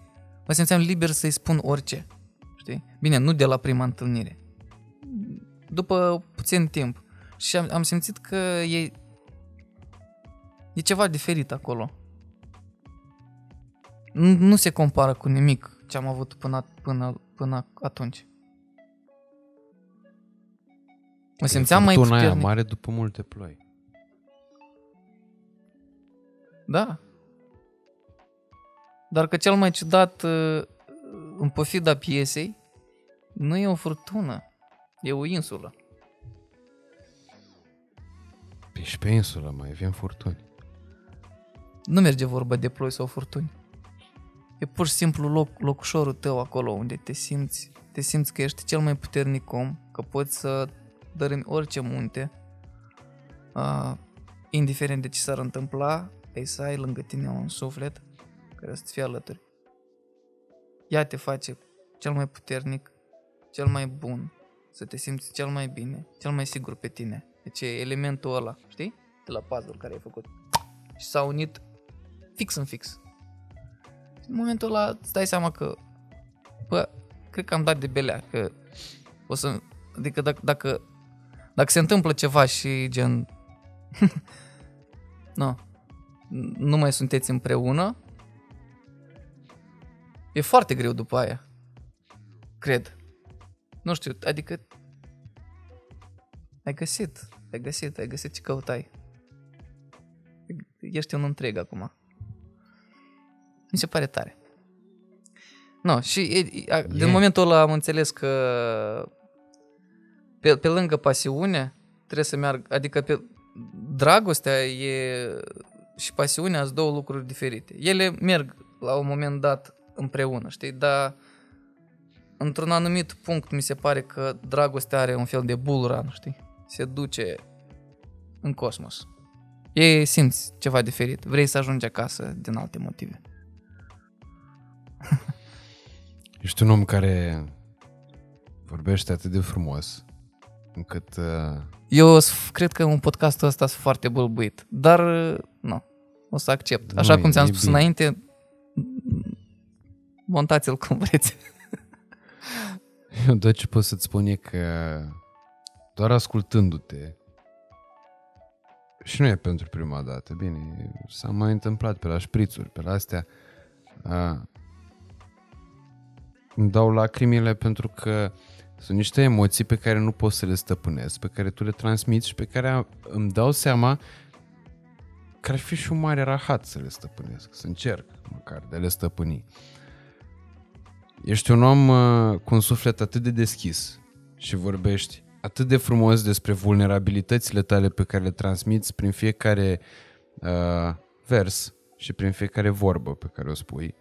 mă simțeam liber să-i spun orice. Știi? Bine, nu de la prima întâlnire. După puțin timp. Și am, am simțit că e, e ceva diferit acolo. Nu, nu se compară cu nimic ce am avut până, până, până atunci. Mă simțeam mai Furtuna aia puternic. mare după multe ploi. Da. Dar că cel mai ciudat, uh, în pofida piesei, nu e o furtună, e o insulă. Păi și pe insulă mai avem furtuni. Nu merge vorba de ploi sau furtuni. E pur și simplu loc, locușorul tău acolo unde te simți, te simți că ești cel mai puternic om, că poți să dărâmi orice munte, uh, indiferent de ce s-ar întâmpla, ai să ai lângă tine un suflet care să-ți fie alături. Ea te face cel mai puternic, cel mai bun, să te simți cel mai bine, cel mai sigur pe tine. Deci e elementul ăla, știi? De la puzzle care ai făcut. Și s-a unit fix în fix. Și în momentul ăla îți dai seama că, bă, cred că am dat de belea, că o să, adică dacă, dacă, dacă se întâmplă ceva și gen, nu, nu mai sunteți împreună, e foarte greu după aia. Cred. Nu știu, adică ai găsit, ai găsit, ai găsit ce căutai. Ești un întreg acum. Mi se pare tare. No, și e, a, din E. momentul ăla am înțeles că pe, pe lângă pasiune trebuie să meargă, adică pe dragostea e și pasiunea sunt două lucruri diferite. Ele merg la un moment dat împreună, știi, dar într-un anumit punct mi se pare că dragostea are un fel de bull run, știi? Se duce în cosmos. E simți ceva diferit. Vrei să ajungi acasă din alte motive. Ești un om care vorbește atât de frumos încât uh, Eu s- cred că un podcastul ăsta sunt foarte bâlbuit, dar nu, o să accept. Așa Nu, cum ți-am e spus bine. înainte, montați-l cum vreți. eu doar ce pot să-ți spun e că doar ascultându-te și nu e pentru prima dată, bine, s-a mai întâmplat pe la șprițuri, pe la astea a, îmi dau lacrimile pentru că sunt niște emoții pe care nu pot să le stăpânesc, pe care tu le transmiți și pe care am- îmi dau seama că ar fi și un mare rahat să le stăpânesc, să încerc măcar de a le stăpâni. Ești un om uh, cu un suflet atât de deschis și vorbești atât de frumos despre vulnerabilitățile tale pe care le transmiți prin fiecare uh, vers și prin fiecare vorbă pe care o spui,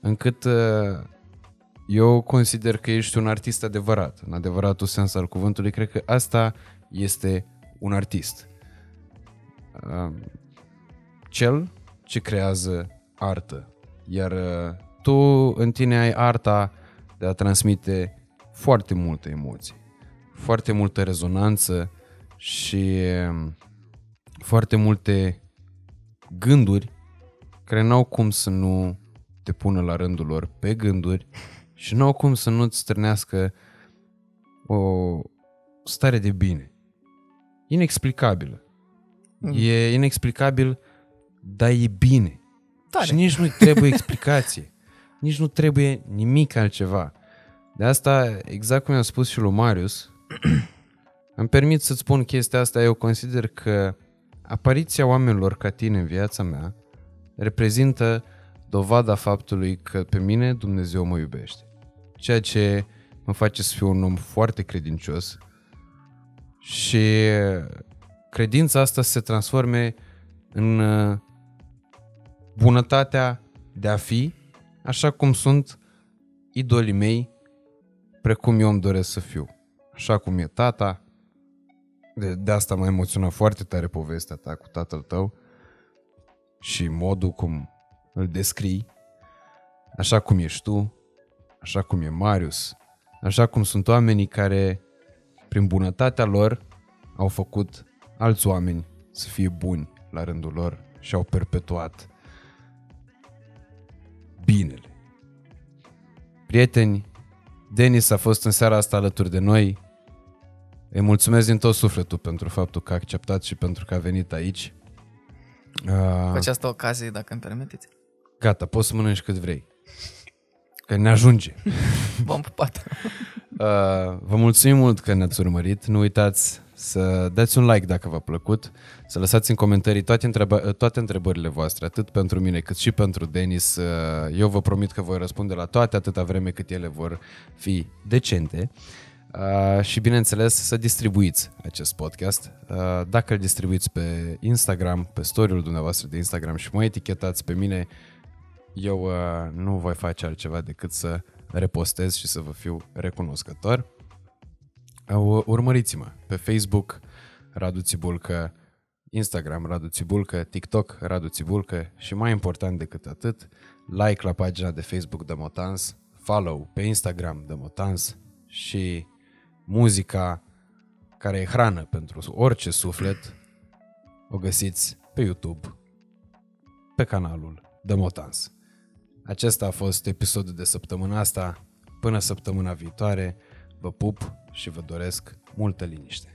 încât uh, eu consider că ești un artist adevărat, în adevăratul sens al cuvântului. Cred că asta este un artist. Uh, cel ce creează artă. Iar uh, tu în tine ai arta de a transmite foarte multe emoții, foarte multă rezonanță și um, foarte multe gânduri care n-au cum să nu te pună la rândul lor pe gânduri și n-au cum să nu-ți strânească o stare de bine. Inexplicabilă. Mm. E inexplicabil, dar e bine. Tare. Și nici nu trebuie explicație. nici nu trebuie nimic altceva. De asta, exact cum i-am spus și lui Marius, îmi permit să-ți spun chestia asta, eu consider că apariția oamenilor ca tine în viața mea reprezintă dovada faptului că pe mine Dumnezeu mă iubește. Ceea ce mă face să fiu un om foarte credincios, și credința asta să se transforme în uh, bunătatea de a fi, așa cum sunt idolii mei, precum eu îmi doresc să fiu. Așa cum e tata, de, de asta m-a emoționat foarte tare povestea ta cu tatăl tău și modul cum îl descrii, așa cum ești tu, așa cum e Marius, așa cum sunt oamenii care, prin bunătatea lor, au făcut alți oameni să fie buni la rândul lor și au perpetuat binele. Prieteni, Denis a fost în seara asta alături de noi. Îi mulțumesc din tot sufletul pentru faptul că a acceptat și pentru că a venit aici. Cu această ocazie, dacă îmi permiteți. Gata, poți să mănânci cât vrei. Că ne ajunge. V-am pupat. vă mulțumim mult că ne-ați urmărit. Nu uitați să dați un like dacă v-a plăcut, să lăsați în comentarii toate, întreba- toate întrebările voastre, atât pentru mine cât și pentru Denis. Eu vă promit că voi răspunde la toate atâta vreme cât ele vor fi decente. Uh, și bineînțeles să distribuiți acest podcast. Uh, dacă îl distribuiți pe Instagram, pe story-ul dumneavoastră de Instagram și mă etichetați pe mine, eu uh, nu voi face altceva decât să repostez și să vă fiu recunoscător. Uh, urmăriți-mă pe Facebook, Radu Țibulcă, Instagram, Radu Țibulcă, TikTok, Radu Țibulcă și mai important decât atât, like la pagina de Facebook de Motans, follow pe Instagram de Motans și muzica care e hrană pentru orice suflet, o găsiți pe YouTube, pe canalul The Motans. Acesta a fost episodul de săptămâna asta. Până săptămâna viitoare, vă pup și vă doresc multă liniște.